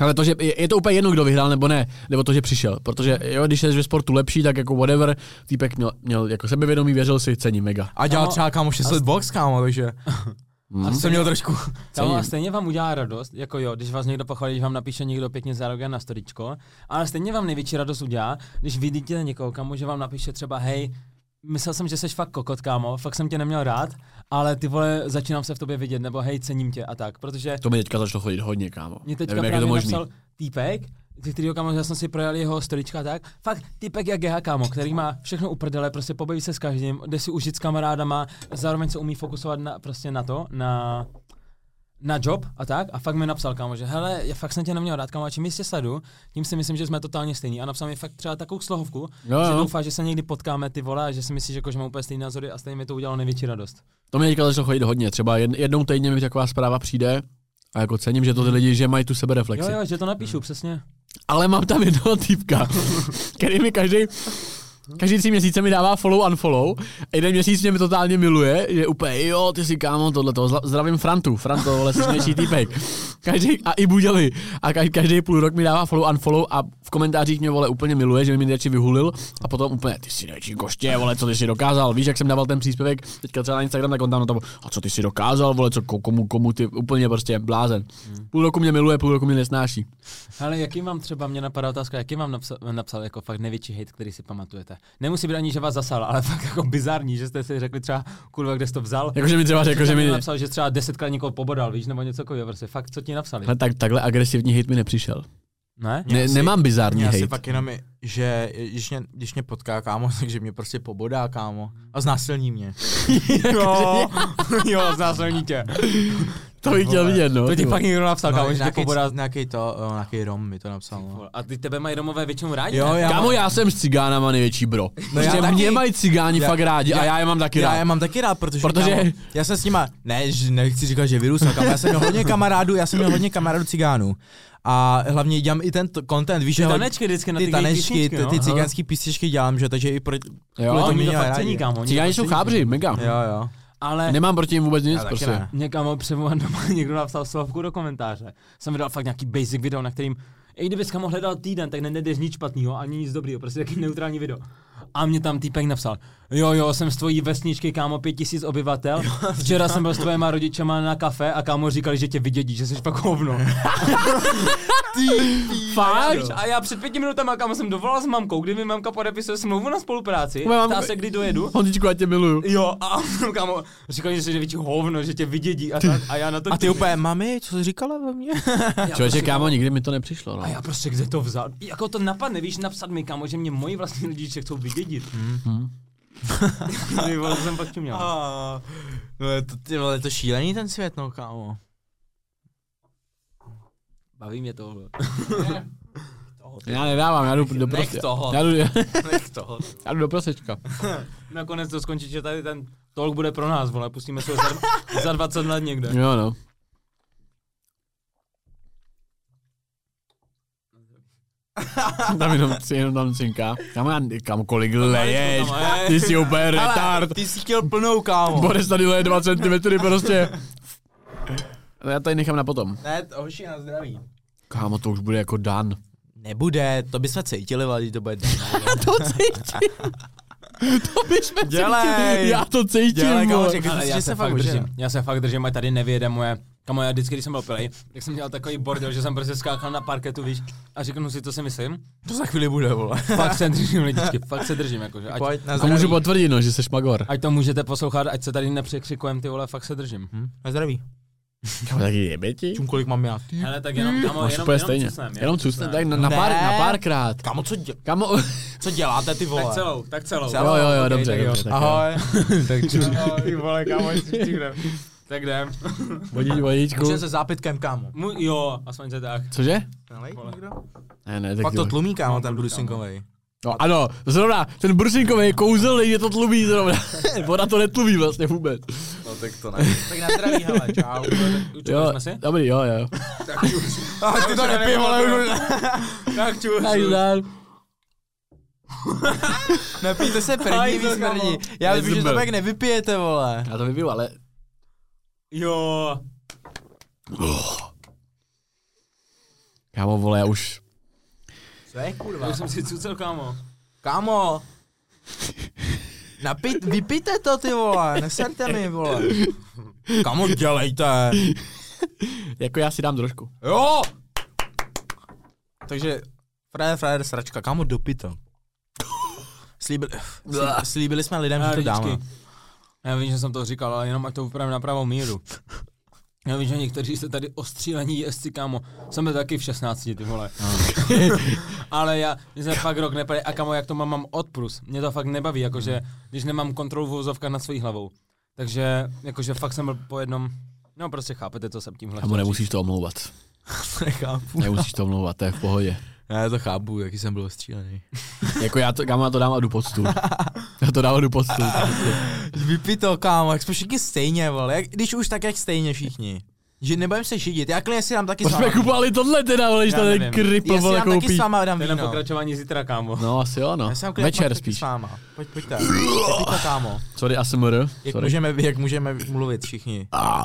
Ale to, že je, je to úplně jedno, kdo vyhrál nebo ne, nebo to, že přišel. Protože jo, když jsi ve sportu lepší, tak jako whatever, týpek měl, měl jako sebevědomí, věřil si, cením mega. A dělal třeba kámo 6 let box, kámo, takže Hmm. jsem měl trošku... Kámo, Cením. a stejně vám udělá radost, jako jo, když vás někdo pochválí, když vám napíše někdo pěkně zároveň na storičko, ale stejně vám největší radost udělá, když vidíte někoho, kamu, že vám napíše třeba, hej, myslel jsem, že jsi fakt kokot, kámo, fakt jsem tě neměl rád, ale ty vole, začínám se v tobě vidět, nebo hej, cením tě a tak, protože To mi teďka začalo chodit hodně, kámo. mě teďka Nevím, jak je to právě možný. napsal týpek, ze kterého kámo, já jsem si projel jeho storička a tak. Fakt týpek jak GH kámo, který má všechno uprdele, prostě pobaví se s každým, jde si užít s kamarádama, zároveň se umí fokusovat na, prostě na to, na na job a tak a fakt mi napsal kámo, že hele, já fakt jsem tě neměl rád kámo, a čím jistě sledu, tím si myslím, že jsme totálně stejní a napsal mi fakt třeba takovou slohovku, Jo, že jo. doufá, že se někdy potkáme ty vole a že si myslíš, jako, že mám úplně stejné názory a stejně mi to udělalo největší radost. To mi teďka začalo chodit hodně. Třeba jed, jednou týdně mi taková zpráva přijde a jako cením, že to ty lidi, že mají tu sebereflexi. Jo, jo, že to napíšu, přesně. Ale mám tam jednoho týpka, který mi každý Každý tři měsíce mi dává follow unfollow a jeden měsíc mě totálně miluje, že úplně jo, ty si kámo tohle to, zdravím Frantu, Franto, vole, jsi největší týpek. Každý, a i Buděli. A každý, každý půl rok mi dává follow unfollow a v komentářích mě vole úplně miluje, že mi nejradši vyhulil a potom úplně ty si největší koště, vole, co ty si dokázal. Víš, jak jsem dával ten příspěvek teďka třeba na Instagram, tak on tam na to, a co ty si dokázal, vole, co komu, komu ty, úplně prostě blázen. Půl roku mě miluje, půl roku mě nesnáší. Ale jaký mám třeba, mě napadá otázka, jaký mám napsal, napsal jako fakt největší hate, který si pamatujete? Nemusí být ani, že vás zasal, ale fakt jako bizarní, že jste si řekli třeba, kurva, kde jsi to vzal? Jakože mi třeba řekl, že mi... napsal, že třeba desetkrát někoho pobodal, víš, nebo něco takového, prostě fakt, co ti napsali? Ale tak, takhle agresivní hate mi nepřišel. Ne? Ne, asi- nemám bizární Já si hate. fakt jenom, že když mě, když mě potká kámo, takže mě prostě pobodá kámo a znásilní mě. jo, jo, znásilní tě. To bych chtěl vidět, no. To ti ty pak někdo napsal, kámo, že nějaký, pobodá. nějaký to, o, nějaký rom mi to napsal. No. A ty tebe mají Romové většinou rádi, Jo, já Kámo, já jsem s cigánama největší bro. já Prostě taky. mě mají cigáni Já- fakt rádi a já- já je mám taky Já rád. je mám taky rád, protože, Protože- kámo, já jsem s nima, ne, že nechci říkat, že vyrůstal, kámo, já jsem měl hodně kamarádů, já jsem měl hodně kamarádů cigánů. A hlavně dělám i ten content, víš, Ty tanečky vždycky na ty ty tanečky, písničky, ty, no. ty Aha. cigánský písničky dělám, že takže i pro, Jo, to mě rádi. Cigáni jsou chábři, mega. Jo, jo. Ale Nemám proti nim vůbec nic, Já prostě. ne. někam převolat doma někdo napsal slovku do komentáře. Jsem vydal fakt nějaký basic video, na kterým, i kdybys kamo hledal týden, tak nenajdeš nic špatného, ani nic dobrýho, prostě taky neutrální video. A mě tam týpek napsal, jo jo, jsem z tvojí vesničky, kámo, pět tisíc obyvatel, včera jsem byl s tvojima rodičema na kafe a kámo říkali, že tě vydědí, že jsi fakt hovno. Fakt? A já před pěti minutami, kámo, jsem dovolal s mamkou, kdy mi mamka podepisuje smlouvu na spolupráci, Moje ptá mamka- se, kdy dojedu. Honzičku, já tě miluju. Jo, a kámo, říkali, že jsi větší hovno, že tě vydědí a, tak, a já na to A ty úplně, mami, co jsi říkala ve mně? Člověče, prostě, kámo, nikdy mi to nepřišlo, no. A já prostě kde to vzal? Jako to napadne, víš, napsat mi, kámo, že mě moji vlastní rodiče chcou vydědit. Mhm. Ty vole, to jsem pak měl. No je to, ty vole, je to šílený ten svět, no kámo. Baví mě tohle. Já nedávám, já jdu do prostě. toho. Já jdu, Nech toho. já jdu do prosečka. Nakonec to skončí, že tady ten talk bude pro nás, vole, pustíme se ho za, za 20 let někde. Jo, no. tam jenom, jenom tam cinká. Kámo, já, kámo, kolik leješ? Ty jsi úplně retard. ty jsi chtěl plnou, kámo. Boris tady leje 2 cm prostě. No já tady nechám na potom. Ne, to hoši na zdraví. Kámo, to už bude jako dan. Nebude, to bychom cítili, ale to bude to cítím. to bychom Dělej. cítili. Já to cítím, Dělej, kámo, řekl Ale jsi, já že se se fakt držím. držím. Já se fakt držím, a tady nevyjede moje Kamo, já vždycky, když jsem byl pilej, tak jsem dělal takový bordel, že jsem prostě skákal na parketu, víš, a řeknu si, co si myslím. To za chvíli bude, vole. Fakt se držím, lidičky, fakt se držím, jakože. Ať, Pojď, na To můžu potvrdit, no, že jsi magor. ať to můžete poslouchat, ať se tady nepřekřikujem, ty vole, fakt se držím. Hm, na zdraví. Kámo, taky jebe ti? Čum, kolik mám já? Ale tak jenom, kamo, Máš jenom, úplně jenom stejně. cusnem, Jenom cusne, tak na, na, pár, na párkrát. Kámo, co, dě- Kámo, co děláte, ty vole? Tak celou, tak celou. Celou. jo, jo, jo, Ok, dobře, tak jo. dobře. Tak jo. Ahoj. tak čus. Ty vole, stihneme. Tak jdem. Vodič, vodičku. Může se zápitkem, kámo. Mu, jo, aspoň se tak. Cože? Někdo? Ne, ne, tak Pak to tlumí, kámo, No, ten brusinkovej. No, ano, zrovna, ten brusinkový kouzelný je to tlumí zrovna. Voda to netlumí vlastně vůbec. No tak to ne. tak na zdraví, hele, čau. Jo, jsme si? dobrý, jo, jo. A ty to nepij, vole, už Tak čus. Tak dál. Nepijte se první, vy smrdí. Já vím, že to pak nevypijete, vole. Já to vypiju, ale... Jo. Kámo, vole, já už... Co je, kurva? Já jsem si cucel, kámo. Kámo. Napít, vypijte to, ty vole, neserte mi, vole. Kámo, dělejte. Jako já si dám trošku. Jo! Takže, frajer, frajer, sračka, kámo, dopij to. Slíbili, slí- slíbili jsme lidem, že to dáme. Já vím, že jsem to říkal, ale jenom ať to upravím na pravou míru. Já vím, že někteří jste tady ostřílení jezdci, kámo. Jsem byl taky v 16, ty vole. ale já, my jsme fakt rok nepali a kámo, jak to mám, mám odprus. Mě to fakt nebaví, jakože, když nemám kontrolu v vozovkách nad svojí hlavou. Takže, jakože fakt jsem byl po jednom, no prostě chápete, co jsem tímhle Kámo, nemusíš to omlouvat. Nechápu. Nemusíš to omlouvat, to je v pohodě. Já to chápu, jaký jsem byl střílený. Jako já to, kámo, já to dám a jdu pod stůl. Já to dám a jdu pod stůl. Vypij to, kámo, jak jsme všichni stejně, vole. Jak, když už tak, jak stejně všichni. Že nebudem se šidit, já klidně si dám taky Proč jsme kupovali tohle teda, vole, když Já tady kripl, Já si vole, dám taky koupí. s váma dám je na víno. pokračování zítra, kámo. No, asi jo, no. Já si dám Večer spíš. s váma. Pojď, pojďte. Vypij to, kámo. Sorry, ASMR. Jak Sorry. můžeme, jak můžeme mluvit všichni. A.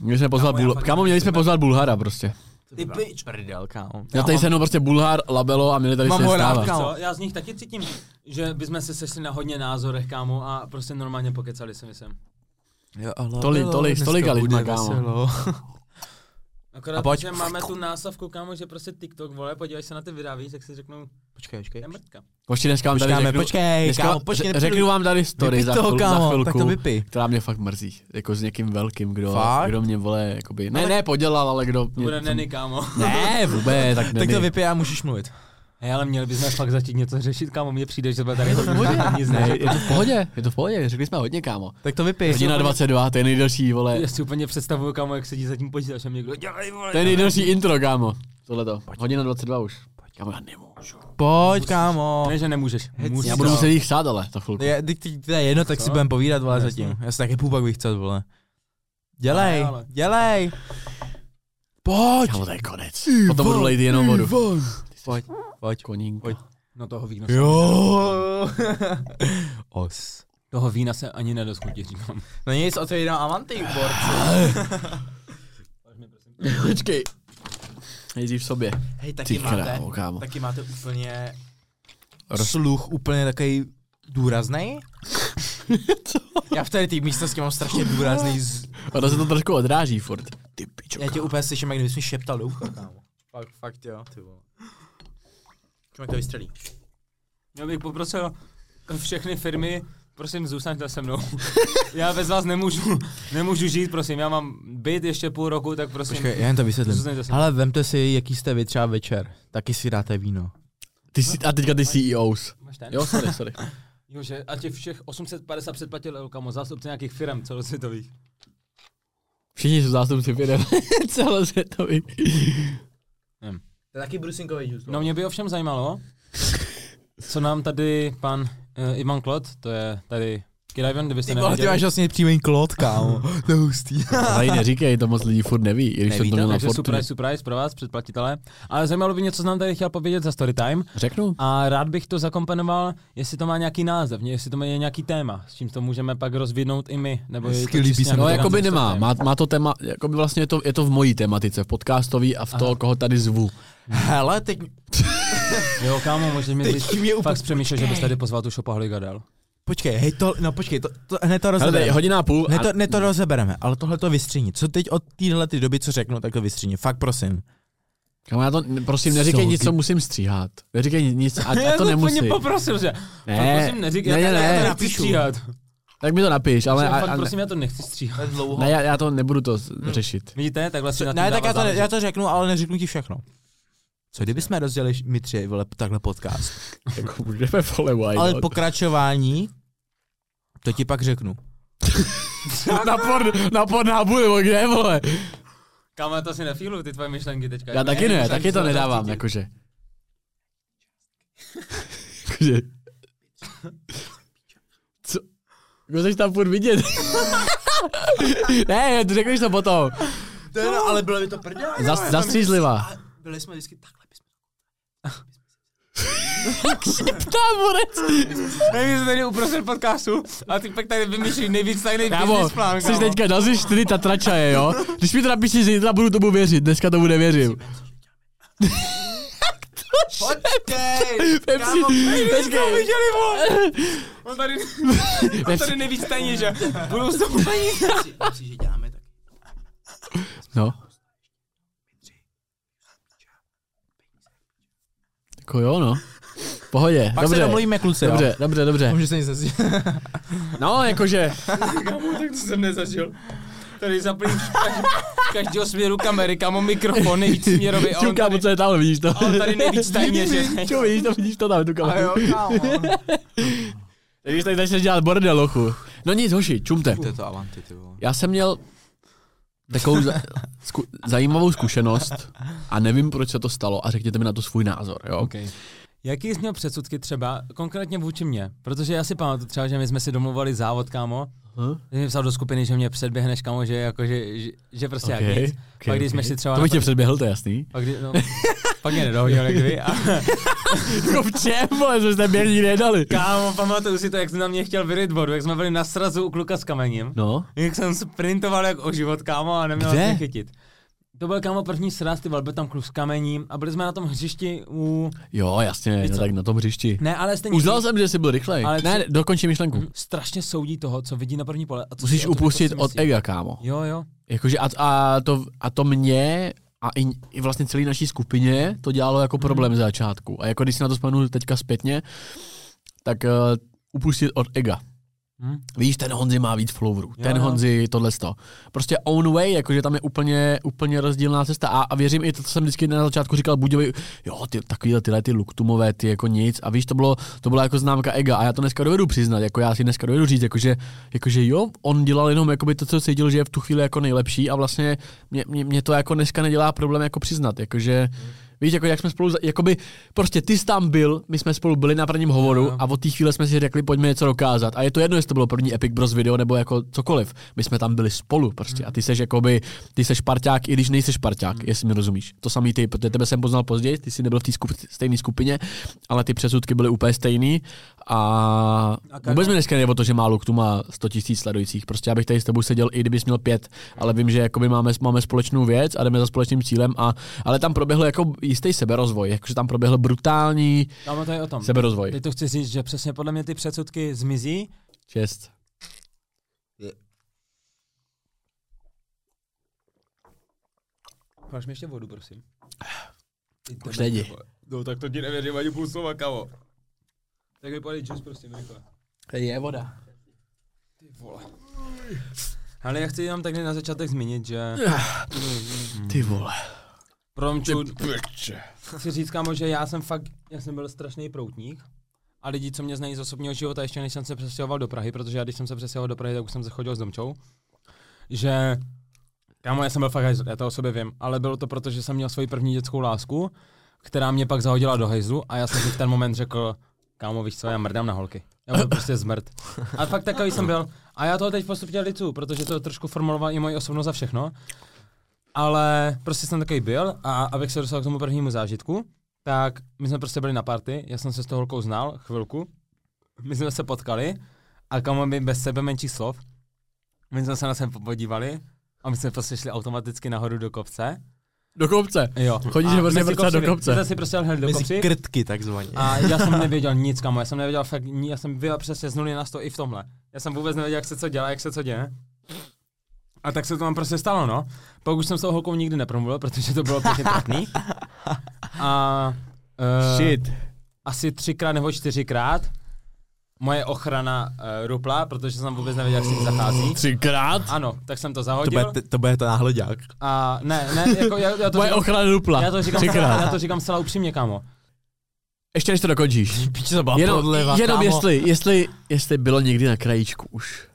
Měli jsme pozvat Kámo, měli jsme pozvat Bulhara prostě. Ty pič. Prdel, kámo. Já tady se mnou prostě Bulhar, Labelo a měli tady Mám se rád, stávat. kámo. Co? Já z nich taky cítím, že bychom se sešli na hodně názorech, kámo, a prostě normálně pokecali si myslím. Jo, ale Tolik, tolik, tolika lidma, kámo. Akorát, A pojď. že máme tu násavku, kámo, že prostě TikTok, vole, podívej se na ty videa, víš, tak si řeknou, Počkej, počkej. je mrtka. Počkej, dneska vám tady Počkáme, řeknu, počkej, dneska, kámo, počkej, ř- řeknu vám tady story Vypij za, toho, chvil, za kámo, chvilku, tak to vypij. která mě fakt mrzí. Jako s někým velkým, kdo, Fakt? kdo mě vole, jakoby, ne, ne, podělal, ale kdo To mě, bude neny, kámo. Ne, vůbec, tak Tak to neny. vypij a můžeš mluvit. Hej, ale měli bychom fakt začít něco řešit, kámo, mně přijde, že to bude tady nic Ne, ne. je to v pohodě, je to v pohodě, řekli jsme hodně, kámo. Tak to vypij. Hodina 22, to je nejdelší, vole. Já si úplně představuju, kámo, jak sedí za tím počítačem někdo, dělej, vole. To je nejdelší intro, kámo. Tohleto. Hodina 22 už. Kámo, já nemůžu. Pojď, kámo. Ne, že nemůžeš. Musíš. Já budu muset jich sát, ale za chvilku. Je, ty, ty, to je jedno, tak si budeme povídat, vole, zatím. Já si taky půl pak bych chcel, vole. Dělej, dělej. Pojď. Kámo, to je konec. Potom budu lejt jenom vodu. Pojď, pojď. Konínka. Pojď. No toho vína, Jo. Os. toho vína se ani nedoschutí, říkám. No nic, otevírám Avanti, borci. Počkej. Nejdřív v sobě. Hej, taky Ty máte, krávo, kámo. taky máte úplně sluch úplně takový důrazný. Já v tady té místnosti mám strašně důrazný z... Ono se to trošku odráží furt. Ty pičo. Já tě úplně slyším, jak kdybys mi šeptal do ucha, kámo. Fakt, fakt jo, ty vole. Čím jak to vystřelí? Já bych poprosil všechny firmy, prosím, zůstaňte se mnou. Já bez vás nemůžu, nemůžu žít, prosím, já mám byt ještě půl roku, tak prosím. Počkej, já jen to vysvětlím. Ale vemte si, jaký jste vy třeba večer. Taky si dáte víno. Ty jsi, a teďka ty CEOs. Máš ten? Jo, sorry, sorry. Jo, že a těch všech 850 předplatitelů, kamo, zástupci nějakých firm celosvětových. Všichni jsou zástupci firm celosvětový. To je taky brusinkový džus. No mě by ovšem zajímalo, co nám tady pan uh, Ivan Klot, to je tady Kiraven, kdybyste Ty vole, ty nevěděli. máš vlastně přímý klot, kámo. to je hustý. Ale neříkej, to moc lidí furt neví, i když jsem Neví to měl na surprise, surprise pro vás, předplatitele. Ale zajímalo by mě, co nám tady chtěl povědět za Storytime. Řeknu? A rád bych to zakomponoval, jestli to má nějaký název, jestli to má nějaký téma, s čím to můžeme pak rozvidnout i my. Nebo je Hezky, líbí čistě se No, jakoby random nemá. Má, má to téma, jakoby vlastně je to, je to v mojí tematice, v podcastový a v toho, koho tady zvu. Hele, teď... Jo, kámo, můžeš mi říct, mě úplně- fakt přemýšlel, že bys tady pozval tu šopa Gadel. Počkej, hej, to, no počkej, to, to hned to Hele, rozebereme. hodina a půl. Ne a- to, ne to rozebereme, ale tohle to vystříní. Co teď od téhle ty doby, co řeknu, tak to vystříní. Fakt prosím. Kámo, já to, prosím, neříkej Co nic, ty- co musím stříhat. Neříkej nic, ať, Já to to nemusí. úplně poprosil, že. Ne, prosím, neříkej, ne, já, ne, já to ne. napíšu. stříhat. Tak mi to napiš, ale... Ale, A, fakt, a, prosím, já to nechci stříhat. To je dlouho. ne, já, já to nebudu to z- řešit. Vidíte, takhle si na Ne, tak já to, já to řeknu, ale neřeknu ti všechno. Co kdyby jsme rozdělili my tři, vole, takhle podcast? Jako můžeme vole, why Ale not? pokračování, to ti pak řeknu. na, por, na Pornhubu nebo kde, vole? Kámo, to si nefíluju, ty tvoje myšlenky teďka. Já taky ne, taky to nedávám, jakože. jakože. Co? Jako jsi tam furt vidět. ne, ty řekneš to potom. To je, no, ale bylo by to. Zas, zastřízlivá. Byli jsme vždycky takhle. Bychom- Táborec. Nevím, že tady uprostřed podcastu a ty pak tady vymýšlíš nejvíc tajný Kámo, business plán, jsi kámo. teďka na ze čtyři tatračaje, jo? Když mi to napíšeš zítra, budu tomu věřit, dneska tomu nevěřím. Počkej! Pepsi, počkej. viděli, vole! On tady, on tady nejvíc tajně, že budou z toho peníze. Myslíš, že děláme tak? No. Jako jo, no. Pohodě, Pak dobře. se domluvíme, kluci, Dobře, jo? dobře, dobře. Může se nic zazít. No, jakože, Kámo, tak to jsem nezažil. Tady zaplý každého směru kamery, kámo, mikrofon, nejvíc směrový. a tady- po co je tam, vidíš to? a on tady nejvíc tajně, že? Čo, vidíš to, vidíš to tam, tu A kameru. jo, kámo. Když tady začneš dělat bordel, lochu. No nic, hoši, čumte. To je to Avanti, ty vole. Já jsem měl takovou za, zku, zajímavou zkušenost a nevím, proč se to stalo a řekněte mi na to svůj názor, jo? Okay. Jaký jsi měl předsudky třeba, konkrétně vůči mně? Protože já si pamatuju třeba, že my jsme si domluvali závod, kámo. Hm? Jsi psal do skupiny, že mě předběhneš, kámo, že, jako, že, že, že prostě Okay, jak nic. okay, Pak když jsme okay. si třeba... To bych tě předběhl, to je jasný. Pak, kdy, no, pak mě nedohodil, jak vy. A, Jako v čem, vole, jsme jste běžní nedali. kámo, pamatuju si to, jak jsi na mě chtěl vyryt vodu, jak jsme byli na srazu u kluka s kamením. No, Jak jsem sprintoval jak o život, kámo, a neměl jsem chytit. To byl kámo první sraz, ty byl tam kluk s kamením a byli jsme na tom hřišti u... jo, jasně, no tak na tom hřišti. Ne, ale stejně... Uznal jsem, že jsi byl rychlej. Ale Ne, co- dokončí myšlenku. Hm, Strašně soudí toho, co vidí na první pole. A co Musíš upustit od myslí. ega, kámo. Jo, jo. Jakože a, a, to, a to mě a i, i vlastně celé naší skupině to dělalo jako problém Mhm. z začátku. A jako když si na to vzpomenu teďka zpětně, tak uh, upustit od ega. Hm? Víš, ten Honzi má víc flowerů, ten jo. Honzi tohle to. Prostě own way, jakože tam je úplně, úplně rozdílná cesta a, a věřím i to, co jsem vždycky na začátku říkal Buďovi, jo, ty, takovýhle tyhle ty luktumové, ty jako nic a víš, to bylo, to byla jako známka ega a já to dneska dovedu přiznat, jako já si dneska dovedu říct, jakože, jakože jo, on dělal jenom jakoby to, co cítil, že je v tu chvíli jako nejlepší a vlastně mě, mě, mě to jako dneska nedělá problém jako přiznat, jakože Víš, jako jak jsme spolu, jakoby, prostě ty jsi tam byl, my jsme spolu byli na prvním hovoru a od té chvíle jsme si řekli, pojďme něco dokázat. A je to jedno, jestli to bylo první Epic Bros video nebo jako cokoliv. My jsme tam byli spolu prostě a ty seš jakoby, ty seš parťák, i když nejseš parťák, jestli mi rozumíš. To samý ty, protože tebe jsem poznal později, ty jsi nebyl v té skup, stejné skupině, ale ty přesudky byly úplně stejný a, A vůbec mi dneska o to, že má Luk tu má 100 tisíc sledujících. Prostě já bych tady s tebou seděl, i kdybys měl pět, ale vím, že jakoby máme, máme společnou věc a jdeme za společným cílem, a, ale tam proběhl jako jistý seberozvoj, jakože tam proběhl brutální Kámo, to je o tom. seberozvoj. Teď to chci říct, že přesně podle mě ty předsudky zmizí. Čest. Máš mi ještě vodu, prosím. Už není. No tak to ti nevěřím ani půl slova, kamo. Tak mi podej juice, prosím, rychle. Tady je voda. Ty vole. Ale já chci jenom takhle na začátek zmínit, že Ty vole. Promču, chci říct, kámo, že já jsem fakt, já jsem byl strašný proutník. A lidi, co mě znají z osobního života, ještě než jsem se přestěhoval do Prahy, protože já když jsem se přestěhoval do Prahy, tak už jsem se chodil s Domčou, že Kámo, já jsem byl fakt hajzl, já to o sobě vím, ale bylo to proto, že jsem měl svoji první dětskou lásku, která mě pak zahodila do hajzlu a já jsem si v ten moment řekl, kámo, víš co, já mrdám na holky. Já byl prostě zmrt. A fakt takový jsem byl. A já toho teď postupně licu, protože to trošku formuloval i moji osobnost za všechno. Ale prostě jsem takový byl a abych se dostal k tomu prvnímu zážitku, tak my jsme prostě byli na party, já jsem se s tou holkou znal chvilku, my jsme se potkali a kamo my bez sebe menších slov, my jsme se na sebe podívali a my jsme prostě šli automaticky nahoru do kopce. Do kopce. Jo. Chodíš prostě vrcat do kopce. Jsme si prostě do Mezi kopci krtky takzvaně. a já jsem nevěděl nic, kamo, já jsem nevěděl fakt, já jsem byl přesně z nuly na sto i v tomhle. Já jsem vůbec nevěděl, jak se co dělá, jak se co děje. A tak se to tam prostě stalo, no. Pak už jsem s tou holkou nikdy nepromluvil, protože to bylo pěkně trapný. A uh, Shit. asi třikrát nebo čtyřikrát moje ochrana uh, rupla, protože jsem vůbec nevěděl, jak s tím zachází. Třikrát? Ano, tak jsem to To zahodil. bude, to bude to náhledák. A ne, ne, jako já, já to Moje říkám, ochrana dupla. já to říkám, Třikrát. já to říkám zcela upřímně, kámo. Ještě než to dokončíš. Píče to byla Jenom, prodleva, jenom kámo. jestli, jestli, jestli bylo někdy na krajíčku už.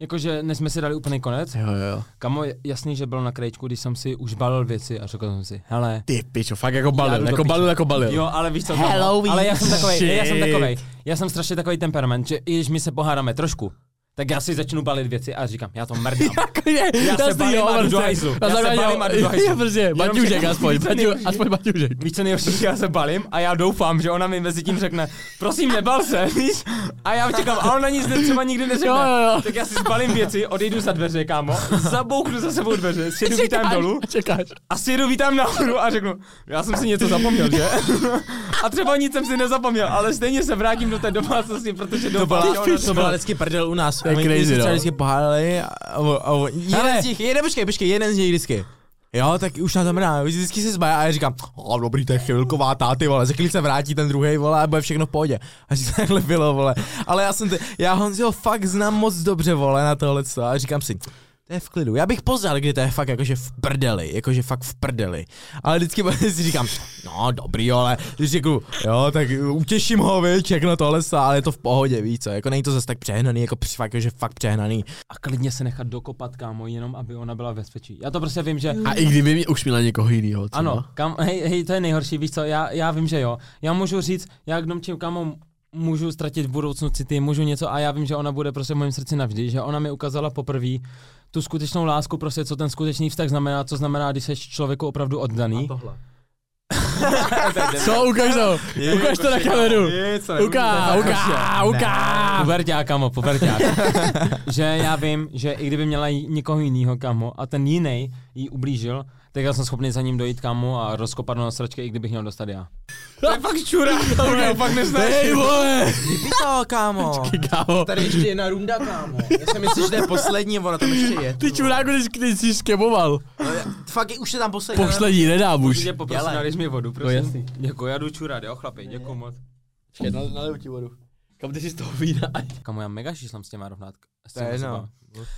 Jakože než jsme si dali úplný konec, Jo, jo, jo. Kamo, jasný, že bylo na krajíčku, když jsem si už balil věci a řekl jsem si, hele, Ty pičo, fakt jako balil, jako balil, jako balil. Jo, ale víš co, Hello, ale já jsem takový, já jsem takový, já jsem strašně takový temperament, že i když my se pohádáme trošku, tak já si začnu balit věci a říkám, já to mrdám. Jakože, Já se jasný, balím jo, a jdu prostě. do hajzlu. Já se balím a jdu do hajzlu. Jo, prostě, Baťužek že- aspoň, víš, co Baťu- aspoň Baťužek. Víš co nejhorší, já se balím a já doufám, že ona mi mezi tím řekne, prosím nebal se, víš? A já čekám, a ona nic třeba nikdy neřekne. Jo, jo, jo. Tak já si zbalím věci, odejdu za dveře, kámo, zabouchnu za sebou dveře, sjedu vítám dolů Čekáš. a sjedu vítám nahoru a řeknu, já jsem si něco zapomněl, že? A třeba nic jsem si nezapomněl, ale stejně se vrátím do té domácnosti, protože To doufám, to byla vždycky prdel u nás. To je crazy, no. vždycky pohádali a, a, a, jeden z nich, jeden, počkej, počkej, jeden z nich vždycky. Jo, tak už na tom rád, vždycky se zbají a já říkám, o, dobrý, to je chvilková táty, vole, za chvíli se vrátí ten druhý, vole, a bude všechno v pohodě. A že takhle bylo, vole. Ale já jsem, t- já Honziho fakt znám moc dobře, vole, na tohle a říkám si, to je v klidu. Já bych poznal, kdy to je fakt jakože v prdeli, jakože fakt v prdeli. Ale vždycky si říkám, no dobrý, ale když řeknu, jo, tak utěším ho, víš, všechno tohle, ale je to v pohodě, víš co, jako není to zase tak přehnaný, jako fakt, jakože fakt přehnaný. A klidně se nechat dokopat, kámo, jenom aby ona byla ve bezpečí. Já to prostě vím, že A i kdyby mi už měla někoho jiného. Ano, kam, hej, hej, to je nejhorší, víš co, já, já vím, že jo. Já můžu říct, já k domčím kamo můžu ztratit v budoucnu city, můžu něco a já vím, že ona bude prostě v mém srdci navždy, že ona mi ukázala poprvé tu skutečnou lásku, prostě co ten skutečný vztah znamená, co znamená, když jsi člověku opravdu oddaný. tohle. Co, ukaž to, ukaž to na kameru. Uká, uká, uká. Puberťák, kamo, že já vím, že i kdyby měla jí- někoho jiného, kamo, a ten jiný jí ublížil, tak já jsem schopný za ním dojít, kamo, a rozkopat na sračky, i kdybych měl dostat já. To je fakt čura, to mě fakt Hej, vole. Vypí to, kámo. Kámo, Tady ještě jedna runda, kámo. Já jsem myslel, že to je poslední, ona tam ještě je. ty čuráku, když, když jsi skemoval. Fakt je, už je tam poslední. Poslední nedám už. Můžete poprosit, Dělej. nalíš mi vodu, prosím. jasný. Děkuji, já jdu čurat, jo, chlapi, děkuji moc. Naliju ti vodu. Kam ty si z toho vína? Kamu, já mega šíšlám s těma rovnátk. s To je osobama.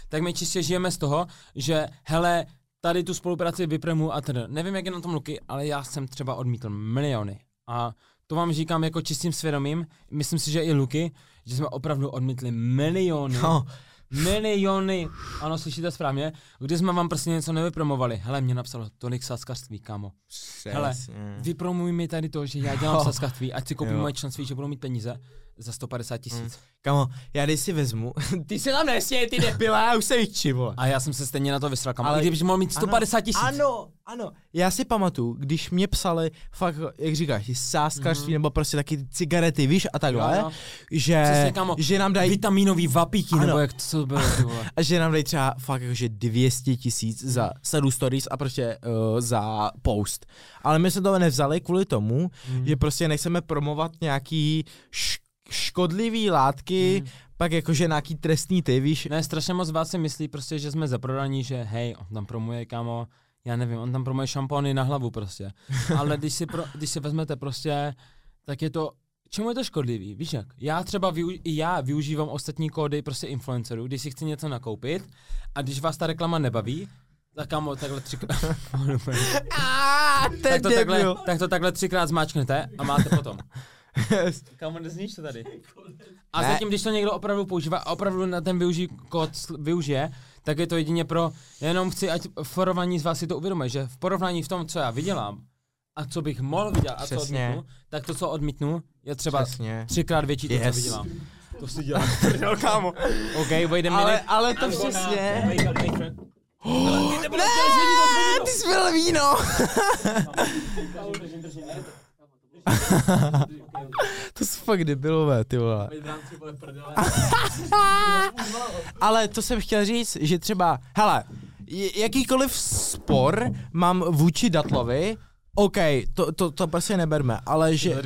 Tak my čistě žijeme z toho, že hele, tady tu spolupráci vypremu a tedy. Nevím, jak je na tom Luky, ale já jsem třeba odmítl miliony. A to vám říkám jako čistým svědomím, myslím si, že i Luky, že jsme opravdu odmítli miliony. No, Miliony, ano, slyšíte správně, kdy jsme vám prostě něco nevypromovali. Hele, mě napsalo tolik saskařství, kámo. Hele, přesně. Vypromuj mi tady to, že já dělám Jo. saskařství, ať si koupím moje členství, že budou mít peníze za 150 tisíc. Kamo, já když si vezmu, ty se tam nesměj, ty debila, já už jsem vyčí, vole. A já jsem se stejně na to vysral, kamo. Ale- kdybych mohl mít 150 tisíc. Ano, ano. Já si pamatuju, když mě psali, fakt, jak říkáš, sáskařství, mm-hmm. nebo prostě taky cigarety, víš, a takhle. Jo, jo. že, Přesně, kámo. že nám dají Vitaminový vapíky, Ano. nebo jak to co bylo, ty vole. a že nám dají třeba fakt jakože 200 tisíc za sadu stories a prostě uh, za post. Ale my jsme to nevzali kvůli tomu, mm. že prostě nechceme promovat nějaký š- škodlivý látky, mm. pak jakože nějaký trestný ty, víš. Ne, strašně moc vás si myslí prostě, že jsme zaprodaní, že hej, on tam promuje, kámo, já nevím, on tam promuje šampony na hlavu prostě. Ale když si, pro, když si vezmete prostě, tak je to, čemu je to škodlivý, víš jak? Já třeba, využ, i já využívám ostatní kódy prostě influencerů, když si chci něco nakoupit a když vás ta reklama nebaví, tak kámo, takhle třikrát, A tak, to takhle, tak to takhle třikrát zmáčknete a máte potom. Kámo, nezníš to tady. A Ne. zatím, když to někdo opravdu používá a opravdu na ten využij, kód využije, tak je to jedině pro, jenom chci, ať v porovnání z vás si to uvědomuje, že v porovnání v tom, co já vydělám a co bych mohl vydělat a co Přesně. odmítnu, tak to, co odmítnu, je třeba Přesně. třikrát větší to, Yes. co vydělám. To si dělám. Kámo. OK, wait a minute. Ale, ale to přesně. Ne, ty jsi byl víno. to jsou fakt debilové, ty vole. Ale to jsem chtěl říct, že třeba, hele, jakýkoliv spor mám vůči Datlovi, OK, to, to, to prostě neberme, ale že,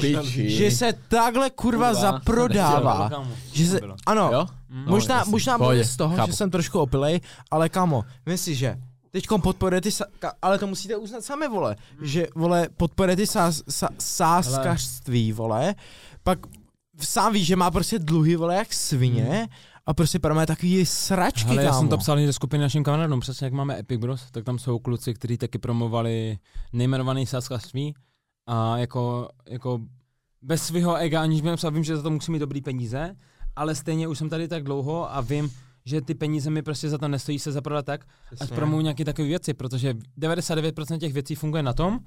Biči. že se takhle kurva, Kurva. zaprodává. Že se, ano, Jo? možná, jasně. možná mluvím z toho, chápu. že jsem trošku opilej, ale kamo, myslím, že teďkom podporuje ty, sa- ale to musíte uznat sami, vole, že, vole, podporuje ty sás, sa, sáskařství, vole, pak sám víš, že má prostě dluhy, vole, jak svině, a prostě pro mě takový sračky, Ale já jsem to psal i do skupiny našim kamarádům, přesně jak máme Epic Bros, tak tam jsou kluci, kteří taky promovali nejmenovaný sáskařství a jako, jako bez svého ega, aniž bych psal, vím, že za to musí mít dobrý peníze, ale stejně už jsem tady tak dlouho a vím, že ty peníze mi prostě za to nestojí se zaprodat tak, ať Přesně. promuju nějaké takové věci, protože 99% těch věcí funguje na tom,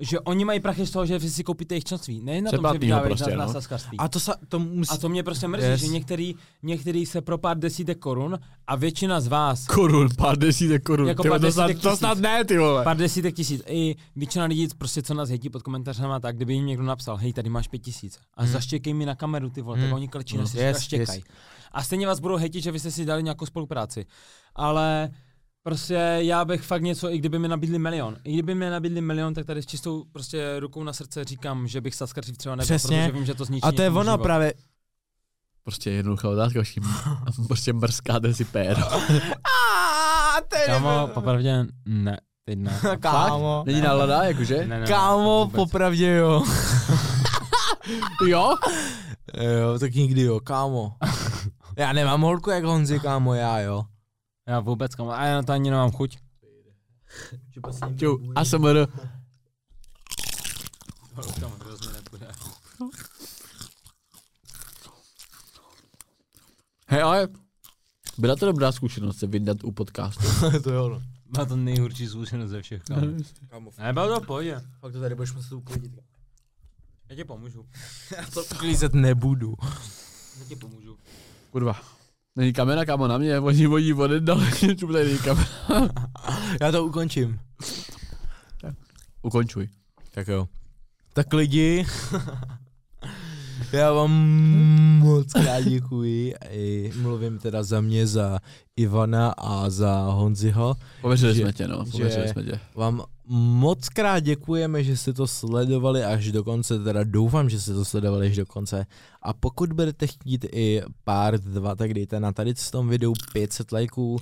že oni mají prachy z toho, že vy si koupíte jejich členství. Ne na tom, že vydávají prostě, na, na no. sáskařství. A to, sa, to musí... A to mě prostě mrzí, Yes. že některý, některý se pro pár desítek korun a většina z vás, Korun, pár desítek korun. Jako Ty vole, pár to, snad, desítek to tisíc. snad ne, ty vole. pár desítek tisíc, i většina lidí, prostě co nás hejtí pod komentářema, tak kdyby jim někdo napsal, hej, tady máš pět tisíc a Hmm. zaštěkej mi na kameru, ty vole, Hmm. tak oni klečí na Hmm. si Yes, yes, štěkaj. yes. A stejně vás budou hejtit, že vy jste si dali nějakou spolupráci. Ale prostě já bych fakt něco, i kdyby mi nabídli milion. I kdyby mi nabídli milion, tak tady s čistou prostě rukou na srdce říkám, že bych saskaři třeba nebyl, Přesně. protože vím, že to zničí A to je ono život. právě, Prostě jednoduchá otázka, prostě mrskáte si péro. a to je Kámo, popravdě ne, teď ne. Kámo, Není nálada, jakože? Ne, ne, ne, kámo, vůbec. popravdě jo. Jo? Jo, tak nikdy jo, kámo. Já nemám holku jak Honzi, kámo, já jo. Já vůbec, kámo, a já na to ani nemám chuť. Čau, ASMR. Hej, ale byla to dobrá zkušenost se vydat u podcastu. to jo, no. Má to nejhorší zkušenost ze všech, kámo. Kámo, Ne, bylo to pohodě. fakt to tady budeš muset uklidit. Já ti pomůžu. Já to uklízet nebudu. Já ti pomůžu. Kurva. Není kamera, kámo, na mě, oni vodí vody čum tady není kamera. Já to ukončím. Ukončuj. Tak jo. Tak lidi, já vám moc rád děkuji. I mluvím teda za mě, za Ivana a za Honziho. Pověřili Že- jsme tě, no, pověřili jsme tě. Vám moc krát děkujeme, že jste to sledovali až do konce, teda doufám, že jste to sledovali až do konce. A pokud budete chtít i pár, dva, tak dejte na tady v tom videu 500 lajků, uh,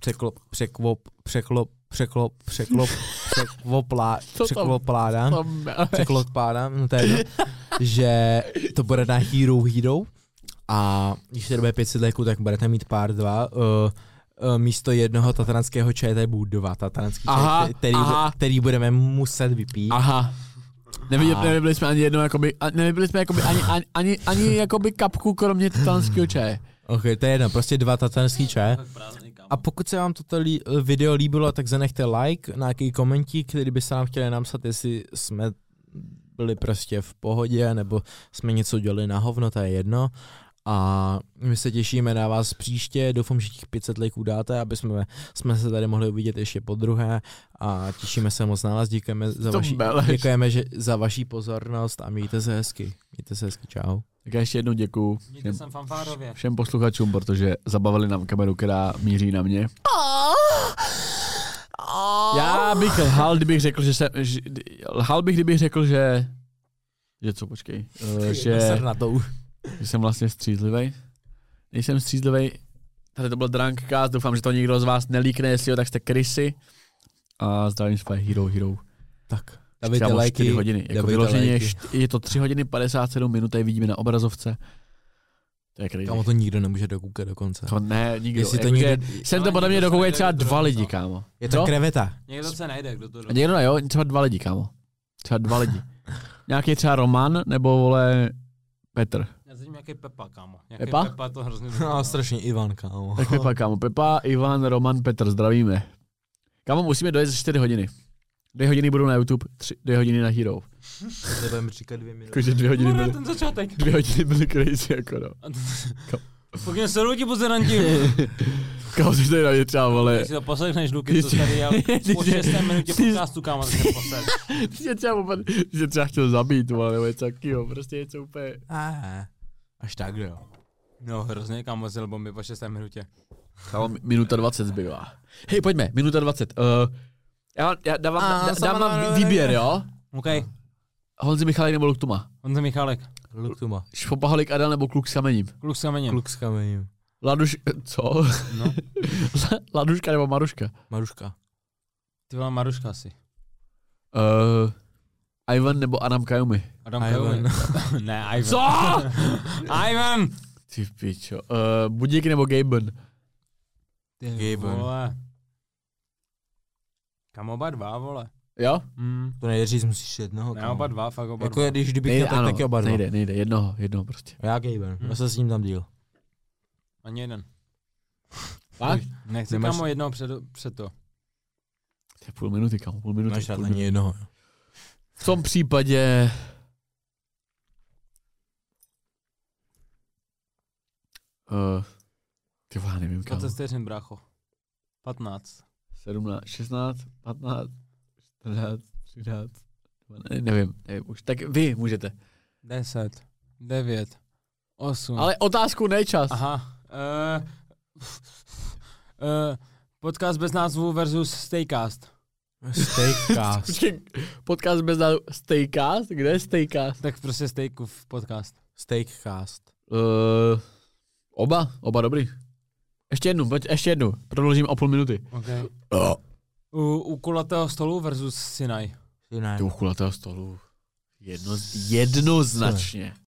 překlop, překlop, překlop, překlop, překlop, překvoplá, překvopládám, To překlopádám, no to je jedno, že to bude na Hero Hero a když to bude 500 léků, tak budete mít pár dva. Uh, uh, místo jednoho tatranského čaje tady budou dva tatranský Aha, čaje, který, aha. který budeme muset vypít. Aha. Neviděli, A- nevypili jsme ani jedno, jakoby, a- nevypili jsme jakoby ani, ani, ani, ani jakoby kapku, kromě titanského čaje. Ok, to je jedno, prostě dva tatranský čaje. A pokud se vám toto video líbilo, tak zanechte like, nějaký komentík, který byste nám chtěli napsat, jestli jsme byli prostě v pohodě, nebo jsme něco dělali na hovno, to je jedno. A my se těšíme na vás příště, doufám, že těch 500 lajků dáte, aby jsme, jsme se tady mohli uvidět ještě po druhé a těšíme se moc na vás, děkujeme za, vaši, děkujeme že, za vaší pozornost a mějte se hezky. Mějte se hezky, čau. Tak já ještě jednou děkuju všem, všem posluchačům, protože zabavili nám kameru, která míří na mě. Já bych lhal, kdybych řekl, že jsem, že, lhal bych, kdybych řekl, že, že co, počkej, uh, že, na to. Že jsem vlastně střízlivý. Nejsem střízlivý, tady to byl Drunkcast, doufám, že to nikdo z vás nelíkne, jestli jo, tak jste krysy. A zdravím své Hero Hero. Tak, Dávejte lajky, 4 lajky, hodiny. Jako dávejte vyloženě, lajky. je to 3 hodiny 57 minut, tady vidíme na obrazovce. To je crazy. Kámo, to nikdo nemůže dokoukat do konce. To ne, nikdo. Jestli to Jakože někdo- Sem to podle mě nikdo dokoukají nejde, třeba to dva lidi, kámo. Je to kreveta. Někdo se najde, kdo to někdo ne, jo, třeba dva lidi, kámo. Třeba dva lidi. Nějaký třeba Roman, nebo vole Petr. Já nějaký Pepa, kámo. Nějaký Pepa? Pepa to hrozně No, strašně Ivan, kámo. Tak Pepa, kámo. Pepa, Ivan, Roman, Petr, zdravíme. Kámo, musíme dojet za 4 hodiny. Dvě hodiny budou na YouTube, tři, dvě hodiny na Hero. Budeme říkat dvě minuty. Jakože dvě hodiny Bude byly, ten začátek. dvě hodiny byly crazy, jako no. Pokud se ti buzeranti. Kámo, jsi tady na mě třeba, vole. Když si to poslechneš, Luky, to tady jel po Ty- 6. minutě podcastu, kámo, tak se posled. Ty jsi třeba, třeba chtěl zabít, vole, nebo něco takového. Prostě něco úplně... Aha. Až tak, jo. No, hrozně, kámo, zjel bomby po 6. minutě. Kámo, mi- minuta 20 zbývá. Hej, pojďme, minuta 20. Uh, já, já dávám, A, dá, dávám na- výběr, jo? OK, Honzi Michalek nebo Luktuma? Kluk tu má. Špopaholik Adel nebo Kluk s kamením? kluk s kamenem. Kluk s kamením. Laduš... Co? No, Laduška nebo Maruška? Maruška. ty vole Maruška asi. Uh, Ivan nebo Adam Kajumi? Adam. Kajumi. ne, Ivan. Co? Ivan! Ty pičo. Uh, Budík nebo Gaben? Ty Gaben. vole. Kam oba dva, vole. Jo? Mm. To nejde říct, musíš jednoho. Ne, oba dva, fakt oba Jako dva. když kdybych Nejde, měl, tak ano, taky oba dva. nejde, nejde, jednoho, jednoho prostě. Já Gaben, Hm. já se s ním tam díl. Ani jeden. Fakt? Nechci Nemáš- kámo jednoho před, před to. To je půl minuty, kam, půl minuty. Máš rád ani jednoho. V tom případě... Uh, ty já nevím, kam. 20 vteřin, brácho. 15. 17, 16, 15, 14, 13, ne, nevím, nevím už. Tak vy můžete. 10. 9. 8. Ale otázku ne čas. Aha. Uh, uh, podcast bez názvu versus Staycast. Steakcast. Počkej, podcast bez názvu Staycast? Kde je Staycast? Tak prostě Steakův podcast. Steakcast. Uh, oba, oba dobrý. Ještě jednu, pojď, ještě jednu. Prodloužím o půl minuty. Okay. U, u kulatého stolu versus Sinai. Ty u kulatého stolu. Jedno, jednoznačně.